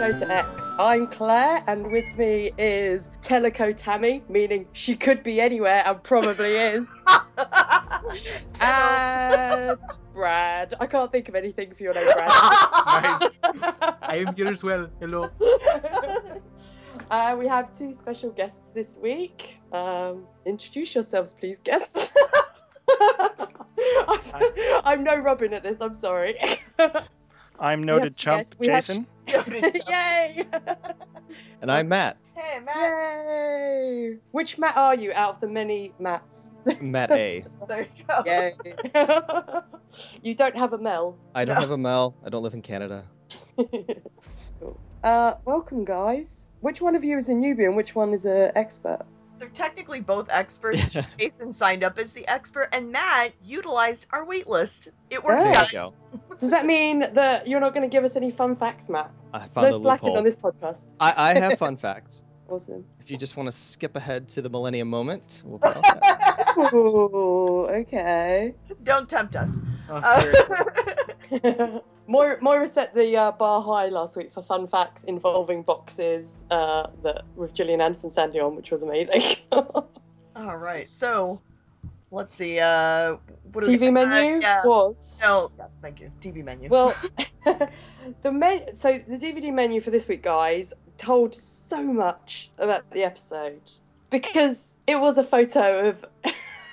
show to X. I'm Claire, and with me is Teleco Tammy, meaning she could be anywhere and probably is. and Brad. I can't think of anything for your name, Brad. nice. I am here as well. Hello. Uh, we have two special guests this week. Um, introduce yourselves, please, guests. I'm, I'm no Robin at this. I'm sorry. I'm noted have chump guests. We have- Jason. Yay! And I'm Matt. Hey, Matt. Yay! Which Matt are you out of the many Matts? Matt A. There you go. Yay! you don't have a Mel. I don't No. have a Mel. I don't live in Canada. Cool. Uh, welcome, guys. Which one of you is a newbie and which one is an expert? They're technically both experts. Jason signed up as the expert, and Matt utilized our wait list. It works. There out. you go. Does that mean that you're not going to give us any fun facts, Matt? I There's found no a slacking loophole. on this podcast. I, I have fun facts. Awesome. If you just want to skip ahead to the Millennium Moment, we'll be all. Ooh, okay. Don't tempt us. Oh, Uh, seriously. Moira, Moira set the uh, bar high last week for fun facts involving boxes uh, that with Gillian Anderson standing on, which was amazing. All right, so let's see. Uh, what we- TV uh, menu yeah. was No, yes, thank you. TV menu. well, the men. So the DVD menu for this week, guys, told so much about the episode because it was a photo of.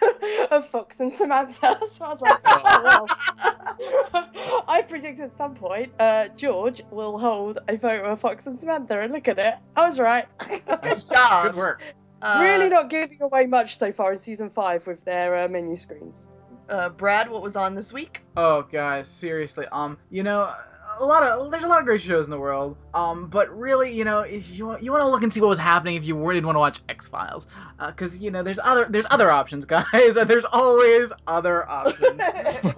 of Fox and Samantha, so I was like, oh, wow. I predict at some point uh, George will hold a photo of Fox and Samantha and look at it. I was right. Nice. job. Good work. Uh, really not giving away much so far in season five with their uh, menu screens. Uh, Brad, what was on this week? Oh, guys, seriously. Um, you know, a lot of there's a lot of great shows in the world. Um, but really, you know, if you want, you want to look and see what was happening if you didn't want to watch X Files, because you know, there's other there's other options, guys. there's always other options.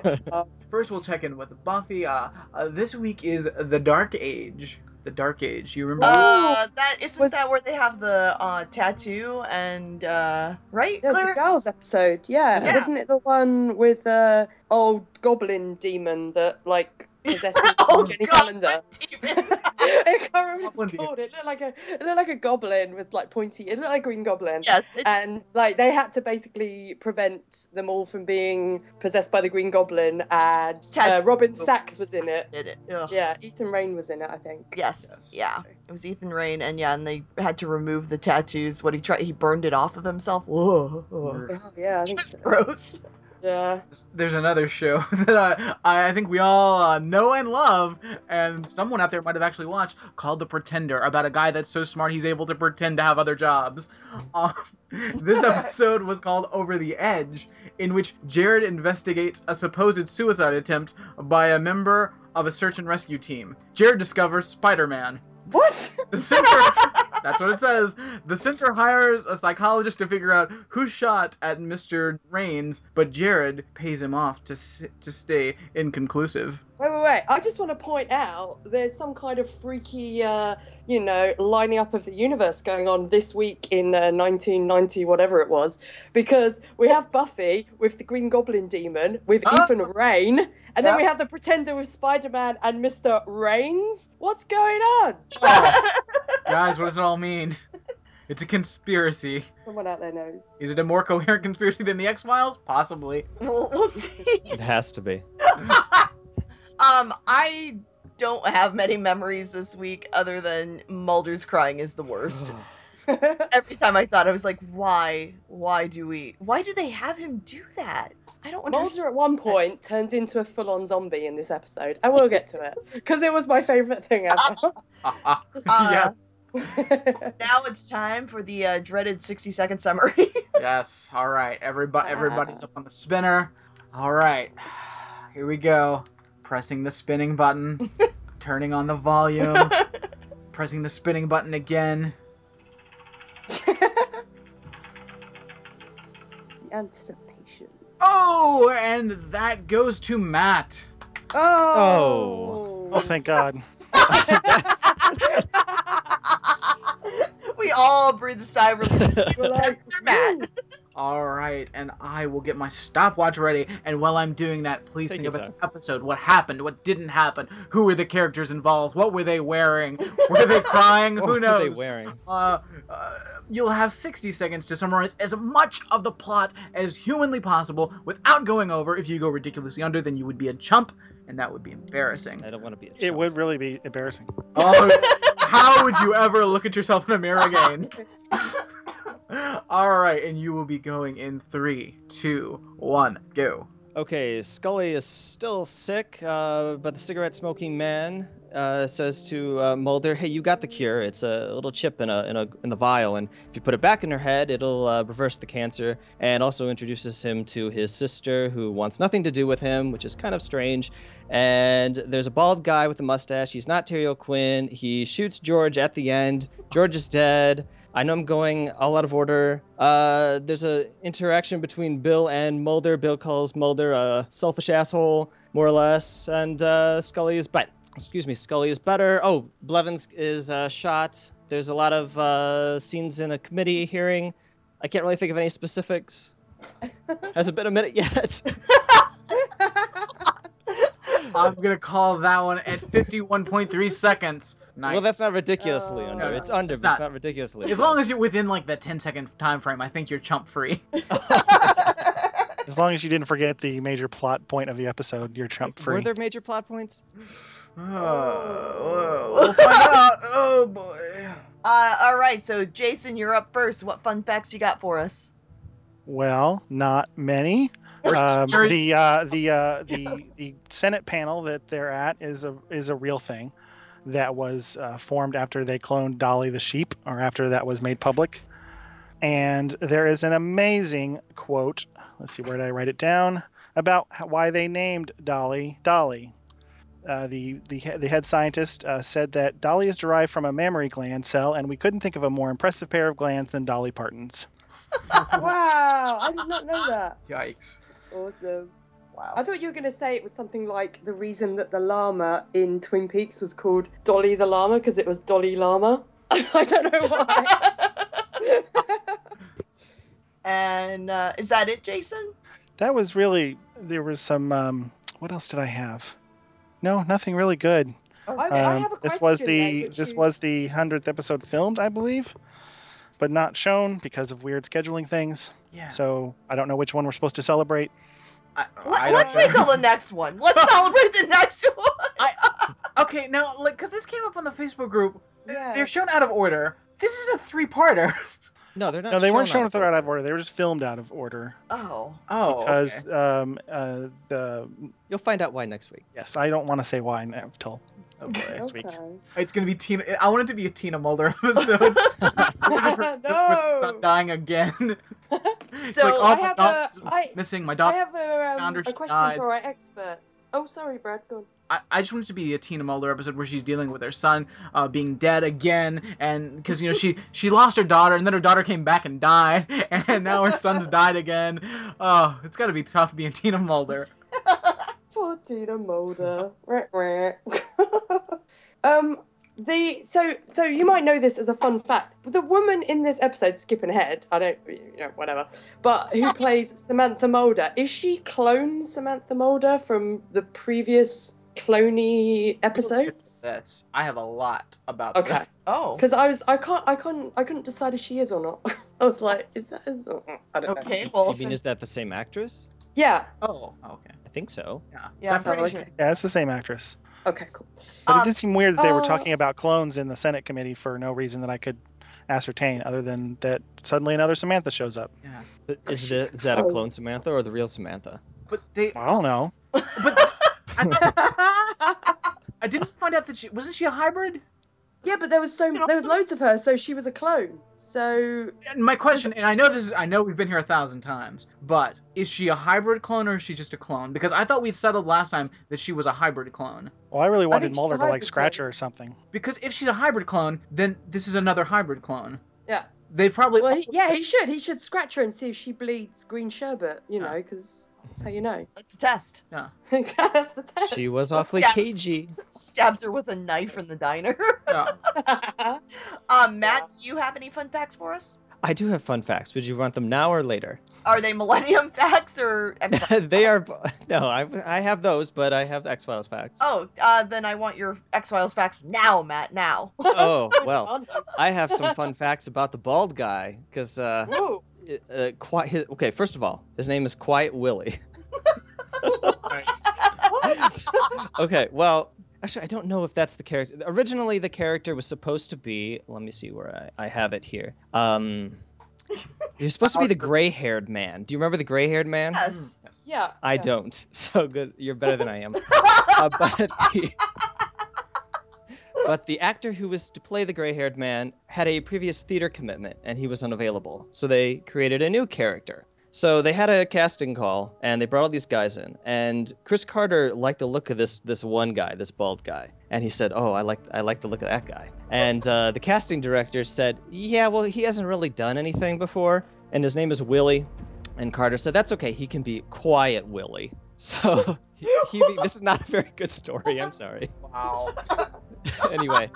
First, we'll check in with Buffy. Uh, uh, this week is the Dark Age. The Dark Age. You remember? Uh, that isn't Was- that where they have the uh, tattoo and uh, right? There's Claire? the girls episode, yeah. Yeah. Isn't it the one with the old goblin demon that like possesses Oh, Jenny God, Calendar? I can't remember what it's called. It looked like a it looked like a goblin with like pointy. It looked like a green goblin. yes, And like they had to basically prevent them all from being possessed by the Green Goblin, and uh, Tattoo. Robin Sachs was in it. did it. Ugh. Yeah, Ethan Rayne was in it, I think. Yes. Yes. Yeah. It was Ethan Rayne, and yeah, and they had to remove the tattoos. What he tried, he burned it off of himself. Whoa. Oh, yeah, I think so. gross. Yeah. There's another show that I, I think we all uh, know and love, and someone out there might have actually watched, called The Pretender, about a guy that's so smart he's able to pretend to have other jobs. Um, this episode was called Over the Edge, in which Jared investigates a supposed suicide attempt by a member of a search and rescue team. Jared discovers Spider Man. What? The center. that's what it says. The center hires a psychologist to figure out who shot at Mr. Raines, but Jared pays him off to to stay inconclusive. Wait, wait, wait. I just want to point out there's some kind of freaky, uh, you know, lining up of the universe going on this week in uh, 1990, whatever it was, because we have Buffy with the Green Goblin demon, with Oh. Ethan Rayne, and then we have the Pretender with Spider Man and Mr. Raines. What's going on? Guys, what does it all mean? It's a conspiracy. Someone out there knows. Is it a more coherent conspiracy than the X Files? Possibly. we'll, we'll see. It has to be. um, I don't have many memories this week other than Mulder's crying is the worst. Every time I saw it, I was like, why? Why do we? Why do they have him do that? I don't Mulder at one point turns into a full on zombie in this episode. I will get to it because it was my favourite thing ever. Ah, Uh, yes. Now it's time for the uh, dreaded 60 second summary. Yes. All right. Everybody, everybody's up on the spinner. All right. Here we go. Pressing the spinning button. turning on the volume. pressing the spinning button again. the anticipation. Oh, and that goes to Matt. Oh. Oh, oh thank God. we all breathe a sigh of relief. We're like, Matt. All right, and I will get my stopwatch ready. And while I'm doing that, please Take think your of an episode. What happened? What didn't happen? Who were the characters involved? What were they wearing? Were they crying? Who knows? What were they wearing? Uh, uh, you'll have 60 seconds to summarize as much of the plot as humanly possible without going over. If you go ridiculously under, then you would be a chump, and that would be embarrassing. I don't want to be a It would really be embarrassing. Oh, how would you ever look at yourself in a mirror again? All right, and you will be going in three, two, one, go. Okay, Scully is still sick, uh, but the cigarette smoking man uh, says to uh, Mulder, "Hey, you got the cure. It's a little chip in a, in a in the vial, and if you put it back in her head, it'll uh, reverse the cancer." And also introduces him to his sister, who wants nothing to do with him, which is kind of strange. And there's a bald guy with a mustache. He's not Terry O'Quinn. He shoots George at the end. George is dead. I know I'm going all out of order. Uh, there's an interaction between Bill and Mulder. Bill calls Mulder a selfish asshole, more or less, and uh, Scully is but excuse me, Scully is better. Oh, Blevins is uh, shot. There's a lot of uh, scenes in a committee hearing. I can't really think of any specifics. Hasn't been a minute yet. I'm gonna call that one at 51.3 seconds. Nice. Well, that's not ridiculously Oh. under. No, no, it's under, it's but it's not. not ridiculously. as so. long as you're within like the 10 second time frame, I think you're chump free. As long as you didn't forget the major plot point of the episode, you're chump free. Were there major plot points? Oh, we'll find out. Oh boy. Uh, all right, so Jason, you're up first. What fun facts you got for us? Well, not many. Um, the uh, the uh, the the Senate panel that they're at is a is a real thing that was uh, formed after they cloned Dolly the sheep, or after that was made public. And there is an amazing quote. Let's see, where did I write it down? About why they named Dolly Dolly. Uh, the the the head scientist uh, said that Dolly is derived from a mammary gland cell, and we couldn't think of a more impressive pair of glands than Dolly Parton's. wow, I did not know that. Yikes. That's awesome. Wow. I thought you were going to say it was something like the reason that the llama in Twin Peaks was called Dolly the Llama because it was Dolly Llama. I don't know why. and uh, is that it, Jason? That was really there was some. Um, what else did I have? No, nothing really good. I, I Um, have a question. this was the which this you- was the hundredth episode filmed, I believe, but not shown because of weird scheduling things. Yeah. So I don't know which one we're supposed to celebrate. I, Let, I let's don't wait till the next one. Let's celebrate the next one. Okay, now, like, because this came up on the Facebook group, Yeah. they're shown out of order. This is a three-parter. No, they're not. no, they weren't shown out with the right out of order. They were just filmed out of order Oh. Oh, because okay. um, uh, the You'll find out why next week. yes, I don't want to say why until Oh, boy. next week. Okay. It's gonna be Teena. I want it to be a Teena Mulder episode. With no. dying again. So like, oh, I have a- I- missing. My I have a, um, a question died. for our experts. Oh, sorry, Brad. Go on. I, I just wanted to be a Teena Mulder episode where she's dealing with her son uh, being dead again, and because you know she she lost her daughter, and then her daughter came back and died, and now her son's died again. Oh, it's got to be tough being Teena Mulder. Poor Teena Mulder. Um, the so so you might know this as a fun fact. but The woman in this episode, skipping ahead, I don't, you know, whatever, but who plays Samantha Mulder? Is she clone Samantha Mulder from the previous cloney episodes? That's I have a lot about Okay. this. Oh. Because I was, I can't, I couldn't, I couldn't decide if she is or not. I was like, is that? Is, I don't know. Okay. Well. you mean is that the same actress? Yeah. Oh, okay. I think so. Yeah, Yeah, I'm pretty sure. Yeah, it's the same actress. Okay. Cool. But Um, it did seem weird that they were uh, talking about clones in the Senate committee for no reason that I could ascertain, other than that suddenly another Samantha shows up. Yeah, Is, the, is that a Oh. clone Samantha or the real Samantha? but they, I don't know. but I, I didn't find out that she wasn't she a hybrid. Yeah, but there was so there was loads of her, so she was a clone. So And my question, and I know this is, I know we've been here a thousand times, but is she a hybrid clone or is she just a clone? Because I thought we'd settled last time that she was a hybrid clone. Well, I really wanted she's Mulder to like scratch clone. her or something. Because if she's a hybrid clone, then this is another hybrid clone. Yeah. They probably. well, he, yeah, he should. He should scratch her and see if she bleeds green sherbet. You know, because that's how you know. Let's test. Yeah. that's the test. She was awfully Yeah. cagey. Stabs her with a knife in the diner. Yeah. um, Matt, do you have any fun facts for us? I do have fun facts. Would you want them now or later? Are they Millennium facts or? They are. No, I, I have those, but I have X Files facts. oh, uh, then I want your X Files facts now, Matt. Now. Oh, well, I have some fun facts about the bald guy because uh, Whoa. uh, quiet. His, okay, first of all, his name is Quiet Willie. Okay, well, actually, I don't know if that's the character. Originally, the character was supposed to be. Let me see where I, I have it here. Um, he was supposed to be the gray-haired man. Do you remember the gray-haired man? Yes. Yes. Yeah. I yeah. don't. So good. You're better than I am. Uh, but the, but the actor who was to play the gray-haired man had a previous theater commitment and he was unavailable. So they created a new character. So they had a casting call and they brought all these guys in. And Chris Carter liked the look of this this one guy, this bald guy, and he said, "Oh, I like I like the look of that guy." And uh, the casting director said, "Yeah, well, he hasn't really done anything before, and his name is Willie." And Carter said, "That's okay. He can be quiet Willie." So he, he this is not a very good story. I'm sorry. Wow. anyway,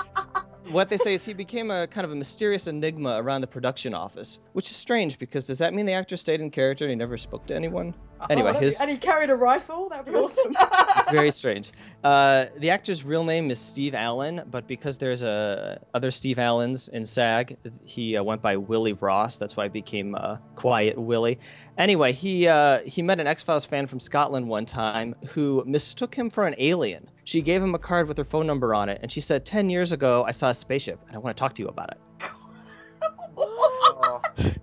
what they say is he became a kind of a mysterious enigma around the production office, which is strange because does that mean the actor stayed in character and he never spoke to anyone? Anyway, Oh, that'd be- his and he carried a rifle. That'd be awesome. very strange. Uh, the actor's real name is Steve Allen, but because there's a other Steve Allens in SAG, he uh, went by Willie Ross. That's why he became uh, Quiet Willie. Anyway, he uh, he met an X Files fan from Scotland one time who mistook him for an alien. She gave him a card with her phone number on it, and she said, 10 years ago, I saw a spaceship, and I want to talk to you about it."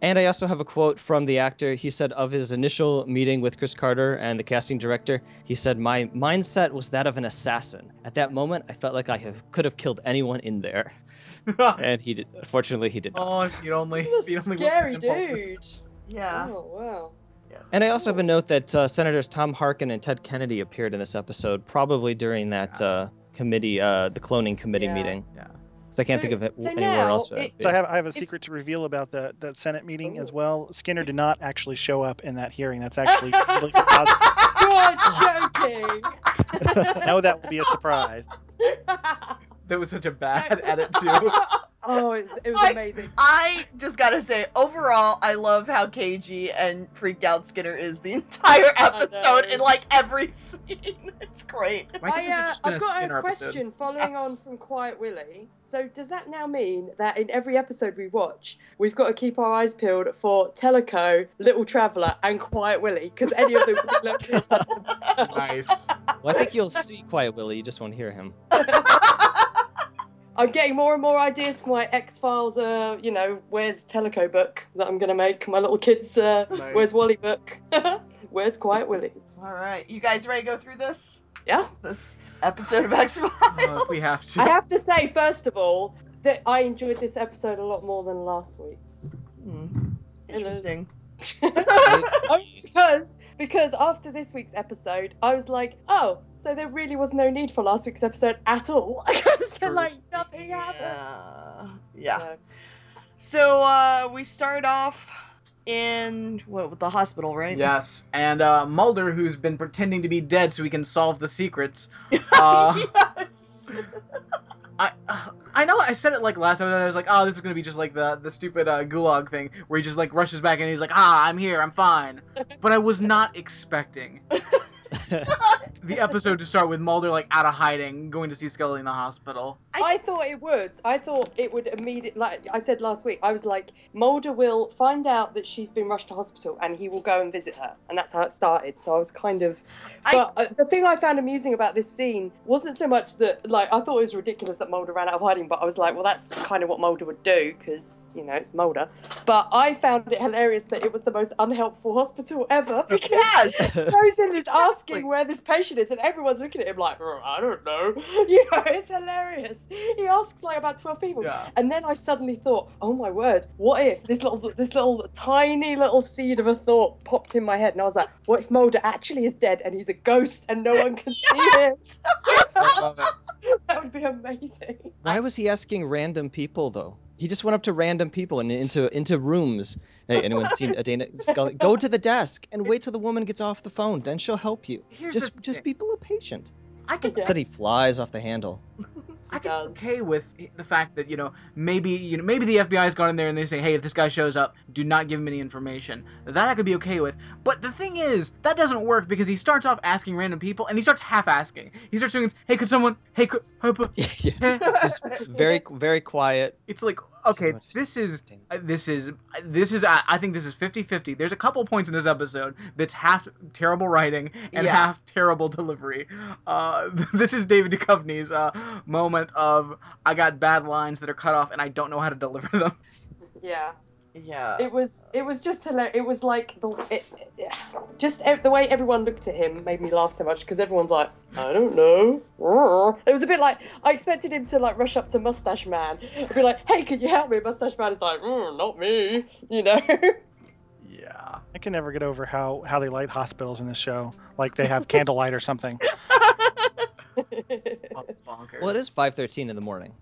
And I also have a quote from the actor. He said of his initial meeting with Chris Carter and the casting director, he said, My mindset was that of an assassin. At that moment, I felt like I have, could have killed anyone in there. And he did. Fortunately, he did not. oh, if you'd only, This if is a scary worked impulses. dude. yeah. Oh wow. Yeah. And I also have a note that uh, Senators Tom Harkin and Ted Kennedy appeared in this episode, probably during that uh, committee, uh, the cloning committee Yeah. meeting. Yeah. Because I can't So- think of it so anywhere now else. it- So I have I have a If- secret to reveal about the that Senate meeting as Oh. well. Skinner did not actually show up in that hearing. That's actually completely positive. You're joking. No, that will be a surprise. That was such a bad edit too. oh, it was, it was I- amazing. I just gotta say, overall, I love how cagey and freaked out Skinner is the entire episode in like every scene. It's great. Why can't I, this have uh, just I've a got a Skinner episode? question following on from Quiet Willie. So, does that now mean that in every episode we watch, we've got to keep our eyes peeled for Teleco, Little Traveller, and Quiet Willie? Because any of them could look. Nice. Well, I think you'll see Quiet Willie. You just won't hear him. I'm getting more and more ideas for my X Files, uh, you know, where's Teleco book that I'm going to make. My little kids, uh, Nice. where's Wally book? where's Quiet Willie? All right, you guys ready to go through this? Yeah. This episode of X Files. If we have to. I have to say, first of all, that I enjoyed this episode a lot more than last week's. Hmm, Interesting. Only because because after this week's episode, I was like, oh, so there really was no need for last week's episode at all because True. like nothing happened. Yeah. Yeah. So, So uh, we start off in what with the hospital, right? Yes, and uh, Mulder, who's been pretending to be dead so he can solve the secrets. Uh, yes. I I know I said it like last episode. I was like, oh, this is gonna be just like the the stupid uh, gulag thing where he just like rushes back and he's like, ah, I'm here, I'm fine. But I was not expecting the episode to start with Mulder like out of hiding, going to see Scully in the hospital. I I, thought it would. I thought it would immediately. Like I said last week, I was like, Mulder will find out that she's been rushed to hospital, and he will go and visit her, and that's how it started. So I was kind of. I- But uh, the thing I found amusing about this scene wasn't so much that, like, I thought it was ridiculous that Mulder ran out of hiding, but I was like, well, that's kind of what Mulder would do because you know it's Mulder. But I found it hilarious that it was the most unhelpful hospital ever because. yes. Rosen is asking Like- where this patient is, and everyone's looking at him like, "Oh, I don't know. You know, it's hilarious. He asks like about twelve people, Yeah. and then I suddenly thought, "Oh my word! What if this little, this little tiny little seed of a thought popped in my head?" And I was like, "What if Mulder actually is dead and he's a ghost and no one can see him? I love it. that would be amazing." Why was he asking random people though? He just went up to random people and into into rooms. Hey, anyone seen a Dana Scully? Go to the desk and wait till the woman gets off the phone. Then she'll help you. Here's Just the thing. just be a little patient. I can Said he flies off the handle. I He could does. okay with the fact that you know maybe you know maybe the FBI's gone in there and they say, hey, if this guy shows up, do not give him any information. That I could be okay with. But the thing is, that doesn't work because he starts off asking random people and he starts half asking. He starts doing, hey, could someone, hey, could, yeah. Just, just very, very quiet. It's like okay, much this is uh, this is this is I I think this is 50-50. There's a couple points in this episode that's half terrible writing and Yeah. half terrible delivery. Uh, this is David Duchovny's uh, moment of I got bad lines that are cut off and I don't know how to deliver them. Yeah. Yeah. It was it was just hilarious. It was like the it, it- just ev- the way everyone looked at him made me laugh so much because everyone's like, I don't know. It was a bit like I expected him to like rush up to Mustache Man and be like, Hey, can you help me? Mustache Man is like, mm, not me, you know. Yeah. I can never get over how how they light hospitals in this show. Like they have candlelight or something. Bonkers. Well, it is 5:13 in the morning,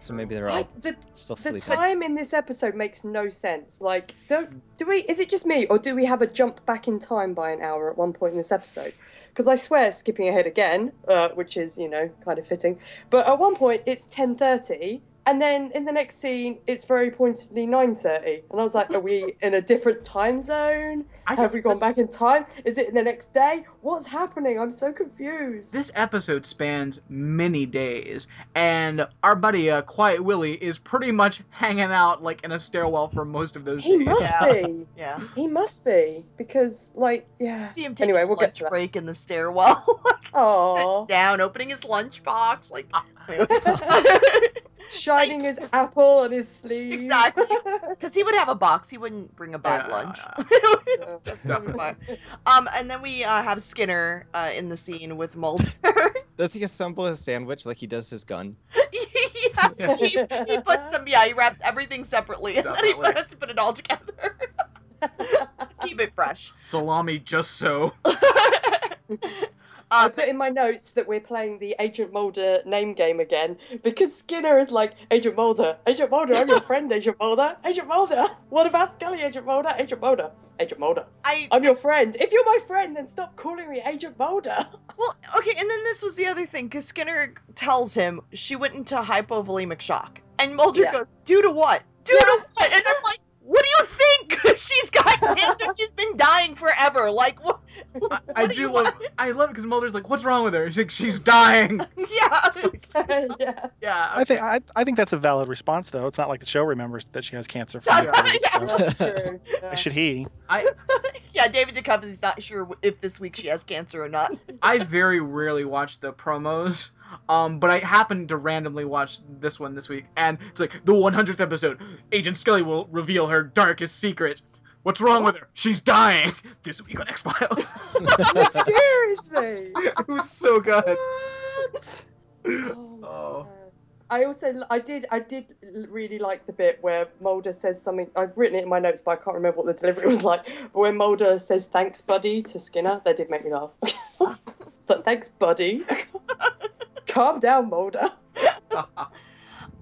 so maybe they're all the still the sleeping. time in this episode makes no sense. Like, don't do we? Is it just me, or do we have a jump back in time by an hour at one point in this episode? Because I swear, skipping ahead again, uh, which is you know kind of fitting. But at one point it's ten thirty, and then in the next scene it's very pointedly nine thirty, and I was like, are we in a different time zone? I Have we gone this- back in time? Is it in the next day? What's happening? I'm so confused. This episode spans many days, and our buddy uh, Quiet Willie is pretty much hanging out like in a stairwell for most of those days. He days. must Yeah. be. yeah. He must be because, like, yeah. See him taking Anyway, we'll get lunch to that. break in the stairwell. like, Aww. down, opening his lunchbox. Like, shining his apple on his sleeve. Exactly. Because he would have a box. He wouldn't bring a bad Yeah, lunch. yeah, That's Definitely. Um, and then we uh, have Skinner uh, in the scene with Mulder. Does he assemble his sandwich like he does his gun? yeah, he, he puts them. Yeah, he wraps everything separately, and then he has to put it all together. Keep it fresh. Salami just so. I Uh, put in my notes that we're playing the Agent Mulder name game again because Skinner is like, Agent Mulder, Agent Mulder, I'm your friend, Agent Mulder, Agent Mulder. What about Scully, Agent Mulder, Agent Mulder, Agent Mulder? I I'm your friend. If you're my friend, then stop calling me Agent Mulder. well, okay, and then this was the other thing because Skinner tells him she went into hypovolemic shock, and Mulder Yeah. goes, "Due to what? Due Yeah. to what?" And I'm like, "What do you think? She's got cancer. She's been dying forever. Like what? I, what I do do love. want?" I love it because Mulder's like, "What's wrong with her?" She's like, "She's dying." yeah. yeah. yeah. I think I, I think that's a valid response though. It's not like the show remembers that she has cancer. From Yeah. the Yeah. so That's true. Yeah. Should he? I. yeah, David Duchovny's not sure if this week she has cancer or not. I very rarely watch the promos. Um, but I happened to randomly watch this one this week, and it's like the 100th episode. Agent Scully will reveal her darkest secret. What's wrong with her? She's dying. This week on X Files. Seriously. it was so good. What? Oh, Oh. I also I did I did really like the bit where Mulder says something. I've written it in my notes, but I can't remember what the delivery was like. But when Mulder says "thanks, buddy" to Skinner, that did make me laugh. it's like thanks, buddy. Calm down, Mulder.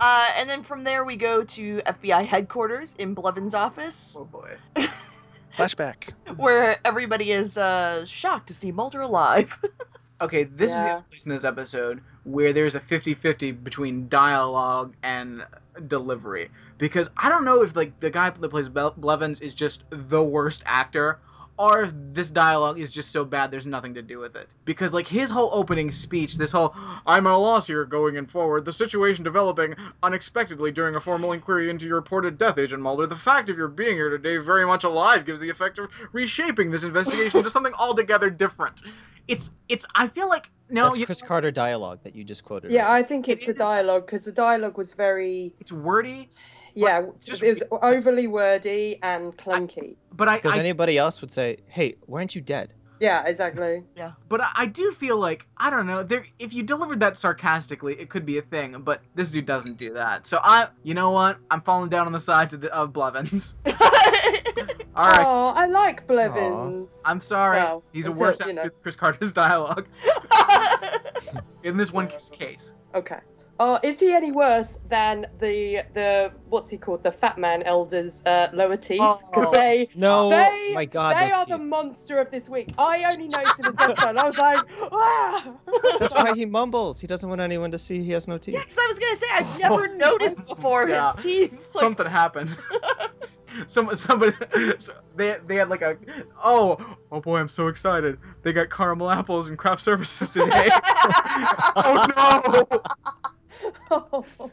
Uh, and then from there we go to FBI headquarters in Blevins' office, oh boy. Flashback. where everybody is uh, shocked to see Mulder alive. Okay, this is the Yeah. only place in this episode where there's a 50-50 between dialogue and delivery. Because I don't know if like the guy that plays Bel- Blevins is just the worst actor, or if this dialogue is just so bad there's nothing to do with it. Because like his whole opening speech, this whole I'm at a loss here going in forward, the situation developing unexpectedly during a formal inquiry into your reported death, Agent Mulder. The fact of your being here today very much alive gives the effect of reshaping this investigation into something altogether different. It's it's I feel like no That's you- Chris Carter dialogue that you just quoted. Yeah, right? I think it's It the dialogue because the dialogue was very it's wordy, yeah, just- it was overly wordy and clunky. but I, Because I anybody else would say, "Hey, weren't you dead?" Yeah, exactly. Yeah, but I, I do feel like I don't know there if you delivered that sarcastically it could be a thing but this dude doesn't do that so I you know what I'm falling down on the sides of, the, of Blevins all right Oh, I like Blevins. I'm sorry Well, he's a until, worse you know. Chris Carter's dialogue in this one case. Okay. Uh, is he any worse than the the what's he called? The fat man elders' uh, lower teeth? Oh. they No, they my God, they those are the monster of this week. I only noticed in this episode. I was like, ah! That's why he mumbles. He doesn't want anyone to see he has no teeth. Yeah, because I was gonna say I've never Oh, noticed before yeah. his teeth. Like, Something happened. Some somebody so they they had like a oh oh boy I'm so excited they got caramel apples and craft services today oh no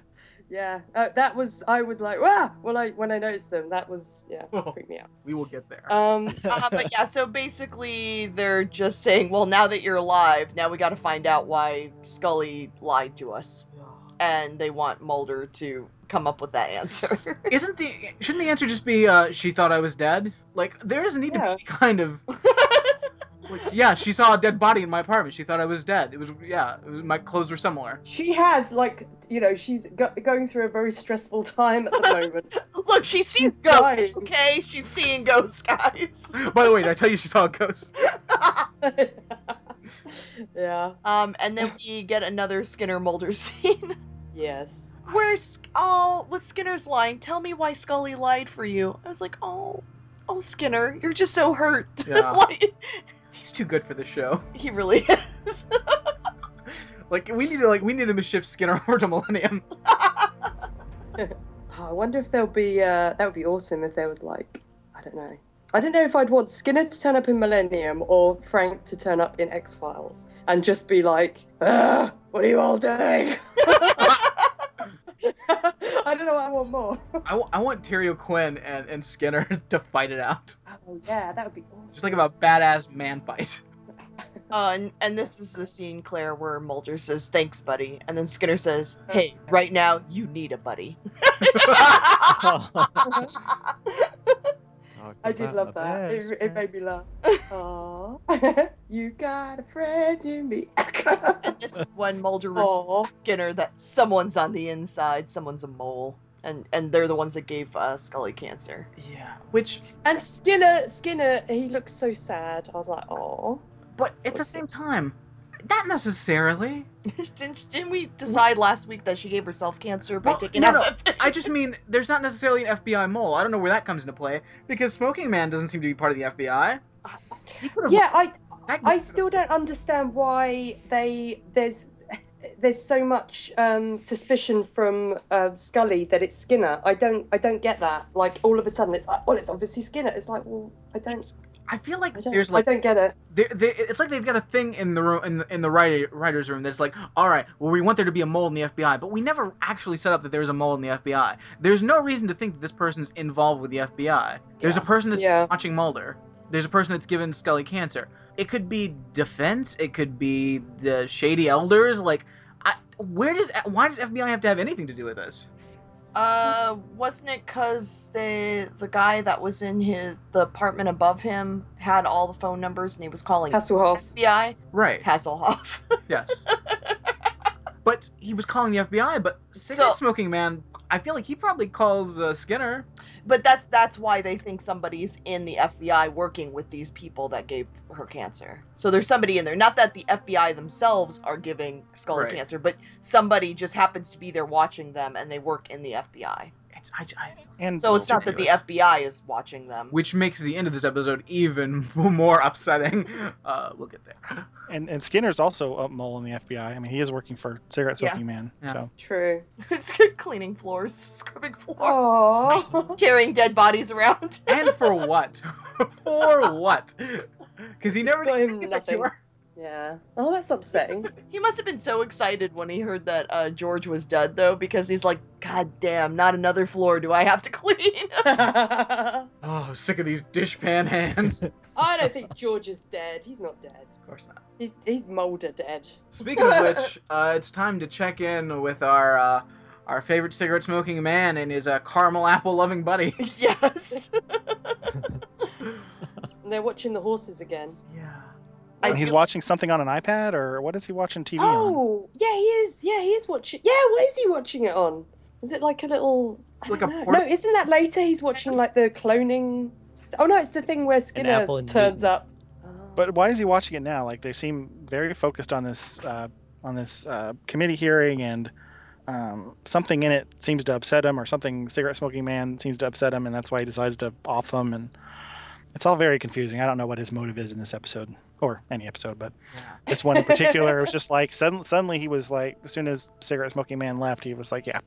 yeah, uh, that was. I was like, ah! When I when I noticed them, that was yeah, Oh. freaked me out. we will get there Um, uh, but yeah, so basically they're just saying, well, now that you're alive, now we got to find out why Scully lied to us, and they want Mulder to come up with that answer. isn't the shouldn't the answer just be uh she thought I was dead like there doesn't need to be kind of like, yeah she saw a dead body in my apartment she thought I was dead it was yeah it was, my clothes were similar she has like you know she's go- going through a very stressful time at the moment. Look, she sees She's ghosts. dying. Okay, she's seeing ghosts, guys. by the way did I tell you she saw a ghost yeah. um, and then we get another Skinner Mulder scene. Yes. Where's oh, with Skinner's line? Tell me why Scully lied for you. I was like, oh, oh, Skinner, you're just so hurt. Yeah. like, he's too good for the show he really is. like we need to like we need to ship Skinner over to Millennium Oh, I wonder if there'll be. Uh, that would be awesome if there was like, I don't know. I don't know if I'd want Skinner to turn up in Millennium or Frank to turn up in X Files and just be like, "Ugh, "What are you all doing?" I don't know what I want more. I, w- I want Terry O'Quinn and, and Skinner to fight it out. Oh yeah, that would be awesome. Just like a badass man fight. Uh, and, and this is the scene, Claire, where Mulder says, "Thanks, buddy," and then Skinner says, "Hey, right now you need a buddy." I did love that. It, it made me laugh. Aww. you got a friend in me. and this is when Mulder Aw. reveals Skinner that someone's on the inside, someone's a mole, and and they're the ones that gave uh, Scully cancer. Yeah. Which, and Skinner, Skinner, he looks so sad. I was like, oh. but at the same time, not necessarily. didn't, didn't we decide last week that she gave herself cancer by Well, taking no, out no. I just mean there's not necessarily an FBI mole. I don't know where that comes into play because Smoking Man doesn't seem to be part of the FBI. He could've- Yeah, I I still don't understand why they there's there's so much um, suspicion from uh, Scully that it's Skinner. I don't I don't get that. Like all of a sudden it's like, well, it's obviously Skinner. It's like, well, I don't I feel like I there's like I don't get it. they, they, it's like they've got a thing in the room in the, in the writer, writers room that's like, all right, well, we want there to be a mole in the FBI, but we never actually set up that there's a mole in the FBI. There's no reason to think that this person's involved with the FBI. There's a person that's Yeah. watching Mulder. There's a person that's given Scully cancer. It could be defense. It could be the shady elders. Like, I, where does why does FBI have to have anything to do with this? Uh, wasn't it because the the guy that was in his the apartment above him had all the phone numbers and he was calling Hasselhoff. FBI Right. Hasselhoff? Yes. but he was calling the FBI. But cigarette So- smoking man, I feel like he probably calls uh, Skinner. But that's that's why they think somebody's in the FBI working with these people that gave her cancer. So there's somebody in there. Not that the FBI themselves are giving Scully Right. cancer, but somebody just happens to be there watching them and they work in the FBI. It's I, I still And So it's not that the. FBI is watching them. which makes the end of this episode even more upsetting. Uh, we'll get there. and, and Skinner's also a mole in the FBI. I mean, he is working for Cigarette Yeah. Smoking Man. Yeah. So True. Cleaning floors, scrubbing floors, carrying dead bodies around. And for what? for what? Because he never got did get the nothing. cure. Yeah. Oh, that's upsetting. He must have been so excited when he heard that uh, George was dead, though, because he's like, God damn, not another floor do I have to clean. I Oh, sick of these dishpan hands. I don't think George is dead. He's not dead. of course not. He's he's Mulder dead. Speaking of which, uh, it's time to check in with our uh, our favorite cigarette smoking man and his uh, caramel apple loving buddy. yes. And they're watching the horses again. Yeah. I and he's do- watching something on an iPad, or what is he watching TV on? Oh, yeah, he is. Yeah, he is watching. Yeah, what is he watching it on? Is it like a little? I Like a port- No, isn't that later? He's watching like the cloning. Oh no, it's the thing where Skinner turns Newton. up. Oh. But why is he watching it now? Like they seem very focused on this uh, on this uh, committee hearing, and um, something in it seems to upset him, or something cigarette smoking man seems to upset him, and that's why he decides to off him. And it's all very confusing. I don't know what his motive is in this episode or any episode, but Yeah. this one in particular it was just like sudden, suddenly he was like, as soon as cigarette smoking man left, he was like, yeah,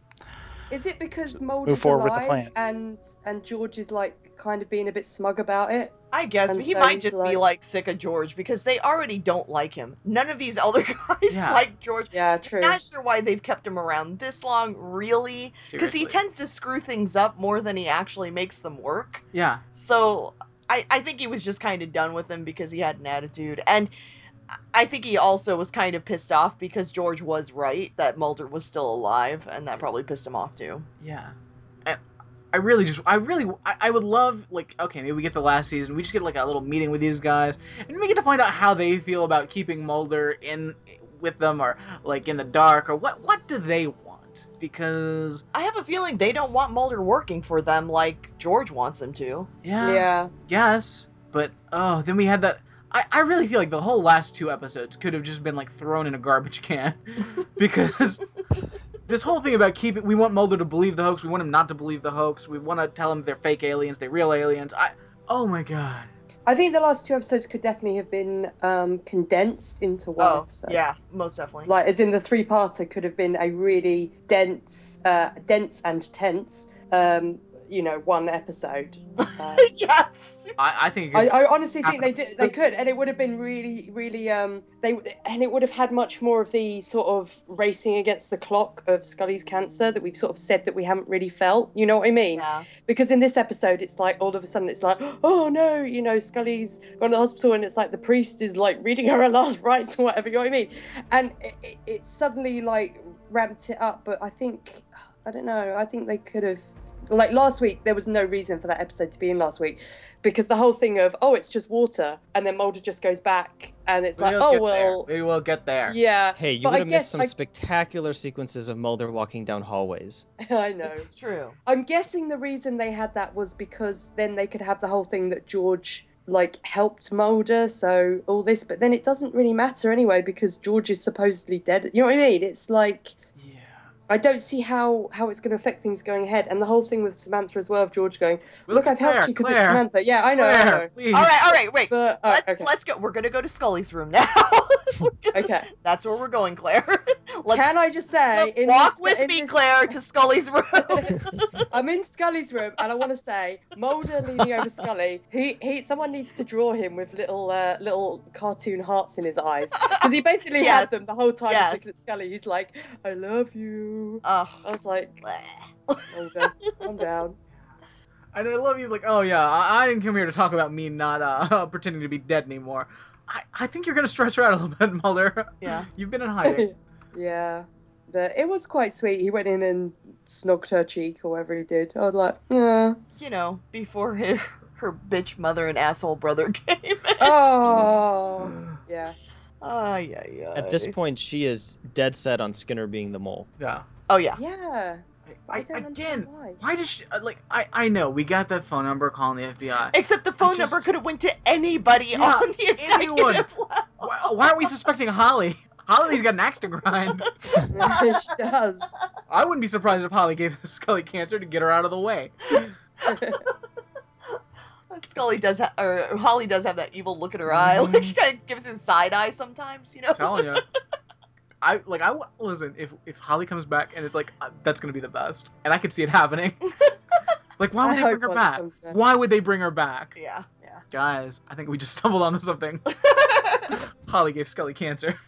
Is it because Mulder's forward with the alive plan. and and George is like kind of being a bit smug about it? I guess he so might he's just be like- like sick of George because they already don't like him. None of these elder guys Yeah. like George. Yeah, true. Not sure why they've kept him around this long, really, because he tends to screw things up more than he actually makes them work. Yeah. So I, I think he was just kind of done with him because he had an attitude. And I think he also was kind of pissed off because George was right that Mulder was still alive, and that probably pissed him off too. Yeah. And I really just, I really, I, I would love, like, okay, maybe we get the last season. We just get, like, a little meeting with these guys. And we get to find out how they feel about keeping Mulder in with them or, like, in the dark or what, what do they? Because, I have a feeling they don't want Mulder working for them like George wants him to. yeah, yeah. yes. But, oh, then we had that. I, I really feel like the whole last two episodes could have just been, like, thrown in a garbage can. because this whole thing about keeping we want Mulder to believe the hoax, we want him not to believe the hoax, we want to tell him they're fake aliens, they're real aliens. I oh my god. I think the last two episodes could definitely have been um, condensed into one Oh, episode. yeah, most definitely. Like, as in the three-parter could have been a really dense, uh, dense and tense, um, you know, one episode. Uh, yes. I, I think I, I honestly think they did. They could, and it would have been really, really. Um, they and it would have had much more of the sort of racing against the clock of Scully's cancer that we've sort of said that we haven't really felt. You know what I mean? Yeah. Because in this episode, it's like all of a sudden it's like, oh no, you know, Scully's gone to the hospital, and it's like the priest is like reading her her last rites or whatever. You know what I mean? And it, it, it suddenly like ramped it up. But I think, I don't know. I think they could have. Like last week, there was no reason for that episode to be in last week because the whole thing of oh, it's just water, and then Mulder just goes back, and it's like oh, we'll oh well, there. we will get there. yeah. Hey, you But would have guess missed some I- spectacular sequences of Mulder walking down hallways. I know. It's true. I'm guessing the reason they had that was because then they could have the whole thing that George like helped Mulder, so all this, but then it doesn't really matter anyway because George is supposedly dead. You know what I mean? It's like Yeah. I don't see how how it's going to affect things going ahead, and the whole thing with Samantha as well of George going, Well, look, I've helped you because it's Samantha. Yeah, I know, I know. please. All right, all right, wait. But oh, let's okay, let's go. We're gonna go to Scully's room now. okay. That's where we're going, Claire. let's Can I just say, in walk this, with in me, this- Claire, to Scully's room. I'm in Scully's room, and I want to say, Mulder leaning over Scully. He he. Someone needs to draw him with little uh, little cartoon hearts in his eyes because he basically Yes. had them the whole time. He's looking at Scully. He's like, "I love you." Ugh. I was like, Bleh. "Mulder, calm down." And I love he's like, oh yeah, I, I didn't come here to talk about me not uh, pretending to be dead anymore. I, I think you're gonna stress her out a little bit, Mulder. Yeah. You've been in hiding. yeah, but it was quite sweet. He went in and snogged her cheek or whatever he did. I was like, "Yeah." You know, before her, her bitch mother and asshole brother came in. Oh, yeah. Ay, ay, ay. At this point, she is dead set on Skinner being the mole. yeah. Oh yeah. Yeah. I I, again, why. why does she uh, like? I I know we got that phone number calling the FBI. Except the phone just- number could have went to anybody Yeah, on the executive anyone. level. Why, why aren't we suspecting Holly? Holly's got an axe to grind. she does. I wouldn't be surprised if Holly gave Scully cancer to get her out of the way. Scully does, ha- or Holly does have that evil look in her eye. Like she kind of gives her side eye sometimes, you know. I'm telling you. I like I w- listen if if Holly comes back and it's like uh, that's gonna be the best and I could see it happening. like why I would they bring her back? back. Why would they bring her back? Yeah, yeah. Guys, I think we just stumbled onto something. Holly gave Scully cancer.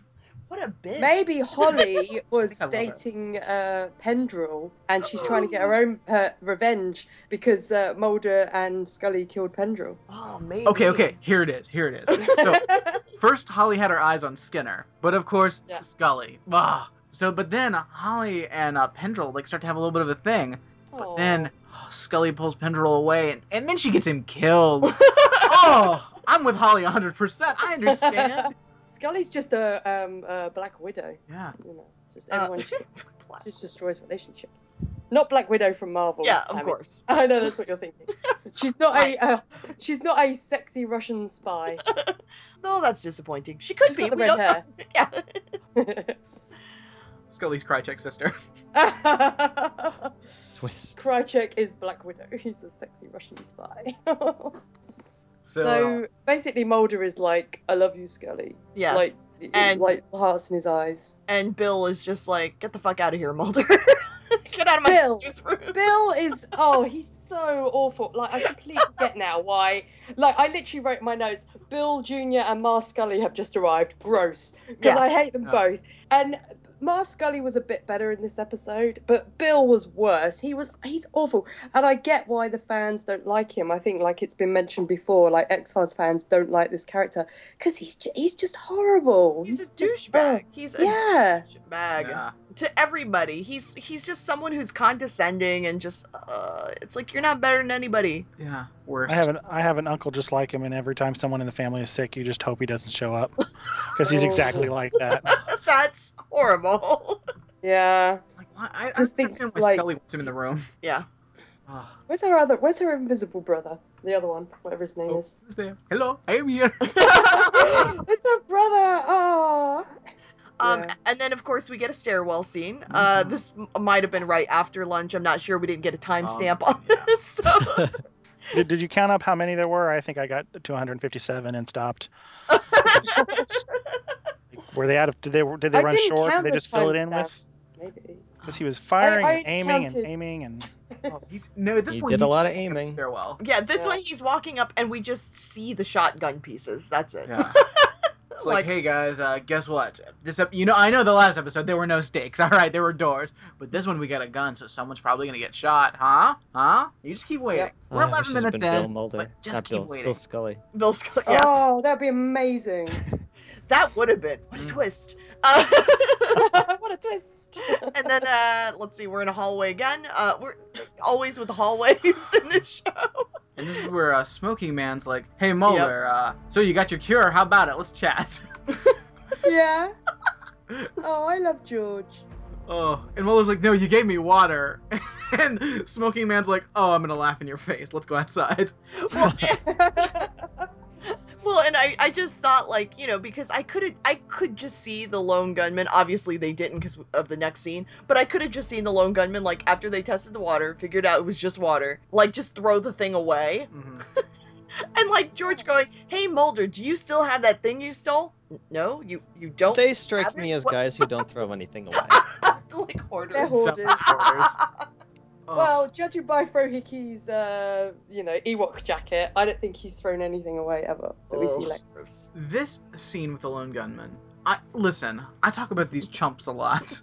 What a bitch. Maybe Holly was I love it. dating uh, Pendrell, and she's trying to get her own uh, revenge because uh, Mulder and Scully killed Pendrell. Oh, maybe. Okay, okay, here it is. Here it is. So first Holly had her eyes on Skinner, but of course Yeah. Scully. Ah. So but then Holly and uh, Pendrell like start to have a little bit of a thing. But then Scully pulls Pendrell away and, and then she gets him killed. oh, I'm with Holly 100%. I understand. Scully's just a, um, a Black Widow. Yeah. You know, just Uh, everyone she just destroys relationships. Not Black Widow from Marvel. yeah, damn of it. course. I know that's what you're thinking. She's not a uh, she's not a sexy Russian spy. No, that's disappointing. She could She's be. got the we red don't know. Yeah. Scully's Krychek sister. Twist. Krychek is Black Widow. He's a sexy Russian spy. So, So, basically, Mulder is like, "I love you, Scully." Yes. Like, And- like the hearts in his eyes. and Bill is just like, get the fuck out of here, Mulder. get out of my Bill. sister's room. Bill is oh, he's so awful. Like I completely get now why. Like I literally wrote my notes. Bill Jr. and Ma Scully have just arrived. Gross, because Yeah. I hate them both. And Ma Scully was a bit better in this episode, but Bill was worse. He was he's awful, and I get why the fans don't like him. I think like it's been mentioned before, like X Files fans don't like this character because he's ju- he's just horrible. He's a just douchebag. He's a yeah. douchebag yeah. to everybody. He's he's just someone who's condescending and just uh, it's like you're not better than anybody. Yeah. worse. I have an I have an uncle just like him, and every time someone in the family is sick, you just hope he doesn't show up because he's Oh. exactly like that. That's horrible. Yeah. Like, why? I, Just I thinks, understand why like- Scully wants him in the room. yeah. Ah. Where's her other? Where's her invisible brother? The other one, whatever his name Oh, is. who's there? Hello, I am here. it's her brother. Oh. Um, Yeah. and then of course we get a stairwell scene. Uh, Mhm. this might have been right after lunch. I'm not sure. We didn't get a timestamp Um, on yeah. this. So. did, did you count up how many there were? I think I got to 157 and stopped. Were they out of? Did they did they I run short? Did they just fill it in with? Maybe. Because he was firing I and aiming counted- and aiming and. Oh, he's no. At this He point, did a lot of walking up the aiming. Stairwell. yeah, this Yeah. one he's walking up and we just see the shotgun pieces. That's it. Yeah. It's like, hey guys, uh, guess what? This ep- you know, I know the last episode there were no stakes. All right, there were doors, but this one we got a gun, so someone's probably gonna get shot, huh? Huh? You just keep waiting. Yep. We're 11 wish it had minutes been in, Bill Mulder. but just Not keep Bill, waiting. Bill Scully. Bill Scully. Yeah, Oh, that'd be amazing. That would have been what a Mm. twist. Uh, what a twist. and then uh, let's see, we're in a hallway again. Uh, we're always with the hallways in this show. And this is where uh, Smoking Man's like, "Hey Mulder, uh, so you got your cure? How about it? Let's chat." yeah. Oh, I love George. Oh, and Mulder's like, "No, you gave me water." and Smoking Man's like, "Oh, I'm gonna laugh in your face. Let's go outside." Well, well, and I, I just thought like you know because I could I could just see the lone gunman. Obviously they didn't because of the next scene, but I could have just seen the lone gunman like after they tested the water, figured out it was just water, like just throw the thing away, Mhm. and like George going, "Hey Mulder, do you still have that thing you stole?" No, you you don't. They strike me as guys who don't throw anything away. like hoarders. They're hoarders. Oh. Well, judging by Frohike's, uh, you know, Ewok jacket, I don't think he's thrown anything away ever that we see Ugh, later. gross. this scene with the lone gunman i listen i talk about these chumps a lot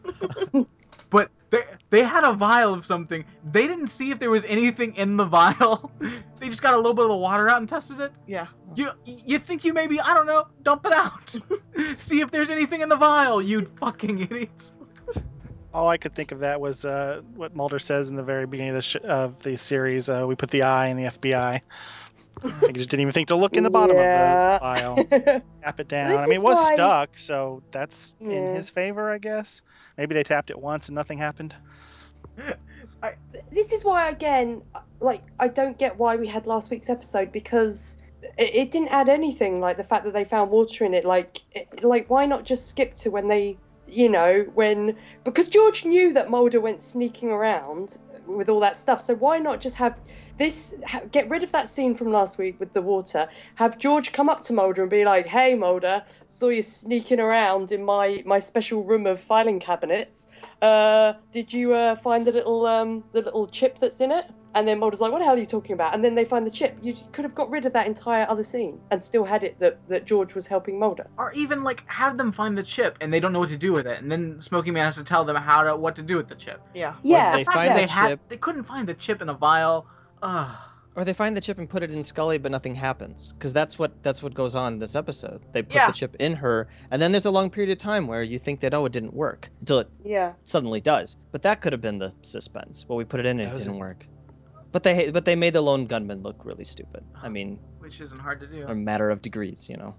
but they they had a vial of something they didn't see if there was anything in the vial they just got a little bit of the water out and tested it Yeah. you you think you maybe i don't know dump it out see if there's anything in the vial you fucking idiots All I could think of that was uh, what Mulder says in the very beginning of the, sh- of the series. Uh, we put the eye in the FBI. I just didn't even think to look in the bottom Yeah. of the file. Tap it down. This I mean, it was why- stuck, so that's in his favor, I guess. Maybe they tapped it once and nothing happened. this is why, again, like, I don't get why we had last week's episode because it, it didn't add anything. Like the fact that they found water in it. Like, it, like why not just skip to when they, you know, when because George knew that Mulder went sneaking around with all that stuff. So why not just have this? Get rid of that scene from last week with the water. Have George come up to Mulder and be like, "Hey, Mulder, saw you sneaking around in my my special room of filing cabinets. Uh, did you uh, find the little um the little chip that's in it?" And then Mulder's like, "What the hell are you talking about?" And then they find the chip. You could have got rid of that entire other scene and still had it that that George was helping Mulder. or even like have them find the chip and they don't know what to do with it and then smoking man has to tell them how to what to do with the chip Yeah. Yeah, they The find that the they had chip- they couldn't find the chip in a vial Ugh. Or they find the chip and put it in Scully, but nothing happens. Because that's what that's what goes on in this episode. They put Yeah. the chip in her, and then there's a long period of time where you think that oh, it didn't work until it Yeah. suddenly does. But that could have been the suspense. Well, we put it in and That it didn't it. work. But they but they made the lone gunman look really stupid. I mean, which isn't hard to do a matter of degrees, you know.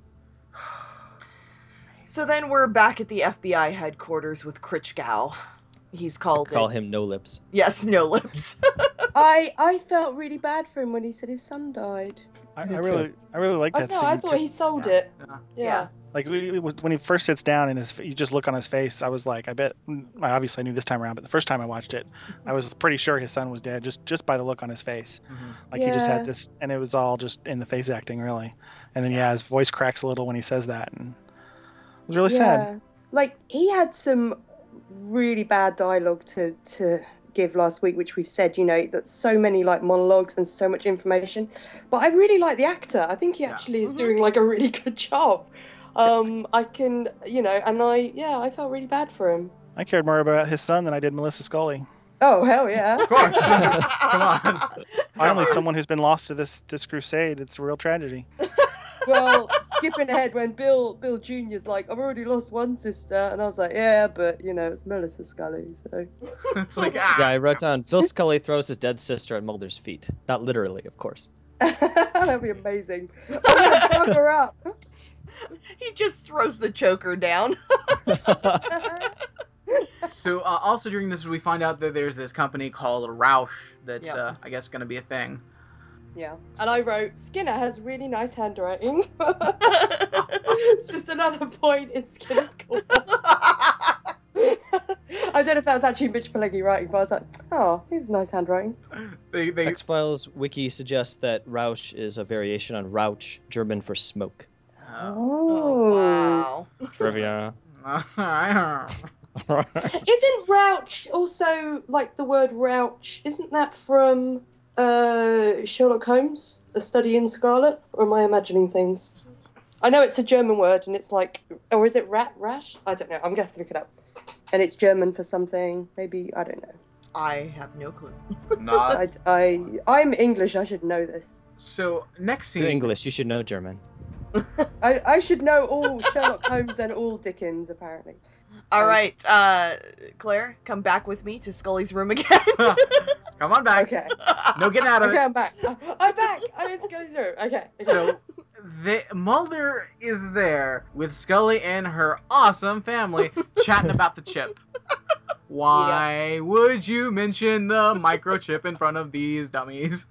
So then we're back at the FBI headquarters with Kritschgau. He's called Call it- him No Lips. Yes, no lips. I I felt really bad for him when he said his son died. I, I really, I really like I that don't know. scene. I thought he sold Yeah. it. Yeah. Yeah. Yeah. Like we- we- when he first sits down and his, you just look on his face. I was like, I bet. I obviously knew this time around, but the first time I watched it, I was pretty sure his son was dead just just by the look on his face. Mhm. Like he just had this, and it was all just in the face acting, really. And then yeah, his voice cracks a little when he says that, and it was really sad. Like he had some really bad dialogue to to give last week, which we've said, you know, that so many like monologues and so much information. But I really like the actor. I think he Yeah. actually is Mhm. doing like a really good job. Um, I can, you know, and I, yeah, I felt really bad for him. I cared more about his son than I did Melissa Scully. Oh hell yeah! Of course. Come on. Finally, someone who's been lost to this this crusade. It's a real tragedy. well, skipping ahead when Bill Bill Junior's like, I've already lost one sister, and I was like, yeah, but you know, it's Melissa Scully, so. it's like ah. Yeah, I wrote down Phil Scully throws his dead sister at Mulder's feet. Not literally, of course. That'd be amazing. I'm gonna bug her up. he just throws the choker down. So uh, also during this, we find out that there's this company called Roush that's Yep. uh, I guess going to be a thing. yeah, and I wrote Skinner has really nice handwriting. it's just another point in Skinner's corner. I don't know if that was actually Mitch Pileggi writing, but I was like, oh, he's nice handwriting. They they X Files wiki suggests that Rausch is a variation on Rauch, German for smoke. Uh, oh, wow. Trivia. Isn't Rouch also like the word Rouch? Isn't that from uh, Sherlock Holmes, A Study in Scarlet? Or am I imagining things? I know it's a German word and it's like, or is it rat rash? I don't know. I'm gonna have to look it up. And it's German for something. Maybe I don't know. I have no clue. not. I, I I'm English. I should know this. So next scene. You're English, you should know German. I, I should know all Sherlock Holmes and all Dickens apparently. All Um, right, uh, Claire, come back with me to Scully's room again. Come on back. Okay. No getting out of Okay, it. I'm back. I'm back. I'm in Scully's room. Okay. okay. So the Mulder is there with Scully and her awesome family chatting about the chip. Why would you mention the microchip in front of these dummies?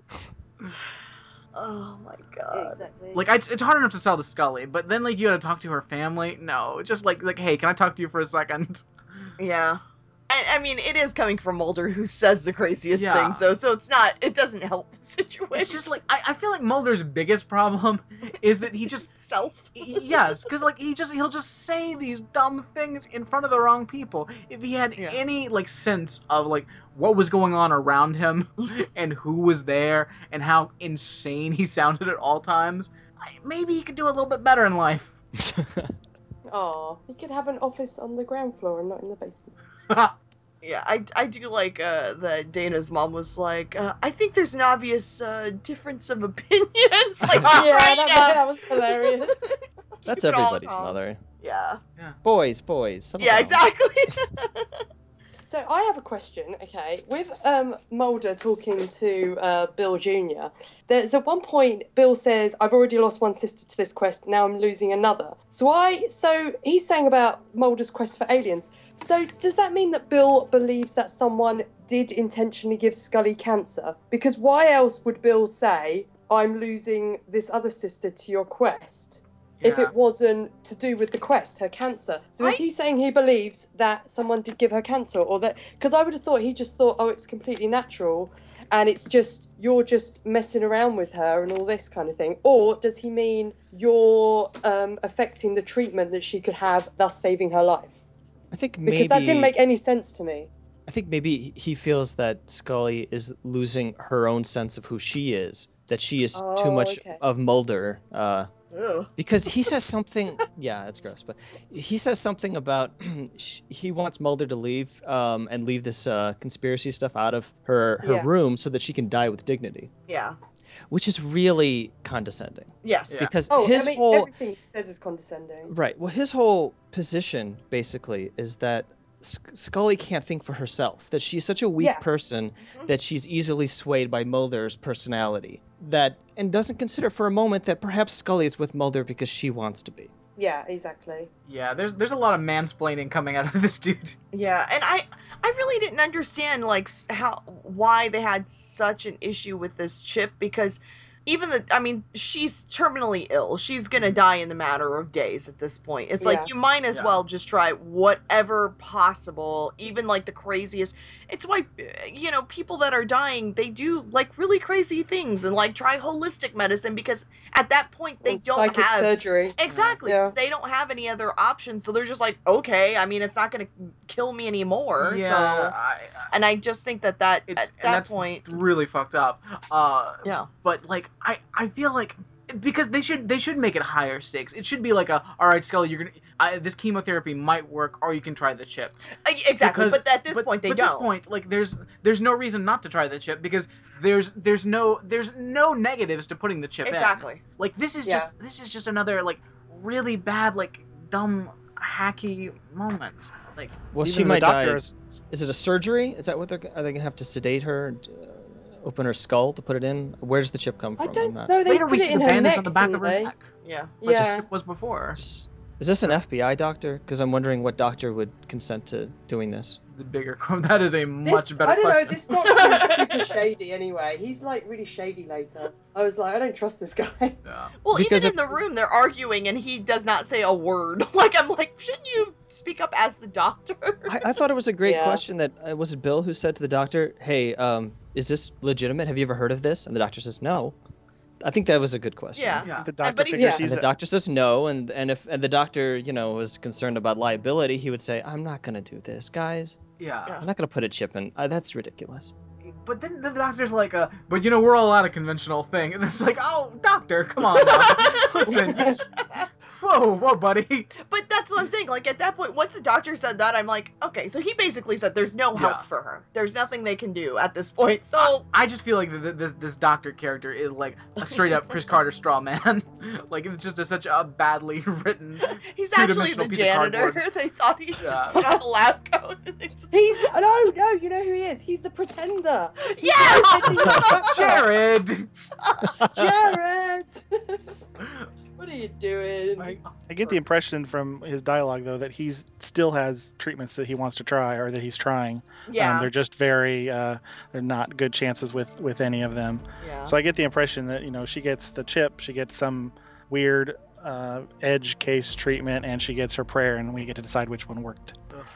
Oh my god. exactly. Like, it's, it's hard enough to sell to Scully, but then like you gotta talk to her family. No, just like like, hey, can I talk to you for a second? Yeah. I, I mean, it is coming from Mulder, who says the craziest Yeah. things, though, so it's not. It doesn't help the situation. It's just like I, I feel like Mulder's biggest problem is that he just self. yes, because like he just he'll just say these dumb things in front of the wrong people. If he had Yeah. any like sense of like what was going on around him and who was there and how insane he sounded at all times, I, maybe he could do a little bit better in life. Oh, he could have an office on the ground floor and not in the basement. Yeah, I, I do like uh, that Dana's mom was like, uh, I think there's an obvious uh, difference of opinions. like, yeah, right that, that was hilarious. That's Keep it all everybody's mother. Yeah. Boys, boys. settle Yeah, down. exactly. So I have a question. Okay, with um, Mulder talking to uh, Bill Jr. There's at one point Bill says, "I've already lost one sister to this quest. Now I'm losing another." So I, so he's saying about Mulder's quest for aliens. So does that mean that Bill believes that someone did intentionally give Scully cancer? Because why else would Bill say, "I'm losing this other sister to your quest"? If it wasn't to do with the quest, her cancer. So is I- he saying he believes that someone did give her cancer, or that? Because I would have thought he just thought, oh, it's completely natural, and it's just you're just messing around with her and all this kind of thing. Or does he mean you're um, affecting the treatment that she could have, thus saving her life? I think maybe... Because that didn't make any sense to me. I think maybe he feels that Scully is losing her own sense of who she is. That she is too Oh, much okay. of Mulder. Uh, Ugh. because he says something yeah that's gross but he says something about he wants mulder to leave um, and leave this uh, conspiracy stuff out of her her Yeah. room so that she can die with dignity Yeah. which is really condescending Yes. Yeah. because Oh, his I mean, whole everything he says is condescending. right well his whole position basically is that S- Scully can't think for herself. That she's such a weak Yeah. person Mhm. that she's easily swayed by Mulder's personality. That and doesn't consider for a moment that perhaps Scully is with Mulder because she wants to be. Yeah, exactly. Yeah, there's there's a lot of mansplaining coming out of this dude. Yeah, and I I really didn't understand like how why they had such an issue with this chip because even the I mean, she's terminally ill. She's gonna mm-hmm. die in the matter of days at this point. It's Yeah. like you might as Yeah. well just try whatever possible, even like the craziest. It's why uh, you know people that are dying they do like really crazy things and like try holistic medicine because at that point they And don't psychic have surgery. exactly Yeah. 'cause they don't have any other options. So they're just like, okay, I mean, it's not gonna kill me anymore. yeah, So I, and I just think that that it's at that that's point, really fucked up. Uh, yeah. but like I I feel like because they should they should make it higher stakes. It should be like a all right, Scully, you're gonna I, this chemotherapy might work, or you can try the chip. Uh, Exactly, Because- but at this but, point they but don't. this point, like there's there's no reason not to try the chip because there's there's no there's no negatives to putting the chip in. exactly. Like this is Yeah. just this is just another like really bad like dumb hacky moment. Like Well, she might die. doctor is- Is it a surgery? Is that what they're? Are they gonna have to sedate her, uh, open her skull to put it in? Where does the chip come from? I'm don't know. They later put we it in the her bandage neck, on the back of didn't her they? neck, Yeah. which Yeah. the chip was before. Is is this an FBI doctor? Because I'm wondering what doctor would consent to doing this. The bigger that is a This, much better I don't question. know. This doctor is super shady. Anyway, he's like really shady later. I was like, I don't trust this guy. Yeah. Well, Because even in the room, they're arguing, and he does not say a word. Like I'm like, shouldn't you speak up as the doctor? I, I thought it was a great Yeah. question. That uh, was it. Bill who said to the doctor, "Hey, um, is this legitimate? Have you ever heard of this?" And the doctor says, "No." I think that was a good question. Yeah. Yeah. The doctor but he's- Yeah. And the doctor says no, and and if and the doctor, you know, was concerned about liability, he would say, "I'm not gonna do this, guys. Yeah. I'm not gonna put a chip in. Uh, that's ridiculous." But then the doctor's like, uh, but you know, we're all out of conventional thing. And it's like, oh, doctor, come on. Listen. you- Whoa, whoa, buddy. But that's what I'm saying. Like at that point, once the doctor said that, I'm like, okay. So he basically said there's no help Yeah. for her. There's nothing they can do at this point. So I just feel like th th this, this doctor character is like a straight up Chris Carter straw man. like it's just a, such a badly written. he's actually the two-dimensional piece of janitor. they thought he Yeah. just put on a lab coat. and they just- He's no, no. You know who he is? He's the pretender. Yeah. Jarod. Jarod. what are you doing? I, I get the impression from his dialogue though that he's still has treatments that he wants to try or that he's trying. Um, yeah. they're just very uh, they're not good chances with with any of them. yeah. So I get the impression that you know she gets the chip, she gets some weird uh, edge case treatment, and she gets her prayer, and we get to decide which one worked.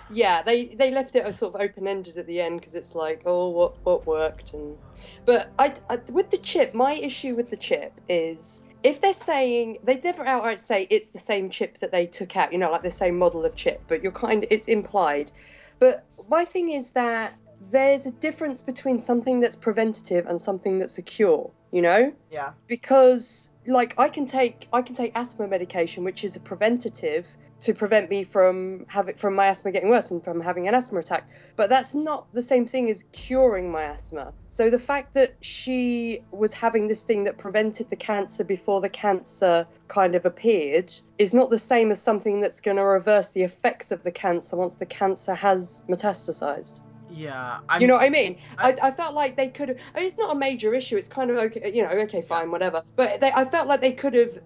Yeah, they they left it a sort of open ended at the end because it's like, oh, what what worked and. But I, I with the chip, my issue with the chip is if they're saying they never outright say it's the same chip that they took out, you know, like the same model of chip, but you're kind it's implied. But my thing is that there's a difference between something that's preventative and something that's a cure, you know? yeah. because like I can take I can take asthma medication, which is a preventative to prevent me from having from my asthma getting worse and from having an asthma attack. But that's not the same thing as curing my asthma. So the fact that she was having this thing that prevented the cancer before the cancer kind of appeared is not the same as something that's going to reverse the effects of the cancer once the cancer has metastasized. Yeah. I'm, You know what I mean? I, I- I felt like they could. I mean, it's not a major issue. It's kind of okay, you know, okay, fine, whatever. But they, I felt like they could have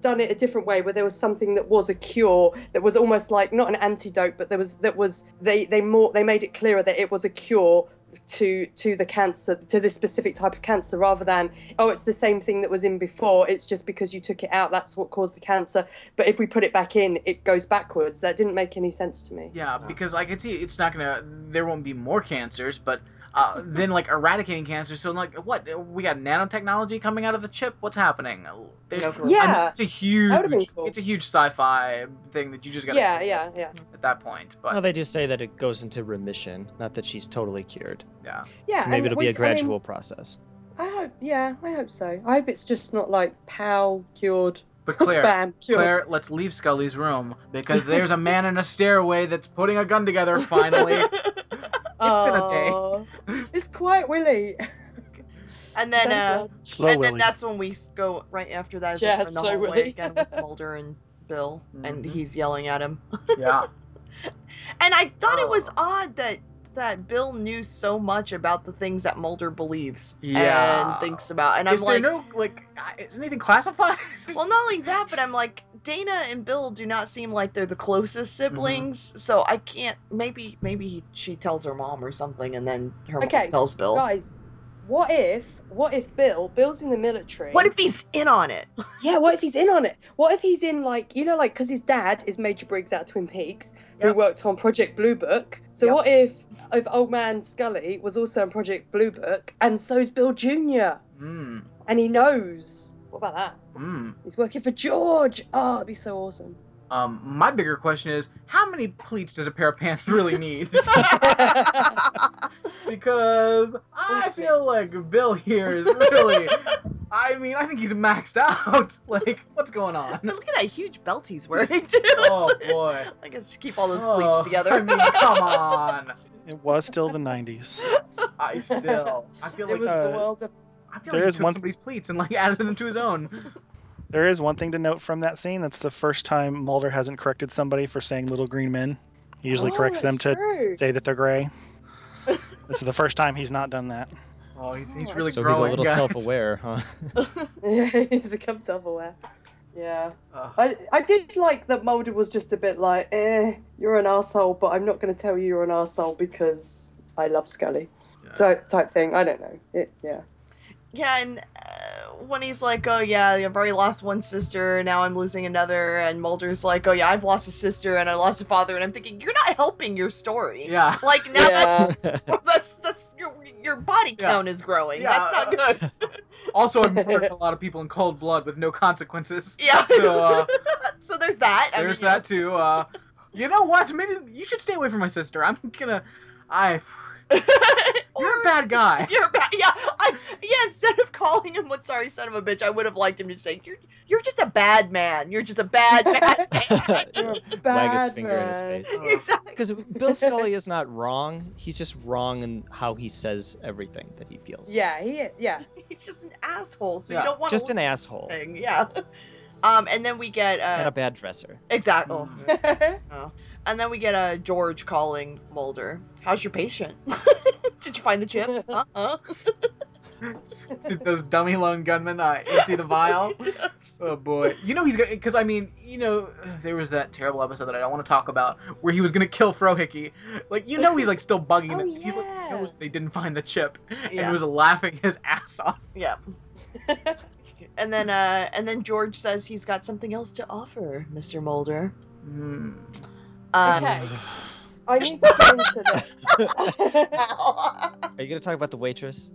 done it a different way, where there was something that was a cure, that was almost like not an antidote, but there was that was they they more they made it clearer that it was a cure to to the cancer to this specific type of cancer rather than oh it's the same thing that was in before. It's just because you took it out that's what caused the cancer. But if we put it back in it goes backwards. That didn't make any sense to me. Yeah, because I can see it's not gonna. There won't be more cancers, but uh, then like eradicating cancer. So like, what? We got nanotechnology coming out of the chip. What's happening? There's- No. I mean, Yeah, it's a huge. that would've been cool. It's a huge sci-fi thing that you just got. yeah yeah yeah At that point, but Well, they do say that it goes into remission, not that she's totally cured. yeah. yeah so maybe it'll be a we- I mean, gradual process. I hope, yeah, I hope so. I hope it's just not like pow cured, But Claire, bam. Claire, let's leave Scully's room because there's a man in a stairway that's putting a gun together finally. It's been a day. Aw, It's quite Willy. and then uh, Slow and then that's when we go right after that. is Yeah, in the slow hallway Willy. again with Mulder and Bill, and Mhm. he's yelling at him. yeah. And I thought it was Oh. odd that that Bill knew so much about the things that Mulder believes Yeah. and thinks about. And I'm Is like, there no like? Is anything classified? well, not only that, but I'm like, Dana and Bill do not seem like they're the closest Mm-hmm. siblings. So I can't. Maybe maybe she tells her mom or something, and then her Okay, mom tells Bill. Guys, what if what if Bill Bill's in the military? What if he's in on it? Yeah, what if he's in on it? What if he's in like you know like because his dad is Major Briggs out Twin Peaks, who worked on Project Blue Book. So Yep. what if if old man Scully was also on Project Blue Book, and so's Bill Jr. Mm. and he knows? What about that? Mm. He's working for George. Oh, it'd be so awesome. Um, my bigger question is, how many pleats does a pair of pants really need? because I feel like Bill here is really. I mean, I think he's maxed out. like, what's going on? But look at that huge belt he's wearing too. Oh boy. I guess keep all those Oh, pleats together. I mean, come on. It was still the 90s. I still. I feel it like was the uh, world of. I feel there like he took one- somebody's pleats and like added them to his own. There is one thing to note from that scene. That's the first time Mulder hasn't corrected somebody for saying little green men. He usually Oh, corrects them to true. say that they're gray. this is the first time he's not done that. Oh, he's, he's Oh, really so growing. he's a little guys. self-aware, huh? Yeah, he's become self-aware. Yeah. Ugh. I, I did like that Mulder was just a bit like, eh, you're an asshole, but I'm not going to tell you you're an asshole because I love Scully. Yeah. Type, type thing. I don't know. It, yeah. Yeah, and uh, when he's like, "Oh yeah, I've already lost one sister, now I'm losing another," and Mulder's like, "Oh yeah, I've lost a sister and I lost a father," and I'm thinking, you're not helping your story. Yeah. Like now Yeah. that's that's that's your your body Yeah. count is growing. Yeah, That's not good. Also, I've murdered a lot of people in cold blood with no consequences. Yeah. So, uh, so there's that. I there's mean, you that too. Uh, you know what? Maybe you should stay away from my sister. I'm gonna. I. know. You're a bad guy. You're a bad, yeah. I, yeah. Instead of calling him "what sorry son of a bitch," I would have liked him to say, "You're you're just a bad man. You're just a bad bad man." You're a Wag his bad finger in his man. face. exactly. Because Bill Scully is not wrong. He's just wrong in how he says everything that he feels. Yeah, he, yeah. He's just an asshole. So Yeah. you don't want Just an asshole thing. Yeah. Um, and then we get and uh, a bad dresser. exactly. Mm. And then we get uh, George calling Mulder. How's your patient? Did you find the chip? Uh-huh. Did those dummy lone gunmen uh, empty the vial? Oh boy. You know he's gonna because I mean you know there was that terrible episode that I don't want to talk about where he was gonna kill Frohike. Like you know he's like still bugging Oh, it. He's like he yeah. knows they didn't find the chip and Yeah. was laughing his ass off. Yeah. And then uh and then George says he's got something else to offer, Mr. Mulder. Hmm. Um, Okay. I need to get into this. Are you gonna talk about the waitress?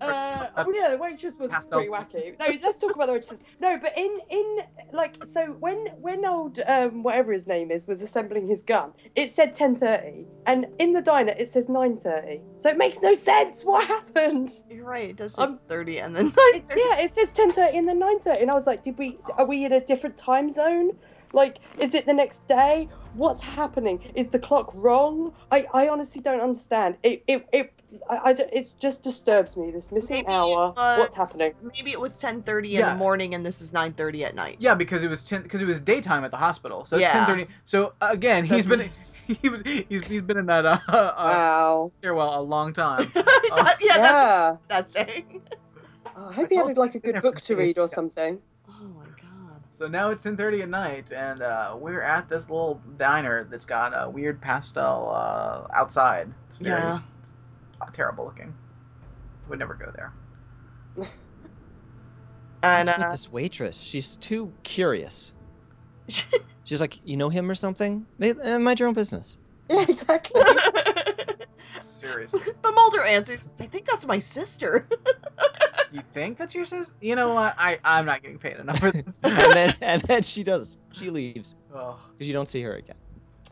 Uh, oh yeah, the waitress was Pastel. pretty wacky. No, let's talk about the waitresses. No, but in in like so when when old um whatever his name is was assembling his gun, it said ten thirty, and in the diner it says nine thirty. So it makes no sense. What happened? You're right. It does say Um, 30 and then It, yeah, it says ten thirty and then nine thirty, and I was like, did we are we in a different time zone? Like, is it the next day? What's happening? Is the clock wrong? I, I honestly don't understand. It it it I, I don't- it just disturbs me. This missing Maybe, hour. uh, What's happening? maybe it was 10:30 in Yeah. the morning and this is 9:30 at night. Yeah, because it was ten because it was daytime at the hospital. So it's Yeah. ten thirty. So again, he's been he was he's, he's been in that uh, uh Wow. stairwell a long time. yeah, that's yeah. what that's saying. I hope he had like a good book to read or something. My god. So now it's 10:30 at night, and uh, we're at this little diner that's got a weird pastel uh, outside. It's very Yeah. it's terrible looking. Would never go there. And What's with uh, this waitress? She's too curious. She's like, you know him or something? Uh, Mind your own business. Yeah, exactly. Seriously, but Mulder answers, "I think that's my sister." You think that's your sister? You know what? I I'm not getting paid enough for this. and then and then she does. She leaves oh. because you don't see her again.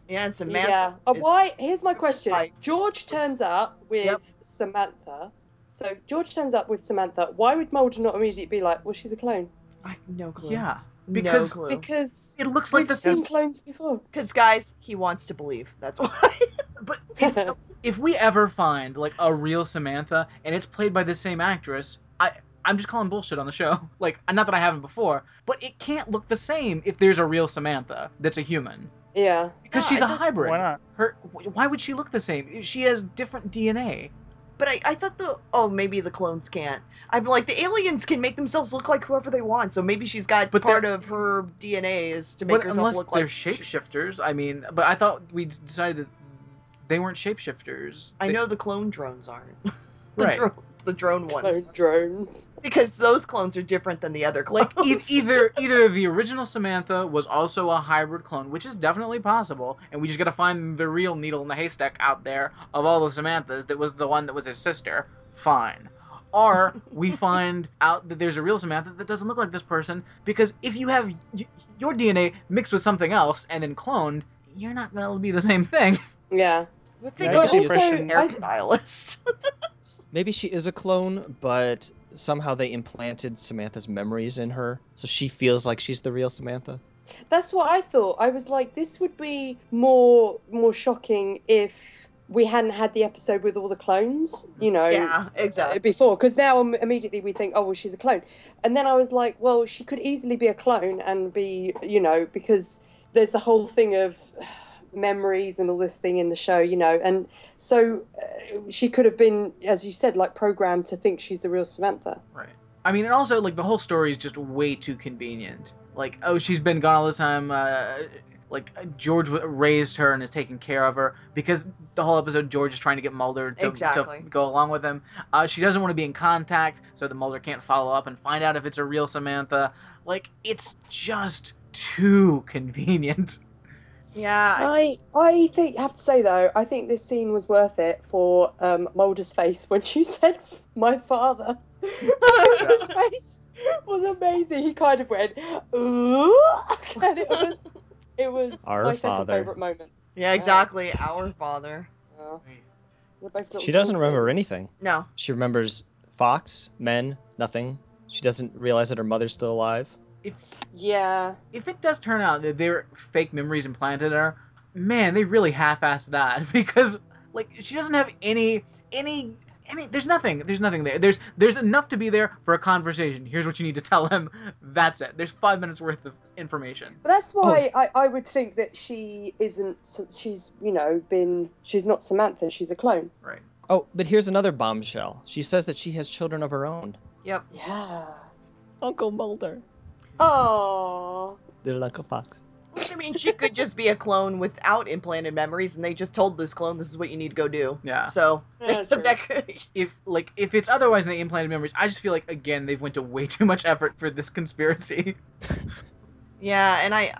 yeah, and Samantha. yeah. Uh, is- why? Here's my question. George turns up with Yep. Samantha. So George turns up with Samantha. Why would Mulder not immediately be like, "Well, she's a clone"? I have no clue. Yeah, no because- clue. Because it looks like we've the seen same. clones before. Because guys, he wants to believe. That's why. But if, if we ever find like a real Samantha and it's played by the same actress, I I'm just calling bullshit on the show. Like not that I haven't before, but it can't look the same if there's a real Samantha that's a human yeah. because No, she's I a don't- hybrid. Why not? Her why would she look the same? She has different DNA. But I, I thought the oh maybe the clones can't. I'm like the aliens can make themselves look like whoever they want. So maybe she's got But part of her DNA is to make But herself unless look they're shapeshifters, I mean, but I thought we decided that they weren't shapeshifters. I They- know the clone drones aren't. The Right. dro- the drone ones Clone drones. because those clones are different than the other clones. like e- either either the original Samantha was also a hybrid clone, which is definitely possible, and we just gotta find the real needle in the haystack out there of all the Samanthas that was the one that was his sister. Fine. Or we find out that there's a real Samantha that doesn't look like this person because if you have y- your DNA mixed with something else and then cloned, you're not gonna be the same thing. Yeah. But think Yeah, I of get the the impression- hairstylist. Maybe she is a clone, but somehow they implanted Samantha's memories in her, so she feels like she's the real Samantha. That's what I thought. I was like, this would be more more shocking if we hadn't had the episode with all the clones, you know, yeah, exactly. Uh, before. Because now immediately we think, oh, well, she's a clone. And then I was like, well, she could easily be a clone and be, you know, because there's the whole thing of memories and all this thing in the show, you know. And so uh, she could have been, as you said, like programmed to think she's the real Samantha. Right. I mean, and also like the whole story is just way too convenient. Like, oh, she's been gone all this time. Uh, like George raised her and is taking care of her because the whole episode George is trying to get Mulder to, Exactly. to go along with him. Uh, she doesn't want to be in contact, so the Mulder can't follow up and find out if it's a real Samantha. Like, it's just too convenient. Yeah, I I think have to say though, I think this scene was worth it for um, Mulder's face when she said "my father." His face was amazing. He kind of went ooh, and it was it was Our my second father. favorite moment. yeah, exactly. Our father. Yeah. They're both little She doesn't children. remember anything. No, She remembers Fox, men, nothing. She doesn't realize that her mother's still alive. Yeah, If it does turn out that they're fake memories implanted in her, man, they really half-assed that because like she doesn't have any any any there's nothing there's nothing there there's there's enough to be there for a conversation here's what you need to tell him that's it there's five minutes worth of information but that's why oh. I, I would think that she isn't. She's you know been. She's not Samantha. She's a clone. right Oh, but here's another bombshell. She says that she has children of her own. yep. Yeah. Uncle Mulder. Oh. They're like a Fox. I mean, she could just be a clone without implanted memories, and they just told this clone this is what you need to go do. yeah So Yeah, that could, if like if it's otherwise than the implanted memories i just feel like again they've went to way too much effort for this conspiracy yeah, and I,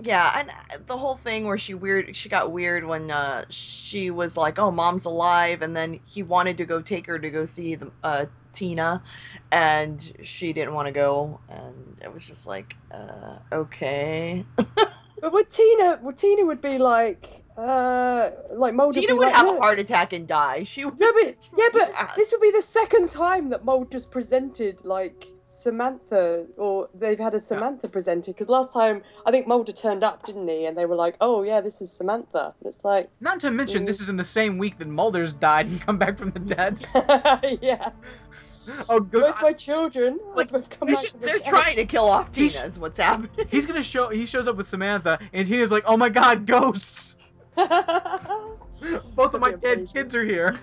yeah, and uh, the whole thing where she weird, she got weird when uh, she was like, "Oh, mom's alive," and then he wanted to go take her to go see the uh, Teena, and she didn't want to go, and it was just like, uh, okay. But would Teena? Would Teena would be like, uh, like Mulder? Teena would like, have a heart attack and die. She would. Yeah, but yeah, but this would be the second time that Mold just presented like Samantha, or they've had a Samantha presented. Because last time I think Mulder turned up, didn't he? And they were like, "Oh yeah, this is Samantha." And it's like, not to mention Mm. this is in the same week that mulder's died and come back from the dead yeah, oh good both my children like, have come They back. should- from the they're dead. trying to kill off He's- Teena. Is what's happening. he's gonna show he shows up with samantha and teena's like oh my god ghosts both of my That'd be dead kids are here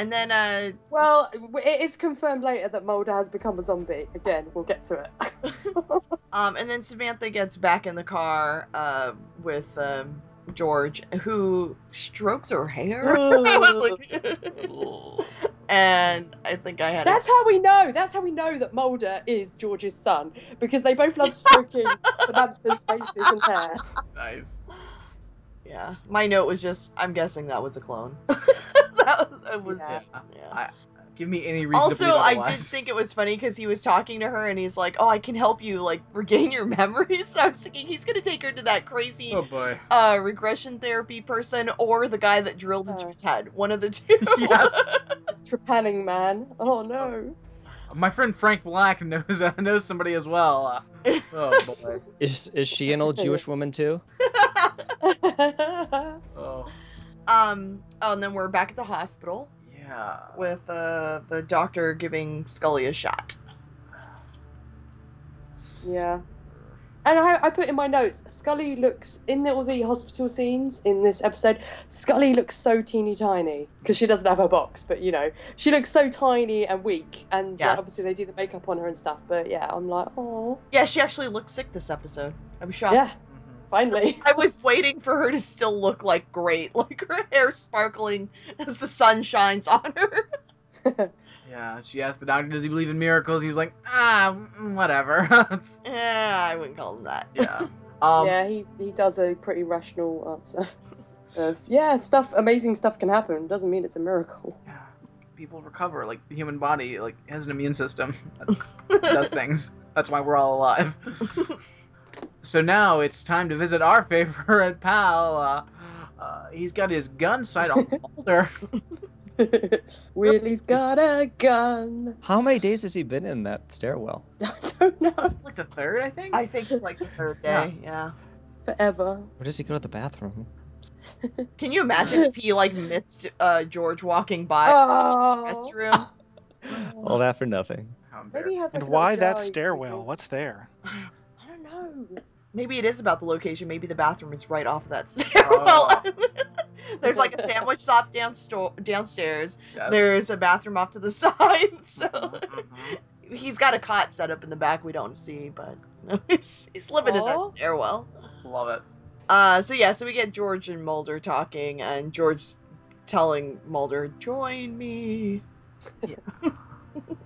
and then uh well, it is confirmed later that Mulder has become a zombie. Again, we'll get to it. Um, and then Samantha gets back in the car uh, with um, George, who strokes her hair. I was like, and I think I had. That's how we know. That's how we know that Mulder is George's son because they both love stroking Samantha's faces and hair. nice yeah. My note was just, I'm guessing that was a clone. that was, it was Yeah. yeah. I- give me any reason to Also, believe I did think it was funny because he was talking to her and he's like, "Oh, I can help you like regain your memories." So I was thinking he's gonna take her to that crazy oh boy uh regression therapy person or the guy that drilled into Uh. his head. One of the two. yes Trepanning man. Oh no. my friend frank black knows uh, knows somebody as well uh, oh boy is is she an old Jewish woman too? oh um. Oh, and then we're back at the hospital yeah with uh the doctor giving Scully a shot. yeah. And I, I put in my notes, Scully looks in the, all the hospital scenes in this episode. Scully looks so teeny tiny because she doesn't have her box, but you know she looks so tiny and weak. And like, obviously they do the makeup on her and stuff. But yeah, I'm like, oh Yeah, she actually looks sick this episode. I was shocked. yeah. Finally. I was waiting for her to still look like great, like her hair sparkling as the sun shines on her. Yeah, she asked the doctor, "Does he believe in miracles?" He's like, "Ah, mm, whatever." yeah, I wouldn't call him that. yeah. Um, yeah, he, he does a pretty rational answer. Of, yeah, stuff, amazing stuff can happen. Doesn't mean it's a miracle. yeah. People recover. Like the human body, like has an immune system that does things. That's why we're all alive. So now it's time to visit our favorite pal. Uh, uh, he's got his gun sight on Mulder. Willie's got a gun. How many days has he been in that stairwell? I don't know. It's like the third, I think. I think it's like the third day. Yeah. Forever. Where does he go to the bathroom? Can you imagine if he like missed uh, George walking by Oh. the restroom? All that for nothing. Maybe he has like And why that stairwell? What's there? I don't know. Maybe it is about the location. Maybe the bathroom is right off of that stairwell. Oh. There's like a sandwich shop downsto- downstairs. Yes. There's a bathroom off to the side. So Mhm. he's got a cot set up in the back we don't see, but you know, he's, he's living in that stairwell. Love it. Uh, so yeah, so we get George and Mulder talking, and George telling Mulder, "Join me."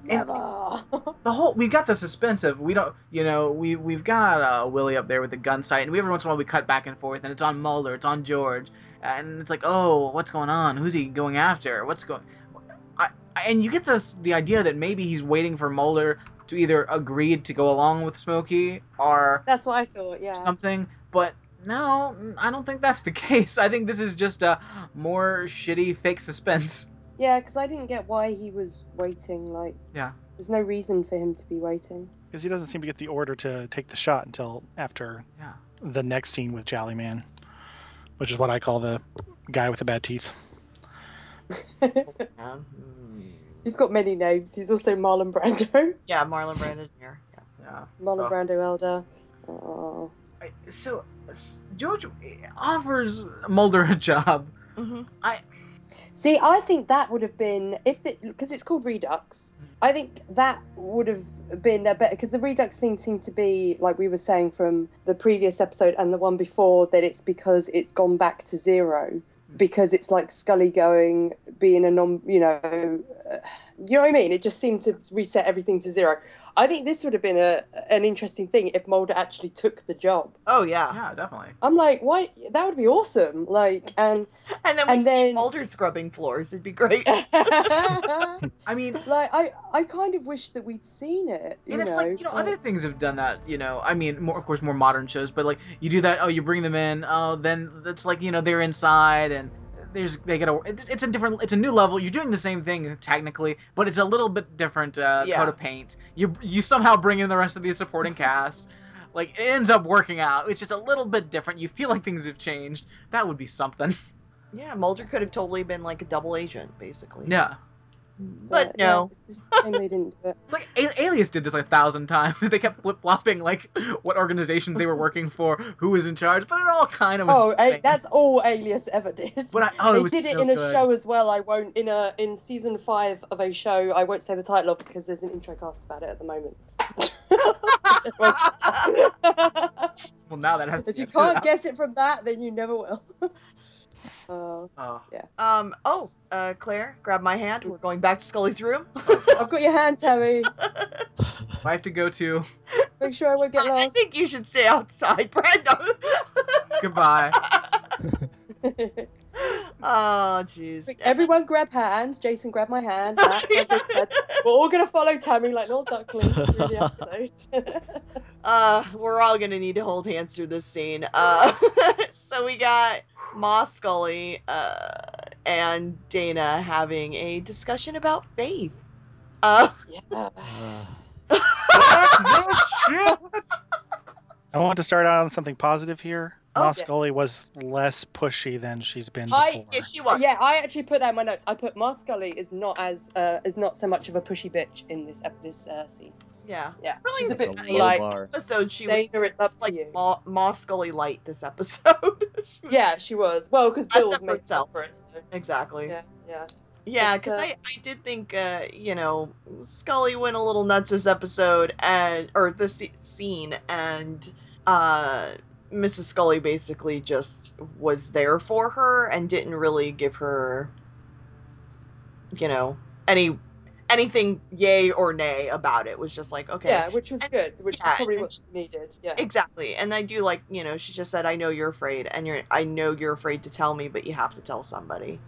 Never. the whole we've got the suspense of we don't you know we we've got uh, Willie up there with the gun sight and we every once in a while we cut back and forth and it's on Mulder it's on George and it's like oh what's going on who's he going after what's going I, and you get this the idea that maybe he's waiting for Mulder to either agree to go along with Smokey or That's what I thought. Yeah. something but no I don't think that's the case I think this is just a more shitty fake suspense Yeah, because I didn't get why he was waiting. Like, Yeah. there's no reason for him to be waiting. Because he doesn't seem to get the order to take the shot until after Yeah. the next scene with Jolly Man, which is what I call the guy with the bad teeth. Mm. He's got many names. He's also Marlon Brando. yeah Marlon Brando Jr. Yeah. yeah Marlon Oh. Brando Elder. Oh. I- so s- George offers Mulder a job. hmm See, I think that would have been if because it's called Redux. I think that would have been a better because the Redux thing seemed to be like we were saying from the previous episode and the one before that it's because it's gone back to zero because it's like Scully going being a non, you know, uh, you know what I mean. It just seemed to reset everything to zero. I think this would have been a an interesting thing if Mulder actually took the job. Oh yeah. Yeah, definitely. I'm like, why? That would be awesome. Like, and And then we And see then- Mulder scrubbing floors. It'd be great. I mean, like I, I kind of wish that we'd seen it. You and it's know, like you know but- other things have done that. You know, I mean, more of course more modern shows, but like you do that. Oh, you bring them in. Oh, then it's like you know they're inside and. There's they get a it's, it's a different it's a new level. You're doing the same thing technically, but it's a little bit different uh, Yeah. coat of paint. You you somehow bring in the rest of the supporting cast. Like it ends up working out. It's just a little bit different. You feel like things have changed. That would be something. yeah, Mulder could have totally been like a double agent, basically. Yeah. But yeah, no. it's just a shame they didn't do it. It's like A- Alias did this like a thousand times. They kept flip flopping like what organizations they were working for, who was in charge, but it all kind of was. Oh, the a- that's all Alias ever did. But I, oh, they it was did it so in a show as well. I won't in a in season five of a show. I won't say the title of because there's an intro cast about it at the moment. Well, now that has. to if you can't out. guess it from that, then you never will. Uh, Oh, Um. Oh, uh, Claire, grab my hand. We're going back to Scully's room. I've got your hand, Tammy. I have to go to. Make sure I won't get lost. I think you should stay outside, Brandon. Goodbye. oh, jeez. Everyone grab hands. Jason, grab my hand. Matt, like we're all gonna follow Tammy like little ducklings through the episode. uh, we're all gonna need to hold hands through this scene. Uh, so we got Ma Scully uh, and Dana having a discussion about faith. Uh, yeah. Uh, shit. I want to start out on something positive here. Oh, Ma yes. Scully was less pushy than she's been I- before. yeah, she was. Yeah, I actually put that in my notes. I put Ma Scully is not as uh, is not so much of a pushy bitch in this ep- this uh, scene. Yeah. Yeah, Really, she's a it's bit a low like bar. Episode she Dana, was it's up to like you. Ma, Ma Scully light this episode. She was- Yeah, she was. Well, because Bill was made making herself. for it. So. exactly. Yeah, yeah. Yeah, because uh, I, I did think, uh, you know, Scully went a little nuts this episode, and or this scene, and uh, Mrs. Scully basically just was there for her and didn't really give her, you know, any anything yay or nay about it. Was just like, okay, Yeah, which was And- good, which yeah, is probably what's needed. Yeah. exactly. And I do like, you know, she just said, "I know you're afraid, and you're, I know you're afraid to tell me, but you have to tell somebody."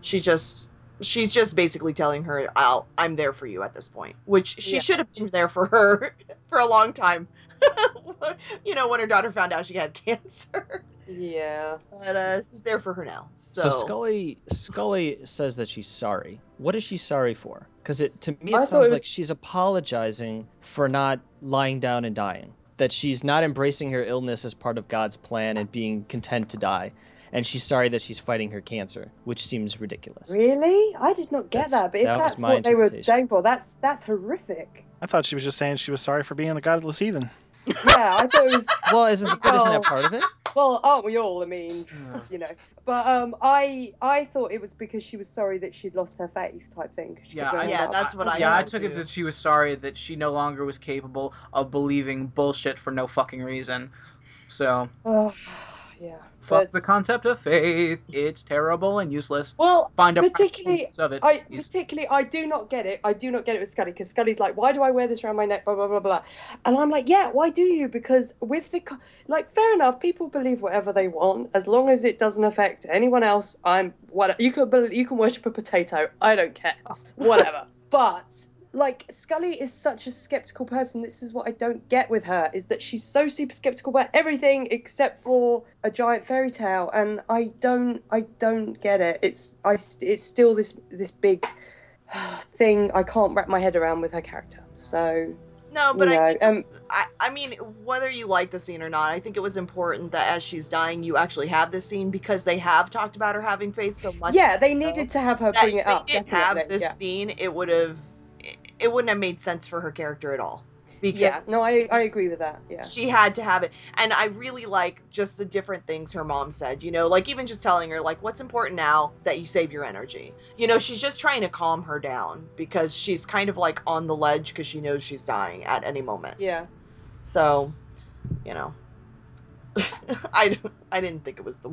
She just, she's just basically telling her, "I'll, I'm there for you at this point," which she Yeah. should have been there for her for a long time. you know, when her daughter found out she had cancer, Yeah. but uh, she's there for her now. So, So Scully Scully says that she's sorry. What is she sorry for? Because it to me it I thought it sounds like she's apologizing for not lying down and dying. That she's not embracing her illness as part of God's plan and being content to die. And she's sorry that she's fighting her cancer, which seems ridiculous. Really? I did not get That's- that. But if that that's what they were interpretation. saying for, that's that's horrific. I thought she was just saying she was sorry for being a godless heathen. Yeah, I thought it was. Well, isn't but isn't that part of it? Well, aren't we all? I mean, Yeah. you know. But um, I I thought it was because she was sorry that she'd lost her faith, type thing. 'cause she Yeah, kept I- going Yeah, that's what I yeah, I thought took it too. that she was sorry that she no longer was capable of believing bullshit for no fucking reason. So Oh, yeah. Fuck the concept of faith. It's terrible and useless. Well, Find a particularly of it. I is- particularly I do not get it. I do not get it with Scully because Scully's like, why do I wear this around my neck? Blah blah blah blah. And I'm like, yeah, why do you? Because with the like, fair enough. People believe whatever they want as long as it doesn't affect anyone else. I'm what you can you can worship a potato. I don't care. Oh. Whatever. but like Scully is such a skeptical person. This is what I don't get with her is that she's so super skeptical about everything except for a giant fairy tale, and I don't, I don't get it. It's, I, it's still this, this big thing I can't wrap my head around with her character. So No, but you I, know, think um, I, I mean, whether you like the scene or not, I think it was important that as she's dying, you actually have this scene because they have talked about her having faith so much. yeah, they needed to have her bring it up. didn't Definitely. have this yeah. scene, it would have, it wouldn't have made sense for her character at all. Because yeah. No, I, I agree with that. Yeah. she had to have it and i really like just the different things her mom said you know like even just telling her like what's important now that you save your energy you know she's just trying to calm her down because she's kind of like on the ledge because she knows she's dying at any moment Yeah. so you know i i didn't think it was the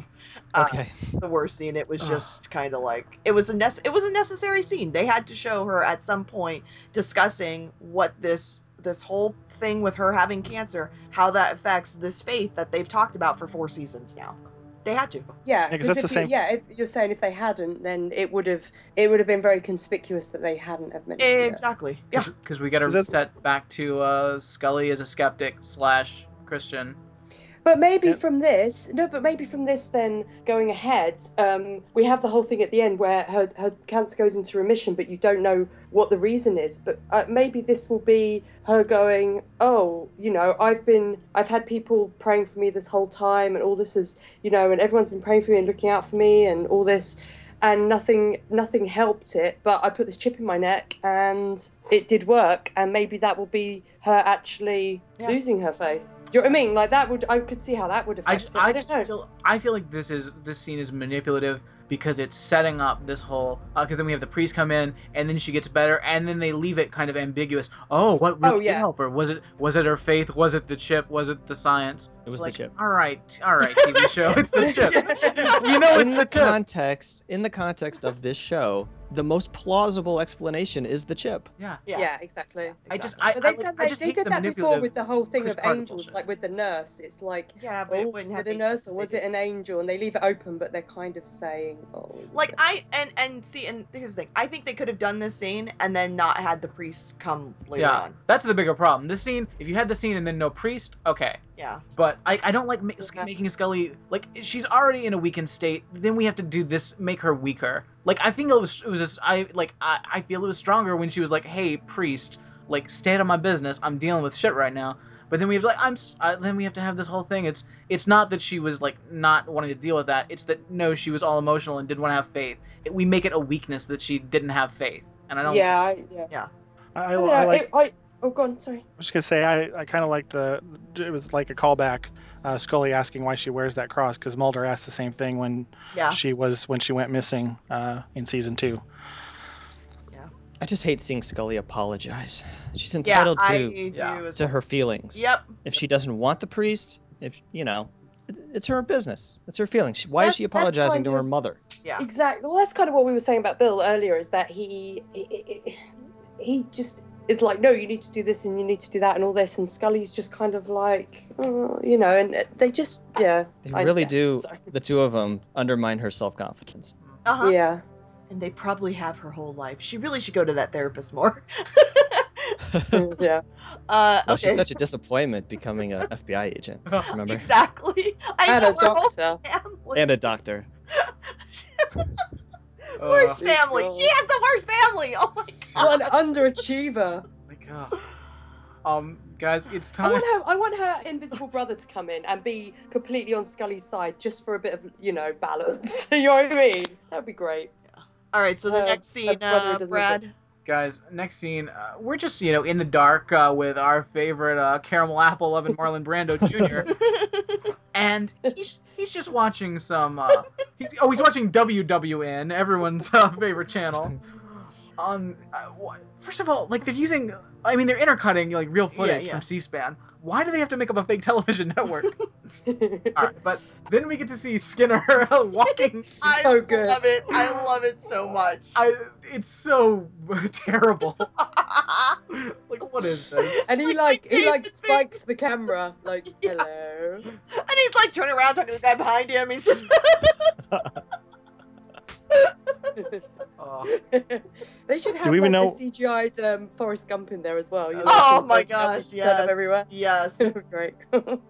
uh, Okay. the worst scene. It was just kind of like it was a nece- it was a necessary scene. They had to show her at some point discussing what this this whole thing with her having cancer how that affects this faith that they've talked about for four seasons now. They had to. Yeah, because that's if the you, same- yeah, if you're saying if they hadn't, then it would have it would have been very conspicuous that they hadn't have mentioned it. exactly. Yeah. Because we got to Is that- reset back to uh, Scully as a skeptic slash Christian. But maybe Yep. from this, no, but maybe from this, then going ahead, um, we have the whole thing at the end where her, her cancer goes into remission, but you don't know what the reason is. But uh, maybe this will be her going, oh, you know, I've been, I've had people praying for me this whole time, and all this is, you know, and everyone's been praying for me and looking out for me, and all this, and nothing, nothing helped it. But I put this chip in my neck, and it did work, and maybe that will be her actually Yeah. losing her faith. Do you know what I mean? Like that would I could see how that would I, affect just, it. I, I just feel I feel like this is this scene is manipulative because it's setting up this whole uh, because then we have the priest come in and then she gets better and then they leave it kind of ambiguous. Oh, what really Oh, yeah. help her? Was it was it her faith? Was it the chip? Was it the science? It was It's the like, chip. All right, all right, TV show, it's the chip. you know, in the the context in the context of this show, the most plausible explanation is the chip. yeah. Yeah, exactly. I just exactly. I, but I, they've like- done, I just they hate did the that before with the whole thing Chris of Carter angels, bullshit. like with the nurse. It's like, yeah but oh, it was it a nurse or was it an angel? And they leave it open, but they're kind of saying, oh, like I and and see and here's the thing. I think they could have done this scene and then not had the priests come later yeah, on. that's the bigger problem. This scene, if you had the scene and then no priest, okay. Yeah. But I, I don't like ma- Yeah. making Scully like she's already in a weakened state. Then we have to do this, make her weaker. Like I think it was it was just I like I, I feel it was stronger when she was like, "Hey, priest, like stay out of my business. I'm dealing with shit right now." But then we have to, like I'm s- uh, then we have to have this whole thing. It's it's not that she was like not wanting to deal with that. It's that no, she was all emotional and didn't want to have faith. It, we make it a weakness that she didn't have faith, and I don't. yeah, I- yeah. I, I, I, I like. it- I- oh, go on. Sorry. I was just gonna say I, I kind of like the it was like a callback. Uh, Scully asking why she wears that cross because Mulder asked the same thing when Yeah. she was when she went missing uh, in season two. Yeah. I just hate seeing Scully apologize. She's entitled I to Yeah. to her feelings. Yep. If she doesn't want the priest, if you know, it's her business. It's her feelings. She, why is she apologizing kind to her mother? Yeah. Exactly. Well, that's kind of what we were saying about Bill earlier. Is that he he, he- he just is like, no, you need to do this and you need to do that and all this, and Scully's just kind of like, oh, you know, and they just yeah. They I- really yeah, do. sorry. The two of them undermine her self confidence. Uh-huh. Yeah. And they probably have her whole life. She really should go to that therapist more. yeah. uh, Well, okay. she's such a disappointment becoming an FBI agent. Remember? Exactly. I And know a doctor. And a doctor. Worst Uh, family. God. She has the worst family. Oh my What god. an underachiever. Like, oh. Um, guys, it's I time. want her. I want her invisible brother to come in and be completely on Scully's side, just for a bit of, you know, balance. you know what I mean? That'd be great. All right. So the Uh, next scene, uh, Brad. exist. Guys, next scene, uh, we're just, you know, in the dark uh, with our favorite uh, caramel apple loving Marlon Brando Jr. and he's he's just watching some. Uh, he, oh, he's watching WWN, everyone's uh, favorite channel. On uh, wh- first of all, like they're using, I mean, they're intercutting like real footage yeah. from C-SPAN. Why do they have to make up a fake television network? all right, but then we get to see Skinner walking. I good. love it. I love it so much. I, it's so terrible. like, what is this? And he Like like he like David spikes the camera, like Yes. hello. And he's like turning around, talking to the guy behind him. He's just. Oh. they should have Do we even like know- a CGI'd um, Forrest Gump in there as well. You know, oh my Forrest Gump gosh! just turned up Yes. everywhere. Yes. Great.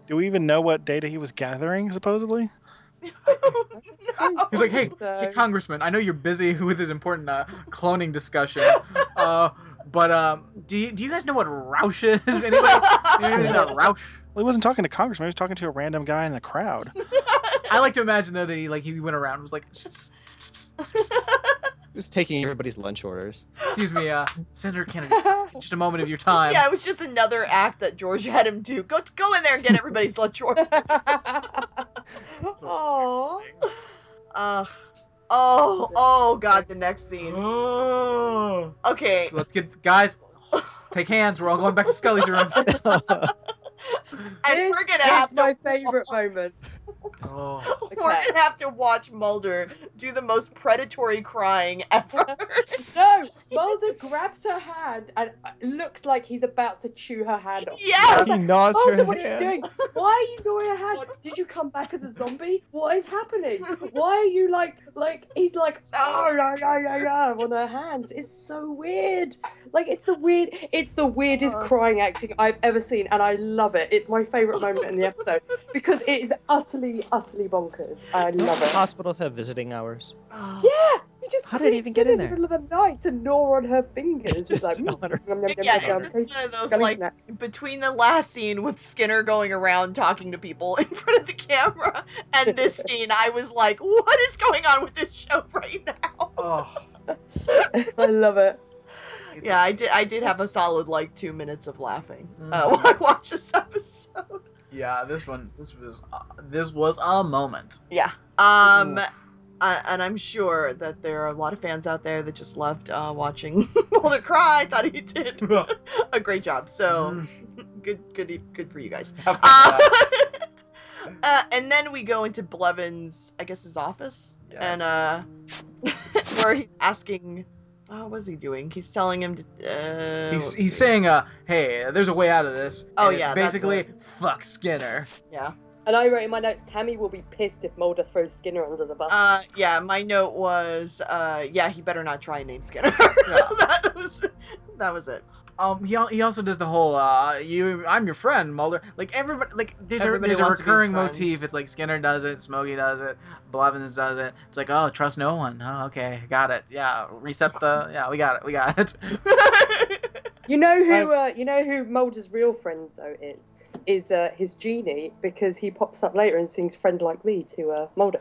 Do we even know what data he was gathering, supposedly? no. He's like, hey, So- hey, Congressman, I know you're busy with this important uh, cloning discussion, uh, but um, do you, do you guys know what Roush is? Anybody? Anybody know what Roush? Well, he wasn't talking to Congressman. He was talking to a random guy in the crowd. I like to imagine though that he like he went around and was like, He was taking everybody's lunch orders. excuse me, uh, Senator Kennedy, just a moment of your time. yeah, it was just another act that George had him do. Go, go in there and get everybody's lunch order. Aww. Uh, oh, oh God, the next scene. Oh. Okay, Let's get guys. Take hands. We're all going back to Scully's room. and this we're gonna is have my to. favorite moment. Oh. We're Okay. gonna have to watch Mulder do the most predatory crying ever. No, Mulder grabs her hand and uh, looks like he's about to chew her hand off. Yes! I was He like, gnaws Mulder, her what are you doing? Why are you gnawing her hand? Did you come back as a zombie? What is happening? Why are you like, like, he's like, oh, yeah, yeah, yeah, yeah, on her hands. It's so weird. Like, it's the weird, it's the weirdest Uh. crying acting I've ever seen, and I love it. It's my favourite moment in the episode because it is utterly, utterly bonkers. I love it. Hospitals have visiting hours. Oh, Yeah, he just How did he even get in the there? middle of the night to gnaw on her fingers. He's Just like, on her- "Yum, yum, yum, Yeah, yum, yum, it's just one of those Scully's like neck." between the last scene with Skinner going around talking to people in front of the camera and this scene, I was like, what is going on with this show right now? Oh. I love it. Yeah, I did. I did have a solid like two minutes of laughing uh, Mhm. while I watched this episode. Yeah, this one, this was, uh, this was a moment. Yeah. Um, and I'm sure that there are a lot of fans out there that just loved uh, watching Mulder cry. I thought he did a great job. So Mm. good, good, good for you guys. Uh, uh, and then we go into Blevins, I guess his office, and uh, where he's asking, oh, what was he doing? He's telling him to. Uh, He's, he's see. saying, uh, hey, there's a way out of this. Oh, and yeah, that's basically it. fuck Skinner. yeah. And I wrote in my notes, Tammy will be pissed if Mulder throws Skinner under the bus. Uh, yeah. My note was, uh, yeah, he better not try and name Skinner. Yeah. that was, that was it. Um, he, al- he also does the whole uh, you I'm your friend Mulder. Like everybody, like there's Everybody a there's a wants to be his recurring motif. It's like Skinner does it, Smokey does it, Blevins does it. It's like oh trust no one. Oh okay, got it. Yeah, reset the yeah we got it we got it. you know who? Uh, you know who Mulder's real friend though is? Is uh, his genie because he pops up later and sings "Friend Like Me" to uh, Mulder.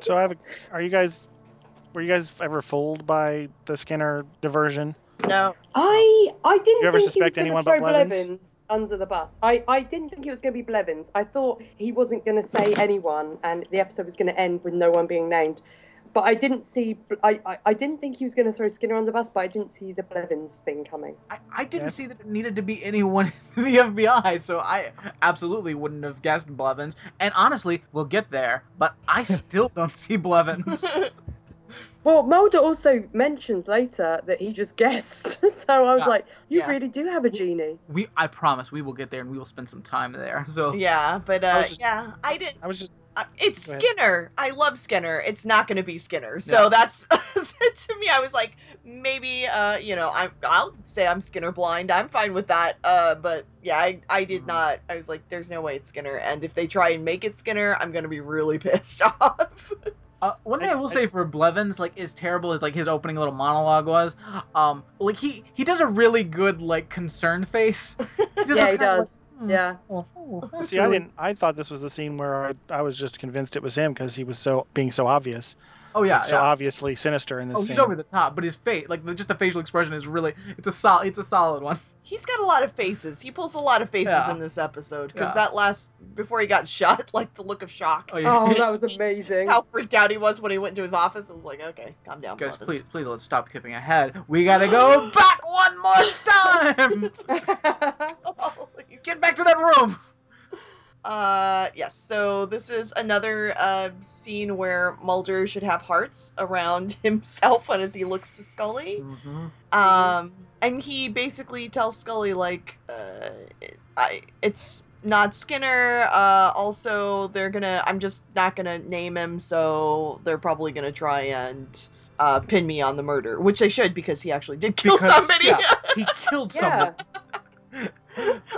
So I have. A, are you guys? Were you guys ever fooled by the Skinner diversion? No. I I didn't You ever think he was suspect going to anyone throw but Blevins? Blevins under the bus. I, I didn't think it was going to be Blevins. I thought he wasn't going to say anyone, and the episode was going to end with no one being named. but I didn't see. I, I, I didn't think he was going to throw Skinner on the bus, but I didn't see the Blevins thing coming. I, I didn't Yeah. see that it needed to be anyone in the FBI, so I absolutely wouldn't have guessed Blevins. And honestly, we'll get there, but I still don't see Blevins. Well, Mulder also mentions later that he just guessed, so I was Yeah. like, "You Yeah. really do have a genie." we, I promise, we will get there and we will spend some time there. So yeah, but uh, was just- yeah, I didn't. I was just Uh, it's Skinner. I love Skinner. It's not going to be Skinner. So Yeah. that's to me. I was like, maybe, uh, you know, I'm. I'll say I'm Skinner blind. I'm fine with that. Uh, but yeah, I, I did Mhm. not. I was like, there's no way it's Skinner. And if they try and make it Skinner, I'm gonna be really pissed off. Uh, one thing I, I- will I- say for Blevins, like as terrible as like his opening little monologue was, um, like he he does a really good like concerned face. He yeah, he kinda like, does. "Hmm, Yeah. oh, oh, that's see. I didn't. I thought this was the scene where I, I was just convinced it was him because he was so being so obvious. Oh yeah, so yeah. obviously sinister in this Oh, scene. he's over the top, but his face, like just the facial expression, is really it's a sol- it's a solid one. He's got a lot of faces. He pulls a lot of faces Yeah. in this episode because Yeah. that last before he got shot, like the look of shock. Oh, yeah. Oh, that was amazing. How freaked out he was when he went into his office. I was like, okay, calm down, Guys, Blevins. please, please let's stop skipping ahead. We gotta go back one more time. Get back to that room. Uh, yes. So this is another uh, scene where Mulder should have hearts around himself as he looks to Scully. Um, and he basically tells Scully like, uh, I it's not Skinner. Uh, also they're gonna. I'm just not gonna name him, so they're probably gonna try and. Uh, pin me on the murder, which they should because he actually did kill Because, somebody. yeah. He killed yeah. someone.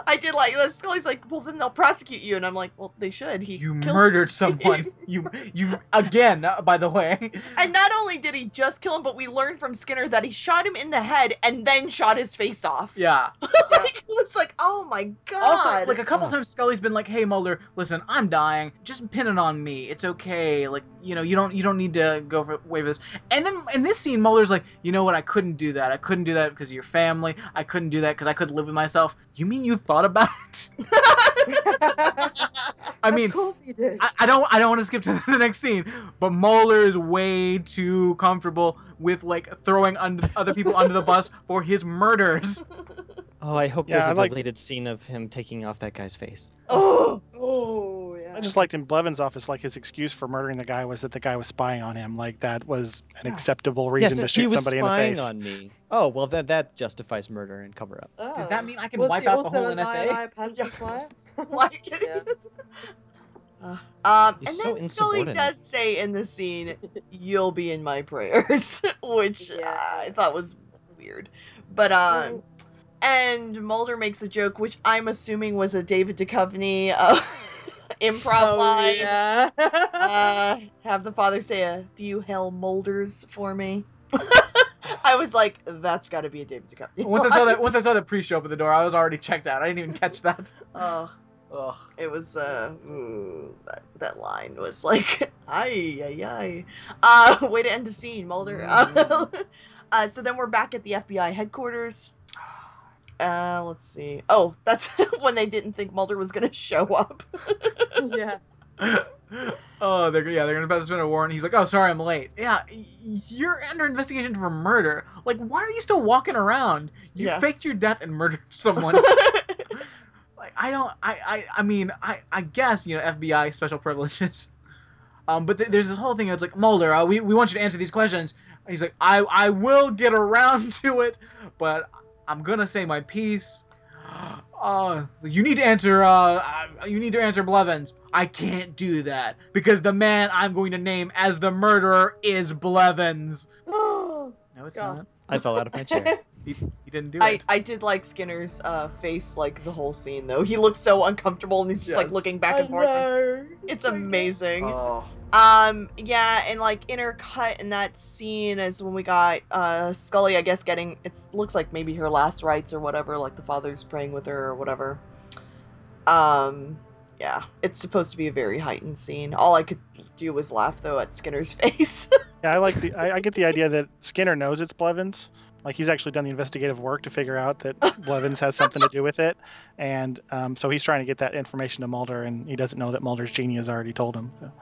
I did like that. Scully's like, well, then they'll prosecute you, and I'm like, well, they should. He You murdered someone. You you again. uh, By the way. And not only did he just kill him, but we learned from Skinner that he shot him in the head and then shot his face off. Yeah. like, it was like, oh my god. Also, like a couple times, Scully's been like, "Hey, Mulder, listen, I'm dying. Just pin it on me. It's okay. Like, you know, you don't you don't need to go for away with this." And then in this scene, Mulder's like, "You know what? I couldn't do that. I couldn't do that because of your family. I couldn't do that because I couldn't live with myself." You mean you thought about it? I mean, of course you did. I, I don't I don't want to skip to the next scene, but Mulder is way too comfortable with like throwing under, other people under the bus for his murders. Oh, I hope Yeah, there's a like- deleted scene of him taking off that guy's face. oh, oh, yeah. I just liked in Blevins' office, like his excuse for murdering the guy was that the guy was spying on him. Like that was an Yeah. acceptable reason yes, to shoot somebody in the spying face. on me. Oh, well, that that justifies murder and cover up. Oh. Does that mean I can Was wipe out the whole a NSA? liar, liar, pants Yeah. and swear? like Yeah. Uh, um, He's and so then Scully does say in the scene, "You'll be in my prayers," which Yeah. I thought was weird. But um, and Mulder makes a joke, which I'm assuming was a David Duchovny uh, improv oh, line. yeah. uh, have the father say a few hell molders for me. I was like, that's got to be a David Duchovny. Once I saw that, once I saw the priest at the door, I was already checked out. I didn't even catch that. Oh, Ugh. it was uh, ooh, that that line was like, ay ay ay. Uh, way to end the scene, Mulder. Mhm. uh, so then we're back at the FBI headquarters. Uh, let's see. Oh, that's when they didn't think Mulder was gonna show up. yeah. oh, they're yeah, they're gonna about to spin a warrant. He's like, "Oh, sorry, I'm late." Yeah, you're under investigation for murder. Like, why are you still walking around? You Yeah. faked your death and murdered someone. like, I don't. I. I. I mean, I. I guess you know FBI special privileges. Um, but th- there's this whole thing. It's like Mulder. Uh, we we want you to answer these questions. And he's like, I. I will get around to it, but I'm gonna say my piece. Uh, you need to answer. Uh, uh, you need to answer Blevins. I can't do that because the man I'm going to name as the murderer is Blevins. No, it's Gasp. not. I fell out of my chair. He, he didn't do I, it. I did like Skinner's uh, face like the whole scene though. He looks so uncomfortable and he's just like looking back I and forth. and. It's so amazing. Oh. Um, yeah, and like intercut in that scene is when we got uh Scully, I guess, getting it looks like maybe her last rites or whatever, like the father's praying with her or whatever. Um, yeah, it's supposed to be a very heightened scene. All I could do was laugh though at Skinner's face. Yeah, I like the. I, I get the idea that Skinner knows it's Blevins. Like he's actually done the investigative work to figure out that Blevins has something to do with it, and um, so he's trying to get that information to Mulder, and he doesn't know that Mulder's genie has already told him. So.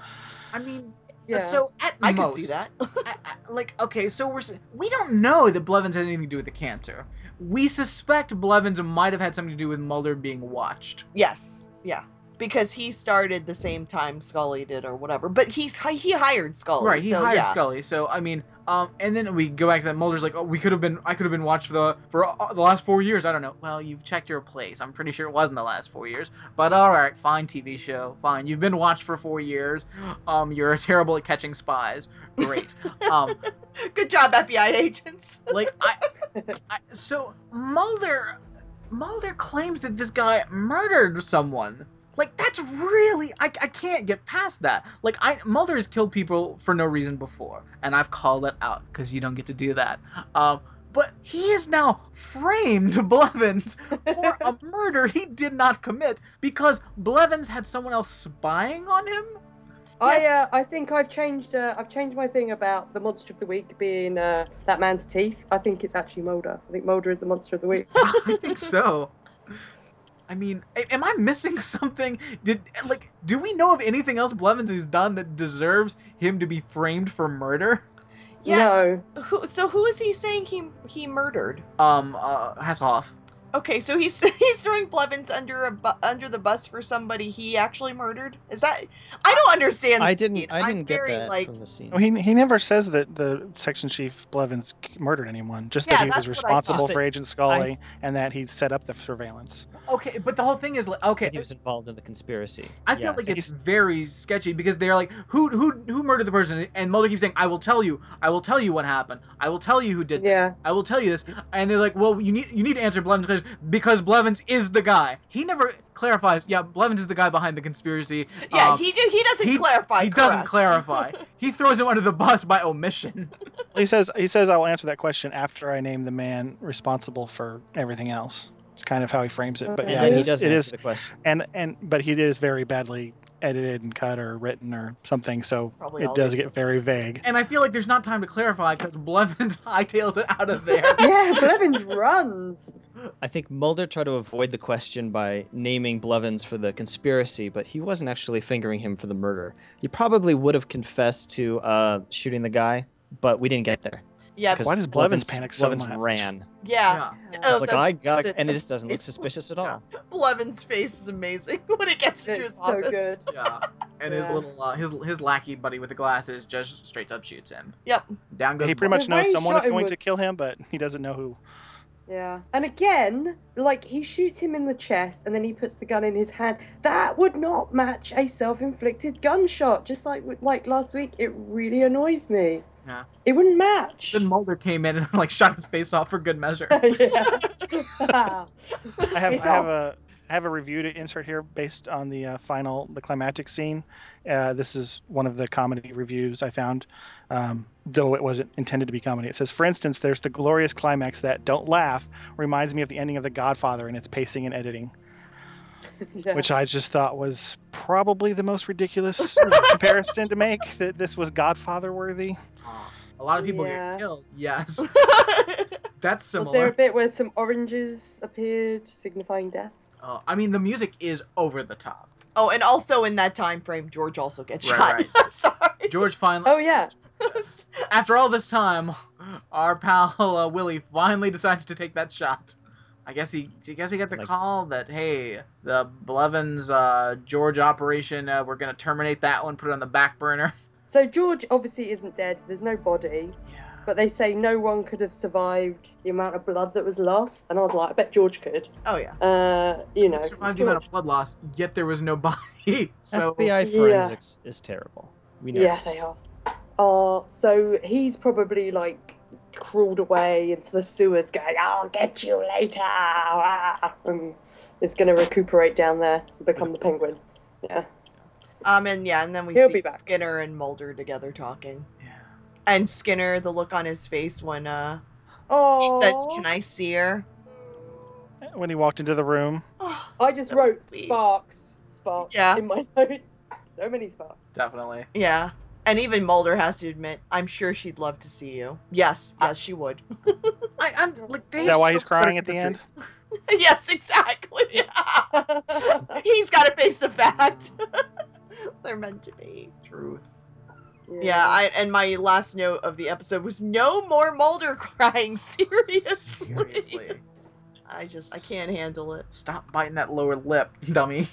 I mean, Yeah. So at I could most, see that. I, I, like okay, so we're we don't know that Blevins had anything to do with the cancer. We suspect Blevins might have had something to do with Mulder being watched. yes, yeah, because he started the same time Scully did, or whatever. But he's he hired Scully, Right, he so, hired yeah. Scully. So I mean, um, and then we go back to that. Mulder's like, oh, we could have been, I could have been watched for the for uh, the last four years. I don't know. Well, you've checked your place. I'm pretty sure it wasn't the last four years. But all right, fine, TV show, fine. You've been watched for four years. Um, you're terrible at catching spies. Great. Um, Good job, FBI agents. like I, I so Mulder Mulder claims that this guy murdered someone. Like that's really I, I can't get past that. Like I Mulder has killed people for no reason before, and I've called it out because you don't get to do that. Um, but he is now framed Blevins for a murder he did not commit because Blevins had someone else spying on him. I uh, I think I've changed uh, I've changed my thing about the monster of the week being uh, that man's teeth. I think it's actually Mulder. I think Mulder is the monster of the week. I think so. I mean, am I missing something? Did like, do we know of anything else Blevins has done that deserves him to be framed for murder? Yeah. No. Who? So who is he saying he he murdered? Um, uh, Hasselhoff. Okay, so he's he's throwing Blevins under a bu- under the bus for somebody he actually murdered. Is that? I don't understand. I didn't. scene. I I'm didn't get very, that like, from the scene. Oh, he he never says that the section chief Blevins murdered anyone. Just Yeah, that he was that's what I thought. responsible for Agent Scully and that he set up the surveillance. Okay, but the whole thing is like, okay, he was involved in the conspiracy. I feel like Yes. it's very sketchy because they're like, who who who murdered the person? And Mulder keeps saying, I will tell you, I will tell you what happened, I will tell you who did this, Yeah. I will tell you this. And they're like, well, you need you need to answer Blevins because because Blevins is the guy. He never clarifies. Yeah, Blevins is the guy behind the conspiracy. Yeah, Um, he just, he doesn't he- clarify. he doesn't clarify. he throws him under the bus by omission. He says he says I will answer that question after I name the man responsible for everything else. It's kind of how he frames it. But yeah, So it he is, doesn't it answer is the question. and and but he is very badly edited and cut or written or something, so Probably it does get very vague. And I feel like there's not time to clarify because Blevins hightails it out of there. Yeah, Blevins runs. I think Mulder tried to avoid the question by naming Blevins for the conspiracy, but he wasn't actually fingering him for the murder. He probably would have confessed to uh, shooting the guy, but we didn't get there. Yeah, Why does Blevins panic so Blevins much? ran. yeah. yeah. Oh, It's like the- I got it, and it just doesn't look suspicious at all. Blevins' face is amazing when it gets to his so office. good. Yeah. And his little uh, his his lackey buddy with the glasses just straight up shoots him. Yep. Down goes. He pretty much knows someone is shot him going to kill him, but he doesn't know who. Yeah. And again, like he shoots him in the chest and then he puts the gun in his hand. That would not match a self-inflicted gunshot. Just like like last week, it really annoys me. Yeah. It wouldn't match. Then Mulder came in and like shot his face off for good measure. I have Face I have off. a I have a review to insert here based on the uh, final the climactic scene. Uh, this is one of the comedy reviews I found, um, though it wasn't intended to be comedy. It says, for instance, there's the glorious climax that don't laugh reminds me of the ending of The Godfather in its pacing and editing, Yeah. which I just thought was probably the most ridiculous comparison to make. That this was Godfather worthy. Aw. a lot of people Yeah. get killed. Yes, that's so Was there a bit where some oranges appeared, signifying death? Uh, I mean, the music is over the top. oh, and also in that time frame, George also gets Right, shot. Sorry. George finally, Oh yeah. after all this time, our pal uh, Willie finally decides to take that shot. I guess he, I guess he got the Like- call that hey, the Blevins uh, George operation, uh, we're gonna terminate that one, put it on the back burner. So George obviously isn't dead. There's no body, Yeah. but they say no one could have survived the amount of blood that was lost. And I was like, I bet George could. Oh yeah. Uh, you know, it's survived the amount George. of blood loss, yet there was no body. So FBI Yeah. forensics is terrible. We know Yeah, this. they are. Uh, so he's probably like crawled away into the sewers, going, "I'll get you later," and is going to recuperate down there and become the penguin. Yeah. Um, and yeah, and then we He'll see be. Skinner and Mulder together talking. yeah. And Skinner, the look on his face when uh Oh. he says, "Can I see her?" When he walked into the room, Oh, I just so wrote sweet. sparks, sparks Yeah. in my notes. So many sparks. definitely. Yeah. And even Mulder has to admit, I'm sure she'd love to see you. Yes, yes, she would. I, I'm like they is that why so he's crying at the end? yes, exactly. He's got to face the fact. They're meant to be. Truth. Yeah, I and my last note of the episode was no more Mulder crying. Seriously. Seriously. I just I can't handle it. Stop biting that lower lip, dummy.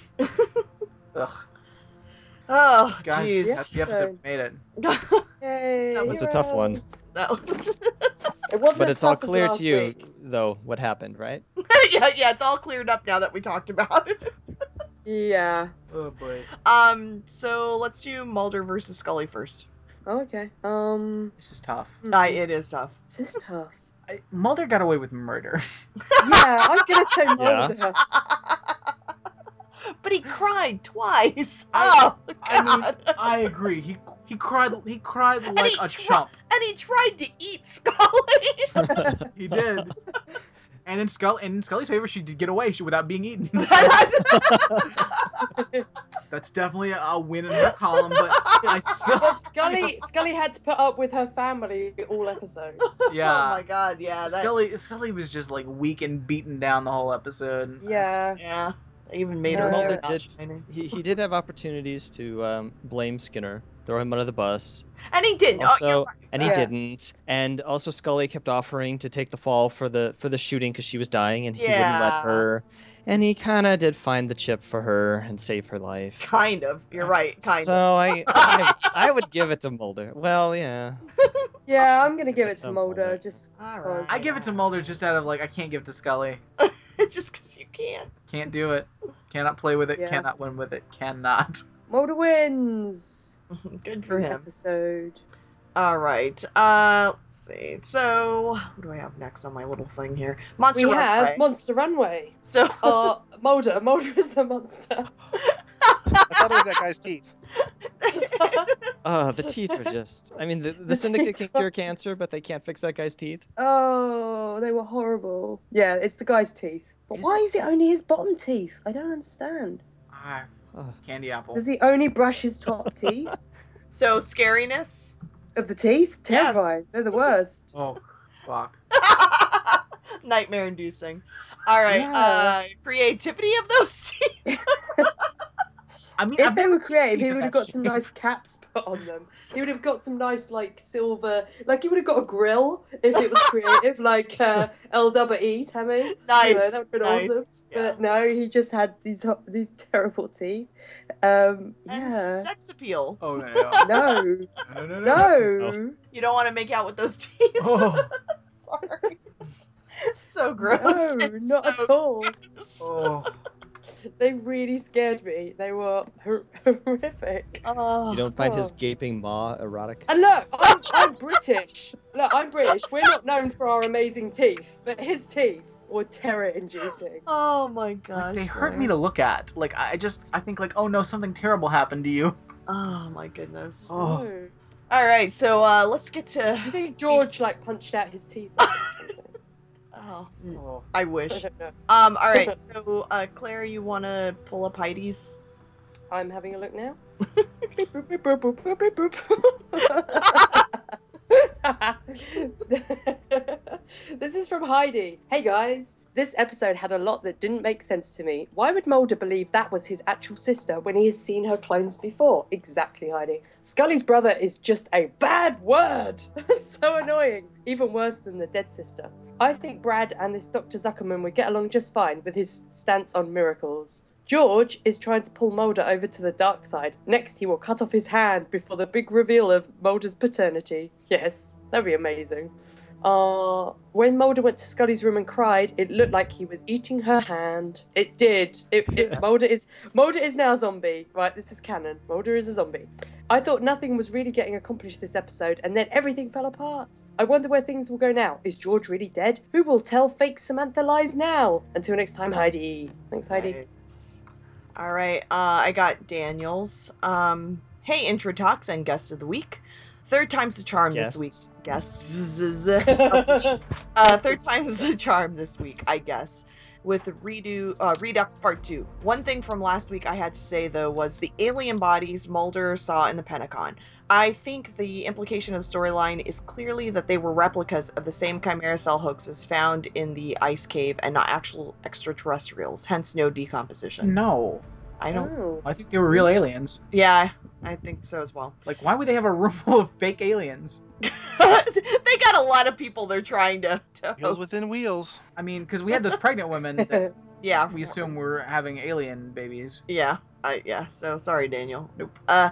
Ugh, Oh, guys, jeez. that's the episode. We made it. Yay, That was a tough one. heroes. No. It wasn't But it's all clear to you, week. though, what happened, right? yeah, yeah, it's all cleared up now that we talked about it. Yeah. Oh boy. Um, so let's do Mulder versus Scully first. Oh, okay. Um. This is tough. I, it is tough. This is tough. I, Mulder got away with murder. Yeah, I'm gonna say Yeah. Mulder. but he cried twice. I- oh God! I mean, I agree. He he cried. He cried like he a tri- chump. and he tried to eat Scully. He did. And in Scully, and in Scully's favor, she did get away she- without being eaten. That's definitely a win in her column. But I still, But Scully, Scully had to put up with her family all episode. Oh yeah. Oh my God! Yeah. That, Scully, Scully was just like weak and beaten down the whole episode. Yeah. Yeah. They even made Yeah. her Mulder did- he, he did have opportunities to um, blame Skinner, throw him under the bus. And he didn't. Also, oh, right. and he Yeah. didn't. And also, Scully kept offering to take the fall for the for the shooting because she was dying, and he wouldn't let her. And he kind of did find the chip for her and save her life. Kind of. You're right. Kind so of. I, I I would give it to Mulder. Well, yeah. Yeah, I'm gonna give it to Mulder. Mulder. Just All cause. I give it to Mulder just out of like I can't give it to Scully. Just because you can't. Can't do it. Cannot play with it. Yeah. Cannot win with it. Cannot. Mulder wins. Good for him. Episode. All right. Uh, let's see. So, what do I have next on my little thing here? Monster We have Runway. Monster Runway. so, Uh, Mulder. Mulder is the monster. I thought it was that guy's teeth. Uh, the teeth are just. I mean, the, the, The syndicate can cure cancer, but they can't fix that guy's teeth. oh, they were horrible. Yeah, it's the guy's teeth. But why is it only his bottom teeth? I don't understand. Ah, candy apple. Does he only brush his top teeth so scariness. of the teeth? Yes. Terrifying. They're the worst. Oh, fuck. Nightmare inducing. All right. Yeah. Uh, creativity of those teeth. I mean, If I've they were creative, he would have got some nice caps put on them. He would have got some nice, like, silver. Like, he would have got a grill if it was creative, like uh, LWE, Tammy. Nice. You know, that would have been nice. awesome. Yeah. But no, he just had these these terrible teeth. Um, And yeah. sex appeal. Oh no. No, no, no, no. no, You don't want to make out with those teeth. Oh, Sorry. so gross. no, It's not so at all. gross. oh. They really scared me. They were hor- horrific. Oh. You don't find his Oh. gaping maw erotic? And look, I'm, I'm British. Look, I'm British. We're not known for our amazing teeth, but his teeth were terror-inducing. Oh my Like, gosh. they hurt me to look at. Like I just, I think like, oh no, something terrible happened to you. Oh my goodness. Oh. No. All right, so uh, let's get to. Do you think George like punched out his teeth? Or something? Oh, Oh. I I wish. Um. All right. So, uh, Claire, you want to pull up Heidi's? I'm having a look now. This is from Heidi. Hey guys, this episode had a lot that didn't make sense to me. Why would Mulder believe that was his actual sister when he has seen her clones before? Exactly, Heidi. Scully's brother is just a bad word. so annoying. Even worse than the dead sister. I think Brad and this Dr. Zuckerman would get along just fine with his stance on miracles. George is trying to pull Mulder over to the dark side. Next, he will cut off his hand before the big reveal of Mulder's paternity. Yes, that'd be amazing. Uh, when Mulder went to Scully's room and cried, it looked like he was eating her hand. It did. It, it, Mulder is Mulder is now a zombie. Right, this is canon. Mulder is a zombie. I thought nothing was really getting accomplished this episode, and then everything fell apart. I wonder where things will go now. Is George really dead? Who will tell fake Samantha lies now? Until next time, Heidi. Thanks, Heidi. Nice. All right. Uh, I got Daniels. Um. Hey, intro talks and guest of the week. Third time's the charm this week. Guests. Guests. uh, third time's the charm this week, I guess. With redo uh, Redux Part Two. One thing from last week I had to say though was the alien bodies Mulder saw in the Pentagon. I think the implication of the storyline is clearly that they were replicas of the same chimera cell hoaxes found in the ice cave and not actual extraterrestrials. Hence, no decomposition. No, I don't. Oh. I think they were real aliens. Yeah, I think so as well. Like, why would they have a room full of fake aliens? they got a lot of people they're trying to, to Wheels host. within wheels. I mean, because we had those pregnant women that Yeah, we assume we're having alien babies. Yeah, I yeah. So sorry, Daniel. Nope. Uh,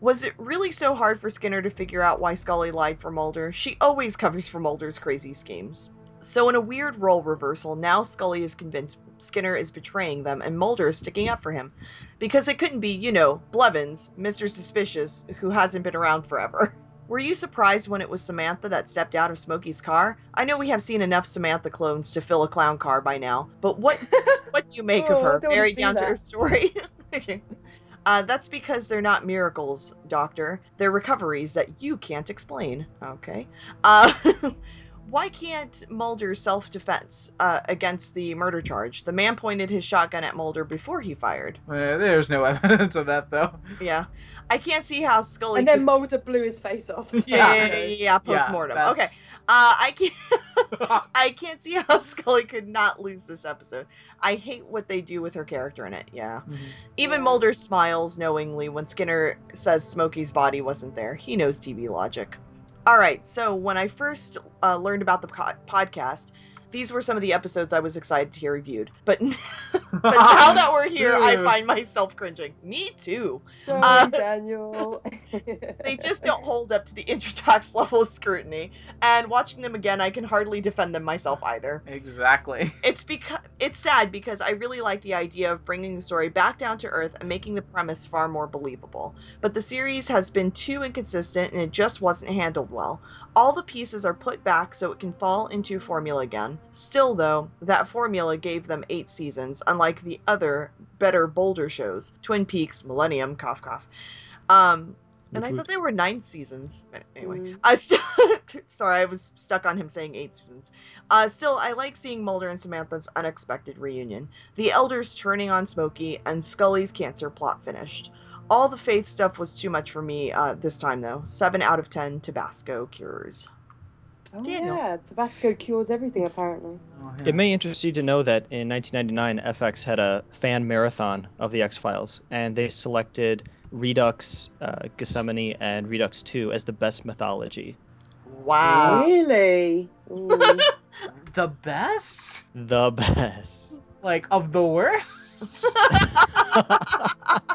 was it really so hard for Skinner to figure out why Scully lied for Mulder? She always covers for Mulder's crazy schemes. So in a weird role reversal, now Scully is convinced Skinner is betraying them and Mulder is sticking up for him. Because it couldn't be, you know, Blevins, Mr. Suspicious, who hasn't been around forever. Were you surprised when it was Samantha that stepped out of Smokey's car? I know we have seen enough Samantha clones to fill a clown car by now, but what what do you make Oh, of her? Very down to earth story. Okay. Uh, that's because they're not miracles, Doctor. They're recoveries that you can't explain. Okay. Uh, why can't Mulder self defense uh, against the murder charge? The man pointed his shotgun at Mulder before he fired. Uh, there's no evidence of that, though. Yeah. I can't see how Scully. and then could- Mulder blew his face off. so, yeah, yeah, yeah, yeah, post mortem. Yeah, okay. Uh, I can't. I can't see how Scully could not lose this episode. I hate what they do with her character in it. Yeah. Even Yeah. Mulder smiles knowingly when Skinner says Smokey's body wasn't there. He knows TV logic. All right, so when I first uh, learned about the po- podcast, these were some of the episodes I was excited to hear reviewed. But, but now that we're here, I find myself cringing. Me too. Sorry, Uh, Daniel. They just don't hold up to the Intertox level of scrutiny, and watching them again, I can hardly defend them myself either. Exactly. It's because it's sad because I really like the idea of bringing the story back down to earth and making the premise far more believable. But the series has been too inconsistent and it just wasn't handled well. All the pieces are put back so it can fall into formula again. Still though, that formula gave them 8 seasons unlike the other better bolder shows, Twin Peaks, Millennium, cough cough. Um and I thought they were 9 seasons. Anyway, Mm. I still sorry, I was stuck on him saying 8 seasons. Uh, still, I like seeing Mulder and Samantha's unexpected reunion, the elders turning on Smokey, and Scully's cancer plot finished. All the faith stuff was too much for me uh, this time, though. 7 out of 10 Tabasco cures. oh, Daniel. yeah, Tabasco cures everything, apparently. Oh, yeah. It may interest you to know that in 1999, FX had a fan marathon of the X Files, and they selected Redux, uh, Gethsemane, and Redux 2 as the best mythology. Wow. Really? The best? The best. Like, of the worst?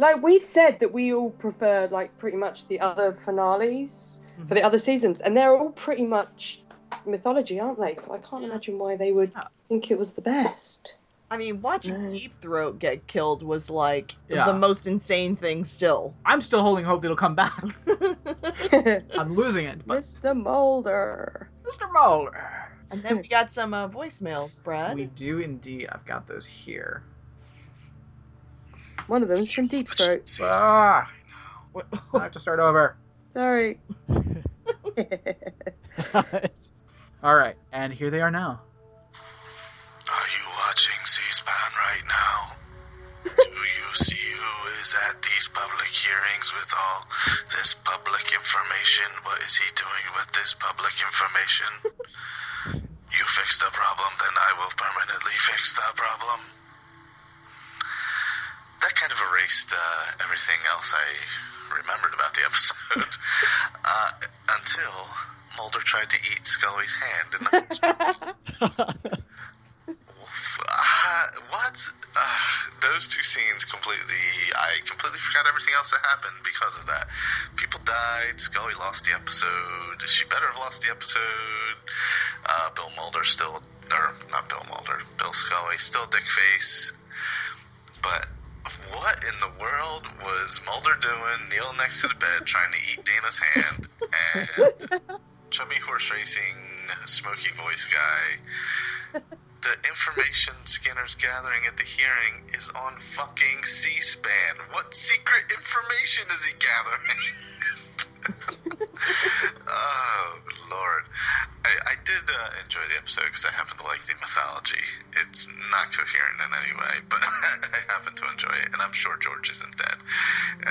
like we've said that we all prefer like pretty much the other finales for the other seasons, and they're all pretty much mythology, aren't they? So I can't imagine why they would Yeah. think it was the best. I mean, watching Mm. Deep Throat get killed was like Yeah. the most insane thing still. I'm still holding hope that it'll come back. I'm losing it. But Mr. Mulder. Mr. Mulder. and then we got some uh, voicemails, Brad. We do indeed. I've got those here. One of them's from Deep Throat. Ah, what- I have to start over. Sorry. All right, and here they are now. Are you watching C-SPAN right now? Do you see who is at these public hearings with all this public information? What is he doing with this public information? You fix the problem, then I will permanently fix the problem. That kind of erased uh, everything else I remembered about the episode. uh, until Mulder tried to eat Scully's hand in the uh, what? Uh, those two scenes completely. I completely forgot everything else that happened because of that. People died. Scully lost the episode. She better have lost the episode. Uh, Bill Mulder still, or not Bill Mulder, Bill Scully still dick face. But what in the world was Mulder doing, kneeling next to the bed, trying to eat Dana's hand, and chubby horse racing, smoky voice guy? the information Skinner's gathering at the hearing is on fucking C-SPAN. What secret information is he gathering? oh, Lord. I, I did uh, enjoy the episode because I happen to like the mythology. It's not coherent in any way, but I happen to enjoy it, and I'm sure George isn't dead.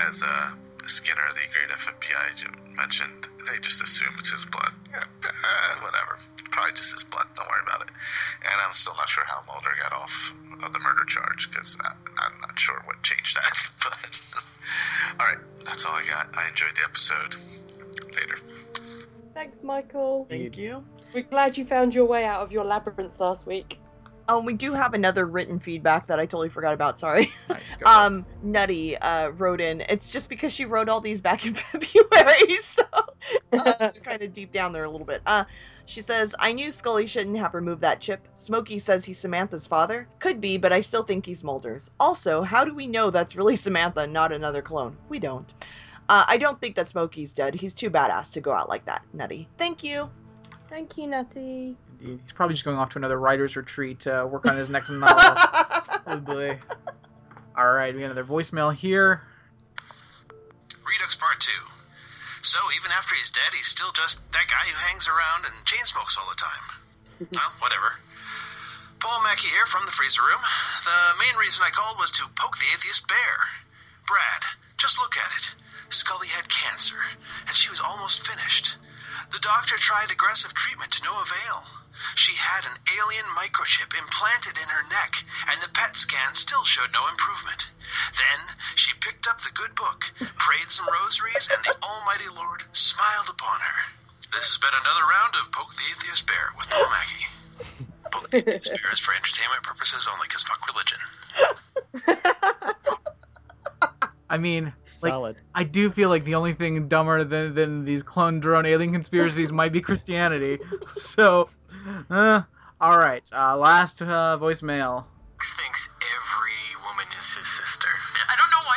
As uh, Skinner, the great FBI mentioned, they just assume it's his blood. Yeah, eh, whatever. Probably just his blood. Don't worry about it. And I'm still not sure how Mulder got off of the murder charge because I'm not sure what changed that. But all right, that's all I got. I enjoyed the episode. Later. Thanks, Michael. Thank you. We're glad you found your way out of your labyrinth last week. Um, we do have another written feedback that I totally forgot about. Sorry. Nice. Um, Nutty uh, wrote in. It's just because she wrote all these back in February, so uh, kind of deep down there a little bit. Uh, she says, "I knew Scully shouldn't have removed that chip. Smokey says he's Samantha's father. Could be, but I still think he's Mulder's. Also, how do we know that's really Samantha, not another clone? We don't. Uh, I don't think that Smokey's dead. He's too badass to go out like that. Nutty. Thank you. Thank you, Nutty. Indeed. He's probably just going off to another writer's retreat to work on his next novel. oh boy. All right, we got another voicemail here. Redux Part 2. So, even after he's dead, he's still just that guy who hangs around and chain smokes all the time. well, whatever. Paul Mackey here from the freezer room. The main reason I called was to poke the atheist bear. Brad, just look at it. Scully had cancer, and she was almost finished. The doctor tried aggressive treatment to no avail. She had an alien microchip implanted in her neck, and the PET scan still showed no improvement. Then she picked up the good book, prayed some rosaries, and the Almighty Lord smiled upon her. This has been another round of Poke the Atheist Bear with Paul Mackey. Poke the Atheist Bear is for entertainment purposes only, because fuck religion. I mean, like, Solid. I do feel like the only thing dumber than, than these clone drone alien conspiracies might be Christianity. So, uh, all right. Uh, last uh, voicemail. thinks every woman is his sister.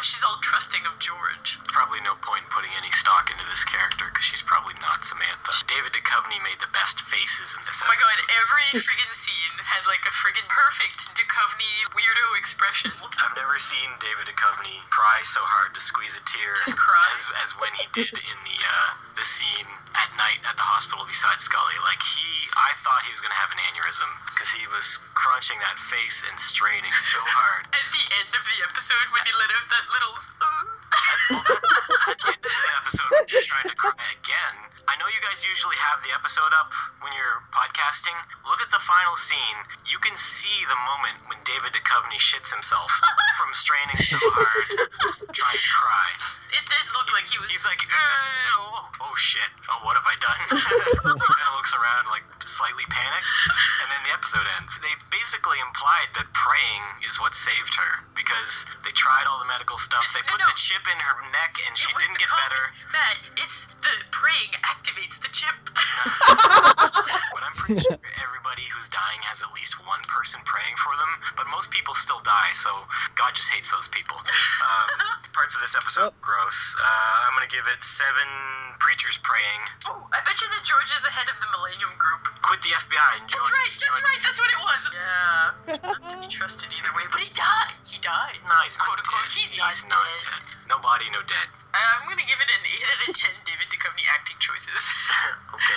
She's all trusting of George. Probably no point in putting any stock into this character because she's probably not Samantha. David Duchovny made the best faces in this. Oh my god, every friggin' scene had like a friggin' perfect Duchovny weirdo expression. I've never seen David Duchovny cry so hard to squeeze a tear as, as when he did in the uh, the scene at night at the hospital beside Scully. Like he, I thought he was gonna have an aneurysm because he was crunching that face and straining so hard. At the end of the episode when he let out that little. Well, that- at the end of the episode, when he's trying to cry again. I know you guys usually have the episode up when you're podcasting. Look at the final scene. You can see the moment when David Duchovny shits himself from straining so hard, trying to cry. it did look like he was. He's like, "Eh, oh, oh shit, oh what have I done? he kind of looks around like slightly panicked, and then the episode ends. They basically implied that praying is what saved her because they tried all the medical stuff. They put no. the chip in her neck and she didn't get better. Matt, it's the praying activates the chip. But I'm pretty sure everybody who's dying has at least one person praying for them. But most people still die, so God just hates those people. Um, parts of this episode gross. Uh, I'm gonna give it seven preachers praying. oh, I bet you that George is the head of the Millennium Group. Quit the FBI and join. That's right, that's join- right, that's what it was. Yeah. He's not to be trusted either way, but he died. He died. No, he's not Quote unquote, dead. he's not not dead. dead. No body, no dead. Uh, I'm gonna give it an 8 out of 10 David Duchovny acting choices. okay.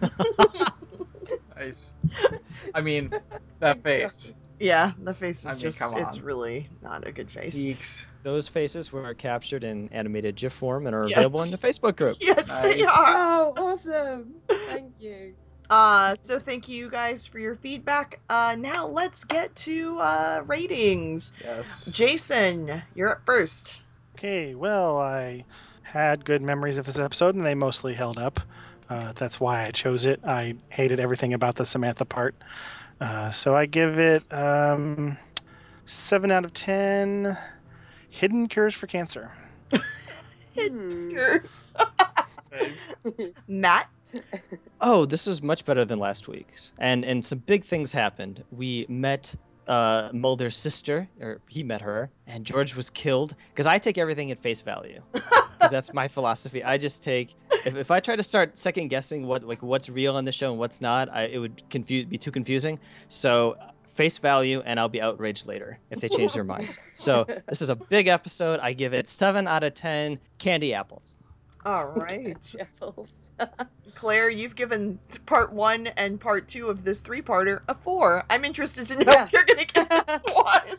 Nice. I mean, that face. Yeah, the face is I mean, just, come it's really not a good face. Geeks. Those faces were captured in animated GIF form and are Yes. available in the Facebook group. Yes, they Nice. are. Oh, awesome! Thank you. Uh, so thank you guys for your feedback. Uh, now let's get to uh, ratings. Yes. Jason, you're up first. Okay, well, I had good memories of this episode, and they mostly held up. Uh, that's why I chose it. I hated everything about the Samantha part. Uh, so I give it um, 7 out of 10 hidden cures for cancer. Hmm. Yours. Matt. Oh, this was much better than last week's, and and some big things happened. We met uh, Mulder's sister, or he met her, and George was killed. Because I take everything at face value, because that's my philosophy. I just take if, if I try to start second guessing what like what's real on the show and what's not, I, it would confuse be too confusing. So face value, and I'll be outraged later if they change their minds. So this is a big episode. I give it seven out of ten candy apples. All right. Claire, you've given part one and part two of this three parter a four. I'm interested to know Yeah. if you're going to give this one.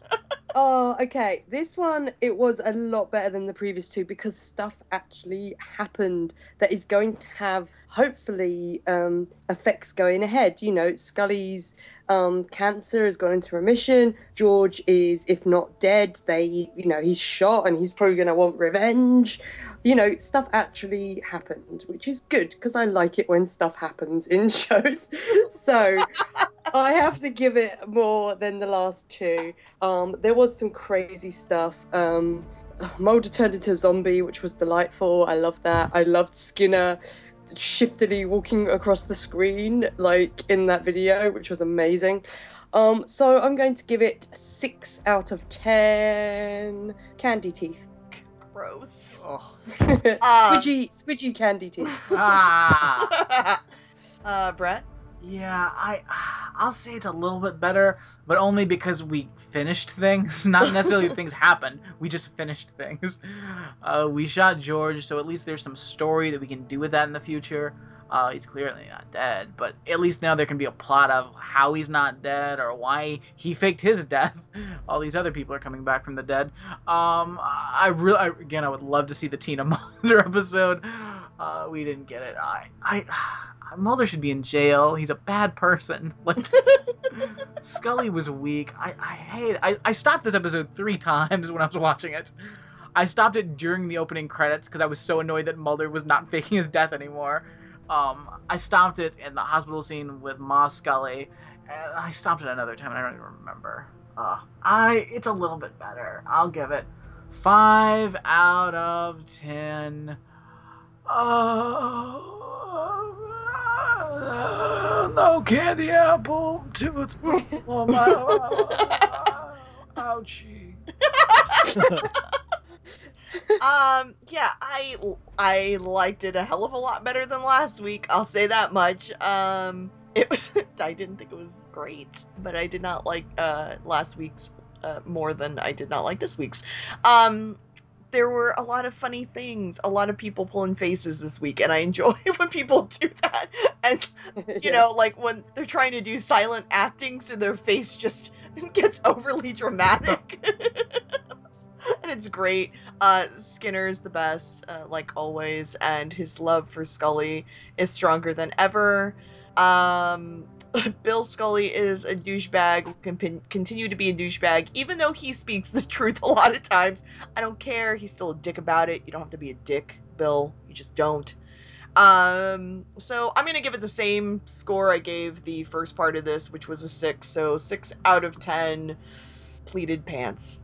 Oh, okay. This one it was a lot better than the previous two because stuff actually happened that is going to have hopefully um, effects going ahead. You know, Scully's um, cancer has gone into remission. George is, if not dead, they, you know, he's shot and he's probably going to want revenge. You know, stuff actually happened, which is good because I like it when stuff happens in shows. so I have to give it more than the last two. Um, there was some crazy stuff. Um, Mulder turned into a zombie, which was delightful. I loved that. I loved Skinner shiftily walking across the screen, like in that video, which was amazing. Um, so I'm going to give it six out of ten candy teeth. Gross. Oh. squidgy, squidgy candy teeth. Ah. uh, Brett? Yeah, I I'll say it's a little bit better, but only because we finished things. Not necessarily things happened. We just finished things. Uh, we shot George, so at least there's some story that we can do with that in the future. Uh, he's clearly not dead, but at least now there can be a plot of how he's not dead or why he faked his death. All these other people are coming back from the dead. Um, I really, again, I would love to see the Teena Mulder episode. Uh, we didn't get it. I, I, Mulder should be in jail. He's a bad person. Like Scully was weak. I, I hate. I, I stopped this episode three times when I was watching it. I stopped it during the opening credits because I was so annoyed that Mulder was not faking his death anymore. Um, I stopped it in the hospital scene with Ma Scully, and I stopped it another time. And I don't even remember. Uh, I it's a little bit better. I'll give it five out of ten. Uh, no candy apple tooth. Oh! Ouchie. um yeah i i liked it a hell of a lot better than last week i'll say that much. Um it was i didn't think it was great but i did not like uh last week's uh, more than i did not like this week's. Um there were a lot of funny things a lot of people pulling faces this week and i enjoy when people do that. And you Yeah. know like when they're trying to do silent acting so their face just gets overly dramatic and it's great. Uh skinner is the best uh, like always and his love for scully is stronger than ever. Um bill scully is a douchebag will con- continue to be a douchebag even though he speaks the truth a lot of times. I don't care. He's still a dick about it. You don't have to be a dick bill. You just don't. Um so i'm gonna give it the same score i gave the first part of this which was a six. So six out of ten pleated pants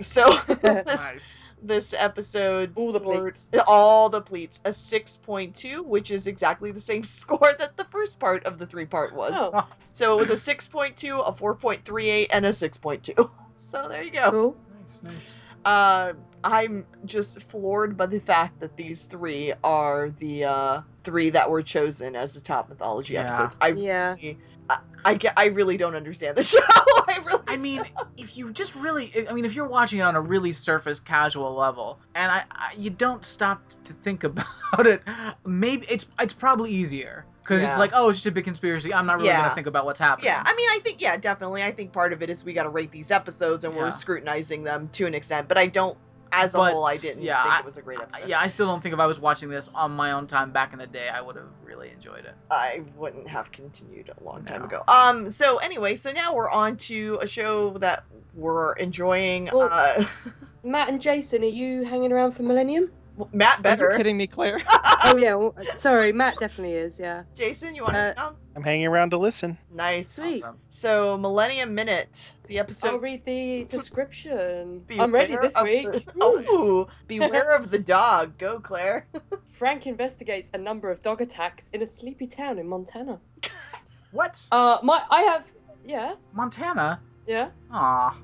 so this, Nice. this episode All the pleats. all the pleats a 6.2 which is exactly the same score that the first part of the three part was Oh, so it was a 6.2 a 4.38 and a 6.2 so there you go cool. Nice, nice. uh, I'm just floored by the fact that these three are the uh, three that were chosen as the top mythology Yeah. episodes. I Yeah. really, I, I I really don't understand the show. I really, I mean, if you just really, I mean, if you're watching it on a really surface casual level, and I, I you don't stop t- to think about it, maybe it's it's probably easier because it's like, oh, it's just a big conspiracy. I'm not really Yeah. gonna think about what's happening. yeah. I mean, I think, yeah, definitely. I think part of it is we got to rate these episodes and Yeah. we're scrutinizing them to an extent. But I don't, as a But, whole, I didn't yeah, think I- it was a great episode. yeah, I still don't think if I was watching this on my own time back in the day, I would have really enjoyed it. I wouldn't have continued a long time No. ago. Um. So anyway, so now we're on to a show that we're enjoying. Well- uh, Matt and Jason, are you hanging around for Millennium? Matt Are you kidding me, Claire? oh yeah. Well, sorry, Matt definitely is. Yeah. Jason, you want Uh, to come? I'm hanging around to listen. Nice. Sweet. Awesome. So Millennium Minute, the episode. I'll read the description. I'm ready this week. the- Ooh, beware of the dog. Go, Claire. Frank investigates a number of dog attacks in a sleepy town in Montana. What? Uh, my I have yeah Montana? yeah. Aw.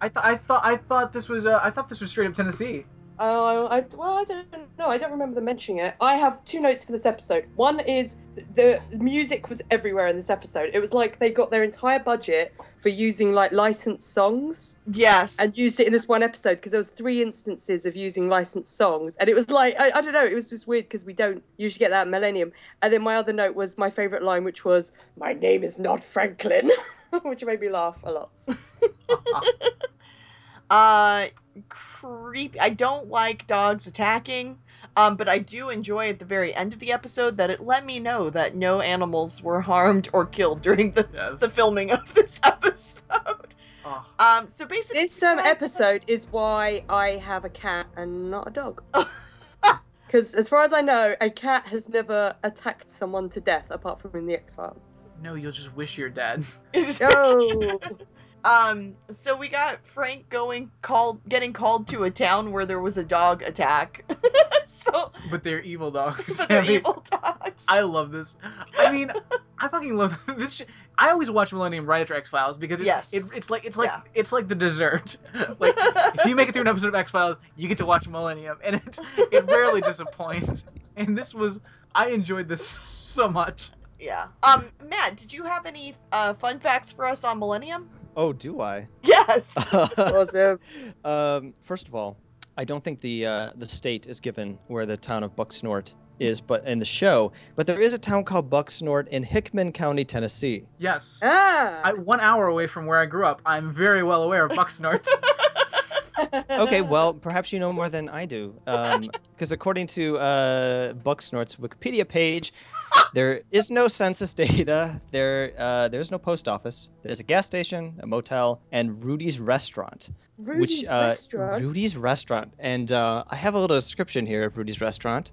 I thought I thought I thought this was uh, I thought this was straight up Tennessee. Oh, I well, I don't know. I don't remember them mentioning it. I have two notes for this episode. One is the music was everywhere in this episode. It was like they got their entire budget for using like licensed songs yes. and used it in this one episode because there was three instances of using licensed songs, and it was like I, I don't know. It was just weird because we don't usually get that at Millennium. And then my other note was my favorite line, which was "My name is not Franklin." which made me laugh a lot. Uh, creepy. I don't like dogs attacking. Um, but I do enjoy at the very end of the episode that it let me know that no animals were harmed or killed during the, yes. the filming of this episode. Oh. Um, so basically, This um, episode is why I have a cat and not a dog. Because as far as I know, a cat has never attacked someone to death apart from in the X Files. No, you'll just wish you're dead. Oh, Um, so we got Frank going called getting called to a town where there was a dog attack. so But they're evil dogs. so they're evil dogs. I love this. I mean, I fucking love this. Sh- I always watch Millennium right after X Files because it, Yes. it, it's like it's like Yeah. it's like the dessert. like if you make it through an episode of X Files, you get to watch Millennium, and it it rarely disappoints. And this was I enjoyed this so much. yeah. Um, Matt, did you have any uh fun facts for us on Millennium? Oh, do I? Yes. awesome. um, first of all, I don't think the uh, the state is given where the town of Bucksnort is, but in the show. But there is a town called Bucksnort in Hickman County, Tennessee. Yes. Ah. I, one hour away from where I grew up, I'm very well aware of Bucksnort. Okay, well, perhaps you know more than I do, because according to uh, Bucksnort's Wikipedia page, there is no census data. There, uh, there's no post office. There's a gas station, a motel, and Rudy's restaurant. Rudy's which uh, restaurant. Rudy's restaurant, and uh, I have a little description here of Rudy's restaurant.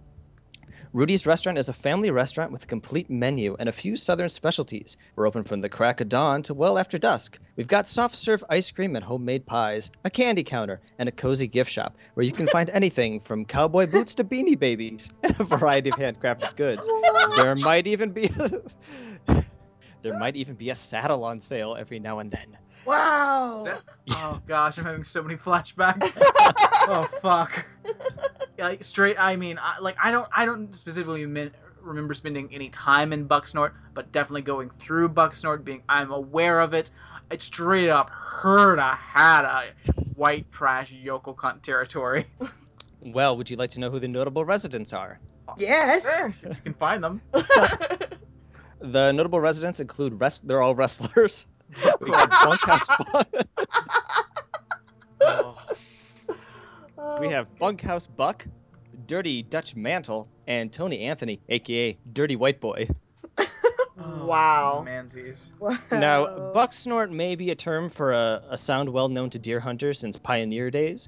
Rudy's restaurant is a family restaurant with a complete menu and a few southern specialties. We're open from the crack of dawn to well after dusk. We've got soft serve ice cream and homemade pies, a candy counter, and a cozy gift shop where you can find anything from cowboy boots to beanie babies and a variety of handcrafted goods. There might even be there might even be a saddle on sale every now and then. Wow. That- oh gosh, I'm having so many flashbacks. oh fuck. Yeah, like, straight. I mean, I, like I don't, I don't specifically min- remember spending any time in Bucksnort, but definitely going through Bucksnort, being I'm aware of it. I straight up heard I had a white trash yokel cunt territory. Well, would you like to know who the notable residents are? Yes. If you can find them. The notable residents include rest. They're all wrestlers. We have Bunkhouse. Oh, we have Bunkhouse Buck, Dirty Dutch Mantle, and Tony Anthony, aka Dirty White Boy. oh, Wow. Mansies. Now, Wow. Bucksnort may be a term for a, a sound well known to deer hunters since pioneer days,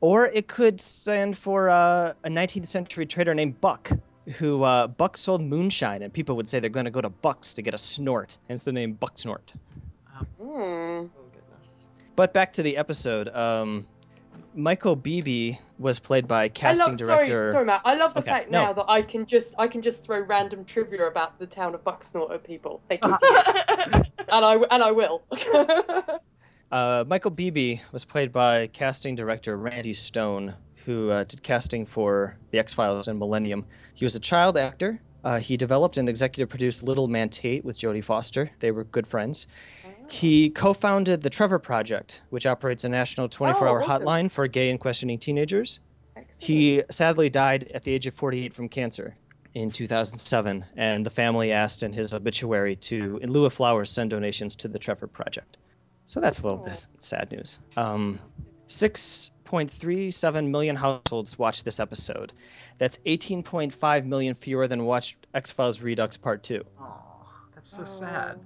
or it could stand for uh, a 19th century trader named Buck, who uh, Buck sold moonshine, and people would say they're going to go to Buck's to get a snort, hence the name Bucksnort. Hmm. Oh goodness. But back to the episode. Um, Michael Beebe was played by casting love, director. Sorry, sorry, Matt. I love the Okay, fact no. now that I can just I can just throw random trivia about the town of Bucksnort at people. Thank you to you. and I and I will. Uh, Michael Beebe was played by casting director Randy Stone, who uh, did casting for The X Files and Millennium. He was a child actor. Uh, he developed and executive produced Little Man Tate with Jodie Foster. They were good friends. He co founded the Trevor Project, which operates a national 24 hour Oh, awesome. hotline for gay and questioning teenagers. Excellent. He sadly died at the age of 48 from cancer in 2007, and the family asked in his obituary to, in lieu of flowers, send donations to the Trevor Project. So that's a little bit sad news. Um, 6.37 million households watched this episode. That's 18.5 million fewer than watched X Files Redux Part 2. Oh, that's so sad.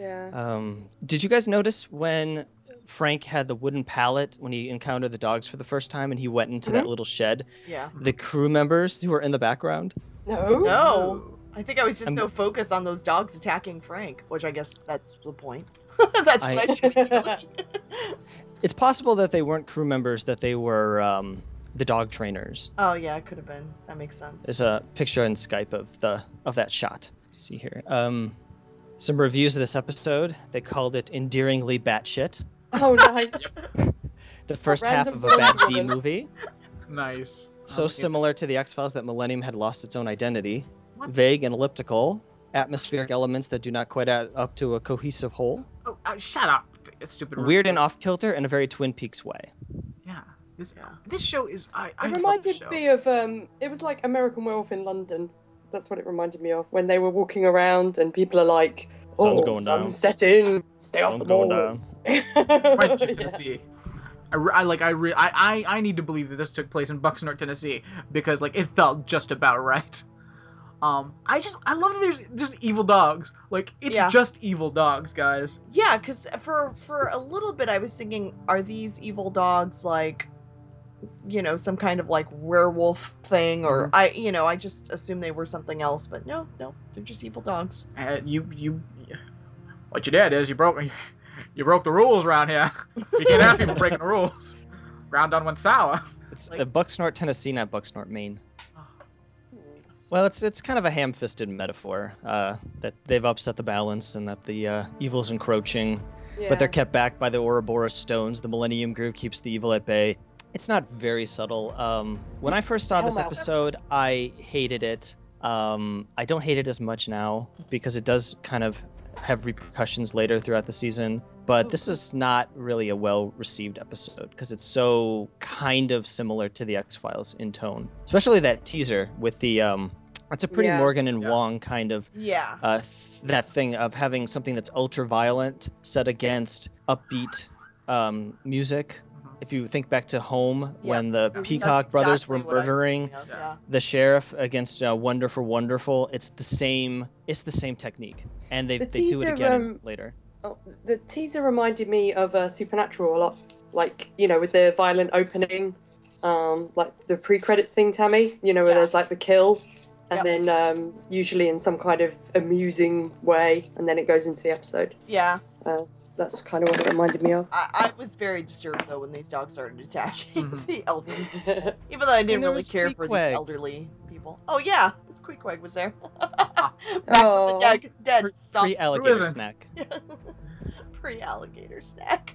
Yeah. Um, did you guys notice when Frank had the wooden pallet when he encountered the dogs for the first time and he went into that little shed? Yeah. The crew members who were in the background? No. No. I think I was just I'm- so focused on those dogs attacking Frank, which I guess that's the point. that's I- what I should be doing. It's possible that they weren't crew members, that they were um, the dog trainers. oh yeah, it could have been. That makes sense. There's a picture in Skype of the of that shot. Let's see here. Um, some reviews of this episode. They called it endearingly batshit. Oh, nice. The first half of a bad B movie. Nice. So Oh, similar to the X Files that Millennium had lost its own identity. What? Vague and elliptical. Atmospheric elements that do not quite add up to a cohesive whole. Oh, uh, shut up, stupid. Weird and off kilter in a very Twin Peaks way. Yeah. This Yeah. this show is I. I It love reminded me of um. It was like American Werewolf in London. That's what it reminded me of when they were walking around and people are like, Sun's oh, going sun's down. setting. Stay off Sun's the going moors. Right to Yeah. Tennessee. I, re- I like I, re- I I I need to believe that this took place in Bucksnort, Tennessee, because like it felt just about right. Um, I just I love that there's just evil dogs. Like it's Yeah. just evil dogs, guys. Yeah, because for for a little bit I was thinking, are these evil dogs like, you know, some kind of like werewolf thing, or Mm-hmm. I, you know, I just assumed they were something else, but no, no, they're just evil dogs. Uh, you you what you did is you broke you broke the rules around here. You can't have people breaking the rules. Ground done went sour. It's Like- Bucksnort, Tennessee, not Bucksnort, Maine. Well, it's it's kind of a ham-fisted metaphor uh, that they've upset the balance and that the uh, evil's encroaching, but they're kept back by the Ouroboros stones. The Millennium Group keeps the evil at bay. It's not very subtle. Um, when I first saw this episode, I hated it. Um, I don't hate it as much now because it does kind of have repercussions later throughout the season. But this is not really a well-received episode because it's so kind of similar to the X Files in tone, especially that teaser with the um. It's a pretty Yeah. Morgan and Yeah. Wong kind of Yeah. uh, th- that thing of having something that's ultra violent set against upbeat um, music. If you think back to Home, when the Peacock brothers were what I was murdering Yeah. the sheriff against uh, Wonderful Wonderful, it's the same. It's the same technique, and they, The they do it again um, later. Oh, the teaser reminded me of uh, Supernatural a lot, like you know, with the violent opening, um, like the pre-credits thing, Tammy. You know, where Yeah. there's like the kill, and Yep. then um, usually in some kind of amusing way, and then it goes into the episode. Yeah. Uh, that's kind of what it reminded me of. I, I was very disturbed though when these dogs started attacking Mhm. the elderly. Even though I didn't really was care for Queequeg. these elderly people. Oh yeah, this Queequeg was there. Back Oh. from the dead, dead Pre- son- Pre-alligator snack. pre-alligator snack.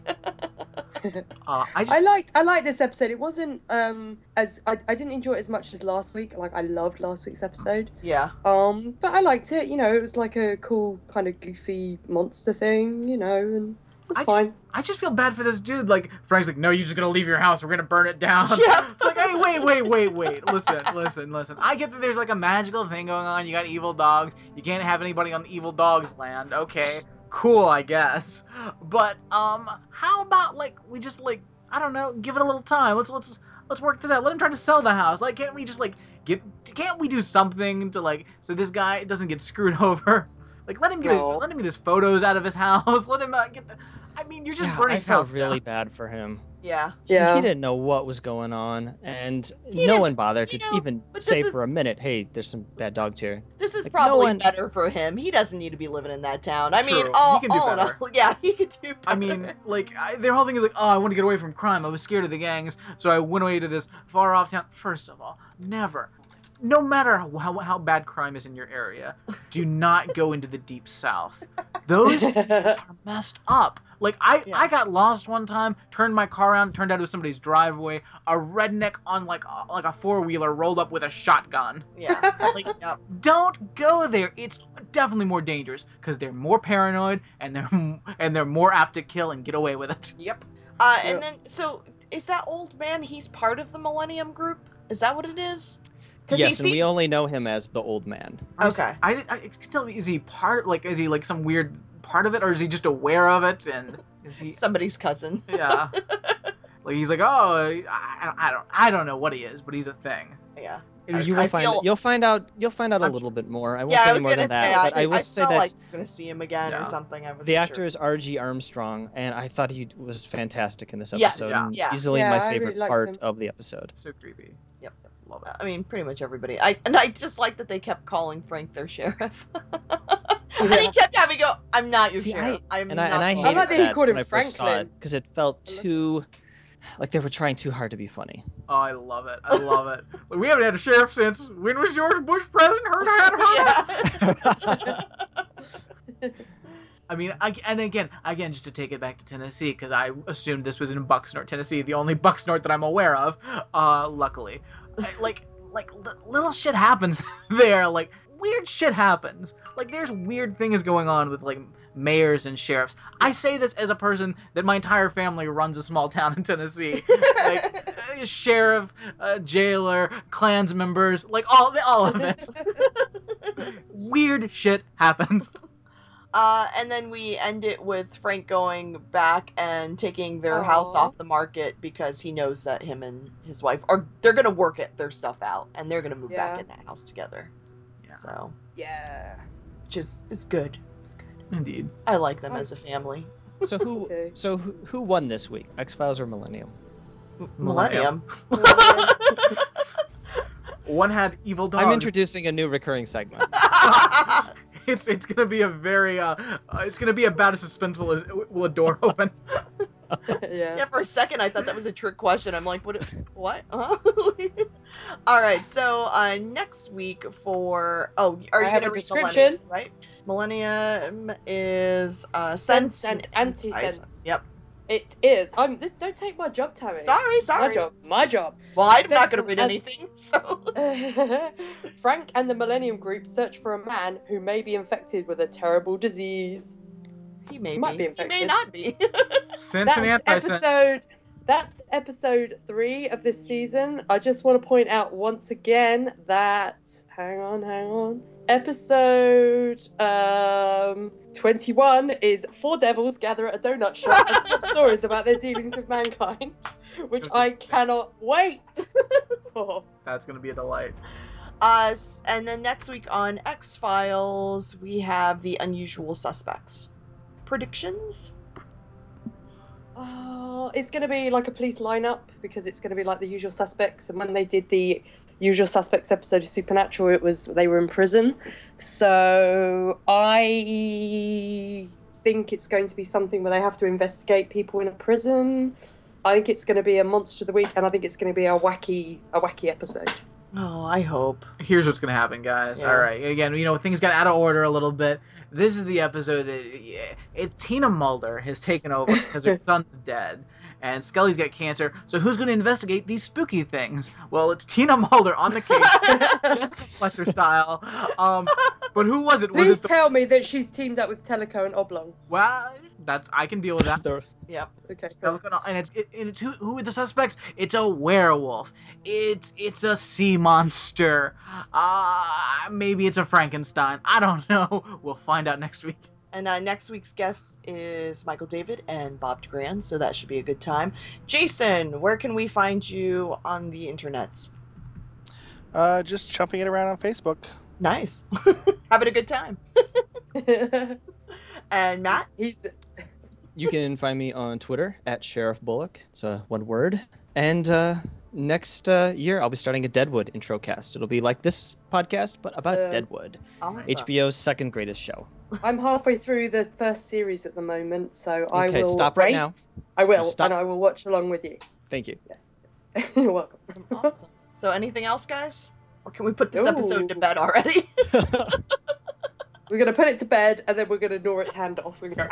Uh, I just I liked I liked this episode. It wasn't um as I, I didn't enjoy it as much as last week. Like I loved last week's episode. yeah. Um, but I liked it. You know, it was like a cool kind of goofy monster thing. You know, and it was I- fine. I just feel bad for this dude. Like Frank's like, no, you're just gonna leave your house. We're gonna burn it down. Yeah. It's like, hey, wait, wait, wait, wait. Listen, listen, listen. I get that there's like a magical thing going on. You got evil dogs. You can't have anybody on the evil dogs land. Okay, cool, I guess. But um, how about like we just like I don't know, give it a little time. Let's let's let's work this out. Let him try to sell the house. Like, can't we just like get? Can't we do something to like so this guy doesn't get screwed over? Like, let him get his let him get his photos out of his house. Let him uh, get the. I mean, you're just Yeah, burning I felt really down. bad for him. Yeah. He- Yeah. He, didn't know what was going on, and He no one bothered you to know, even say is- for a minute, "Hey, there's some bad dogs here." This is Like, no probably one- better for him. He doesn't need to be living in that town. I mean, True. all, He can do all better. all, yeah, he could do better. I mean, like I, their whole thing is like, oh, I want to get away from crime. I was scared of the gangs, so I went away to this far off town. First of all, never, no matter how, how bad crime is in your area, do not go into the deep south. Those are messed up. Like I, Yeah. I got lost one time. Turned my car around. Turned out it was somebody's driveway. A redneck on like a, like a four wheeler rolled up with a shotgun. yeah. Like, Yep. don't go there. It's definitely more dangerous because they're more paranoid and they're and they're more apt to kill and get away with it. Yep. Uh, and then, so is that old man? He's part of the Millennium Group. Is that what it is? Yes, he and we only know him as the old man. Okay. I didn't. I, can tell me, is he part? Like, is he like some weird part of it, or is he just aware of it? And is he? somebody's cousin. Yeah. like he's like, oh, I, I don't, I don't, I don't know what he is, but he's a thing. Yeah. You will find feel- you'll find out you'll find out a I'm- little bit more. I won't yeah, say I was more gonna than say. that, I, but I will I say felt that like we're gonna see him again Yeah. or something. I was the actor is R.G. Armstrong, and I thought he was fantastic in this Yes, episode. yeah. and yeah. Easily Yeah, my favorite really part him. of the episode. so creepy. Yep. Love it. I mean, pretty much everybody. I and I just like that they kept calling Frank their sheriff. and he kept having to go. I'm not your See, I- sheriff. I, am And I not and I the I hated like that he that called when him I first saw it Franklin. because it felt too like they were trying too hard to be funny. Oh, I love it. I love it. Like, we haven't had a sheriff since when was George Bush president? Heard that? Heard yeah. I mean, I, and again, again, just to take it back to Tennessee, because I assumed this was in Bucksnort, Tennessee, the only Bucksnort that I'm aware of. Uh, luckily, I- like, like li- little shit happens there. Like weird shit happens. Like there's weird things going on with like mayors and sheriffs. I say this as a person that my entire family runs a small town in Tennessee. like uh, sheriff, uh, jailer, clans members, like all all of it. Weird shit happens. Uh, and then we end it with Frank going back and taking their house off the market because he knows that him and his wife are they're gonna work it their stuff out and they're gonna move back in that house together. Yeah. So, Yeah. which is is good. It's good. Indeed. I like them as a family. So who too. so who, who won this week? X Files or Millennium? M- Millennium. Millennium. One had evil dogs. I'm introducing a new recurring segment. It's it's gonna be a very uh, uh it's gonna be about as suspenseful as will a door open. yeah. Yeah, for a second I thought that was a trick question. I'm like, what? What? Huh? All right. So uh, next week for oh, are I you have gonna a read description. Right? Millennium is uh, sense, Sense and anti anti-sense. Yep. It is. I'm. This, don't take my job, Tammy. Sorry, sorry. My job. My job. Well, I'm not gonna and read anything. So Frank and the Millennium Group search for a man who may be infected with a terrible disease. He may Might be. be He may not be. Sense and That's episode. That's episode three of this season. I just want to point out once again that hang on, hang on. Episode um 21 is Four Devils gather at a donut shop and swap stories about their dealings with mankind, which I cannot wait for. That's gonna be a delight. Uh, and then next week on X Files, we have the unusual suspects. Predictions? Oh, it's going to be like a police lineup because it's going to be like the usual suspects. And when they did the usual suspects episode of Supernatural, it was they were in prison. So I think it's going to be something where they have to investigate people in a prison. I think it's going to be a monster of the week, and I think it's going to be a wacky, a wacky episode. Oh, I hope. Here's what's gonna happen, guys. Yeah. All right. Again, you know things got out of order a little bit. This is the episode that yeah, it, Teena Mulder has taken over because her son's dead. And Scully's got cancer, so who's going to investigate these spooky things? Well, it's Teena Mulder on the case, Jessica Fletcher style. Um, but who was it? Was Please it the, tell me that she's teamed up with Teleco and Oblong. well? That's I can deal with that. The- Yep. Okay, cool. And it's it, and it's who, who are the suspects? It's a werewolf. It's it's a sea monster. Uh maybe it's a Frankenstein. I don't know. We'll find out next week. And uh, next week's guest is Michael David and Bob DeGrand, so that should be a good time. Jason, where can we find you on the internets? Uh, just chumping it around on Facebook. Nice. Having a good time. And Matt? He's You can find me on Twitter at Sheriff Bullock. It's uh, one word. And uh, next uh, year, I'll be starting a Deadwood intro cast. It'll be like this podcast, but about So- Deadwood, Awesome. HBO's second greatest show. I'm halfway through the first series at the moment, so I will Okay, stop right rate- now. I will, Stop. and I will watch along with you. Thank you. Yes, yes. You're welcome. Awesome, awesome. So, anything else, guys? Or can we put this episode to bed already? We're gonna put it to bed, and then we're gonna gnaw its hand off. We're gonna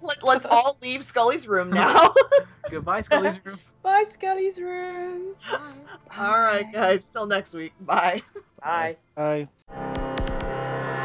Let, let's all leave Scully's room now. Goodbye, Scully's room. Bye, Scully's room. all right, guys. Till next week. Bye. Bye. I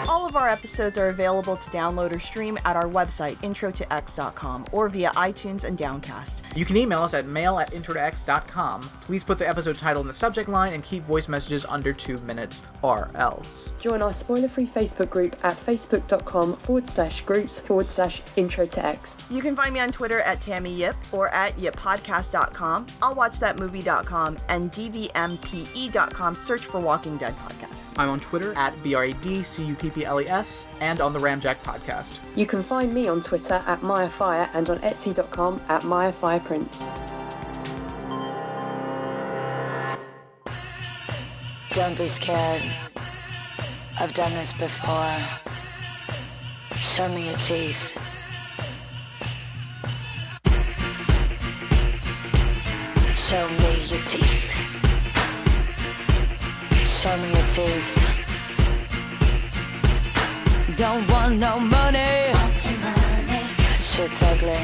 All of our episodes are available to download or stream at our website, introtox.com, or via iTunes and Downcast. You can email us at mail at introtox.com. Please put the episode title in the subject line and keep voice messages under two minutes or else. Join our spoiler-free Facebook group at facebook.com forward slash groups forward slash intro to X. You can find me on Twitter at Tammy Yip or at yippodcast.com, I'll watch that movie.com, and dvmpe.com. Search for Walking Dead podcast. I'm on Twitter at B-R-E-D-C-U-P-P-L-E-S E and on the Ramjack podcast. You can find me on Twitter at MayaFire and on Etsy.com at MayaFirePrints. Don't be scared. I've done this before. Show me your teeth. Show me your teeth. Show me your teeth. Don't want no money. That shit's ugly.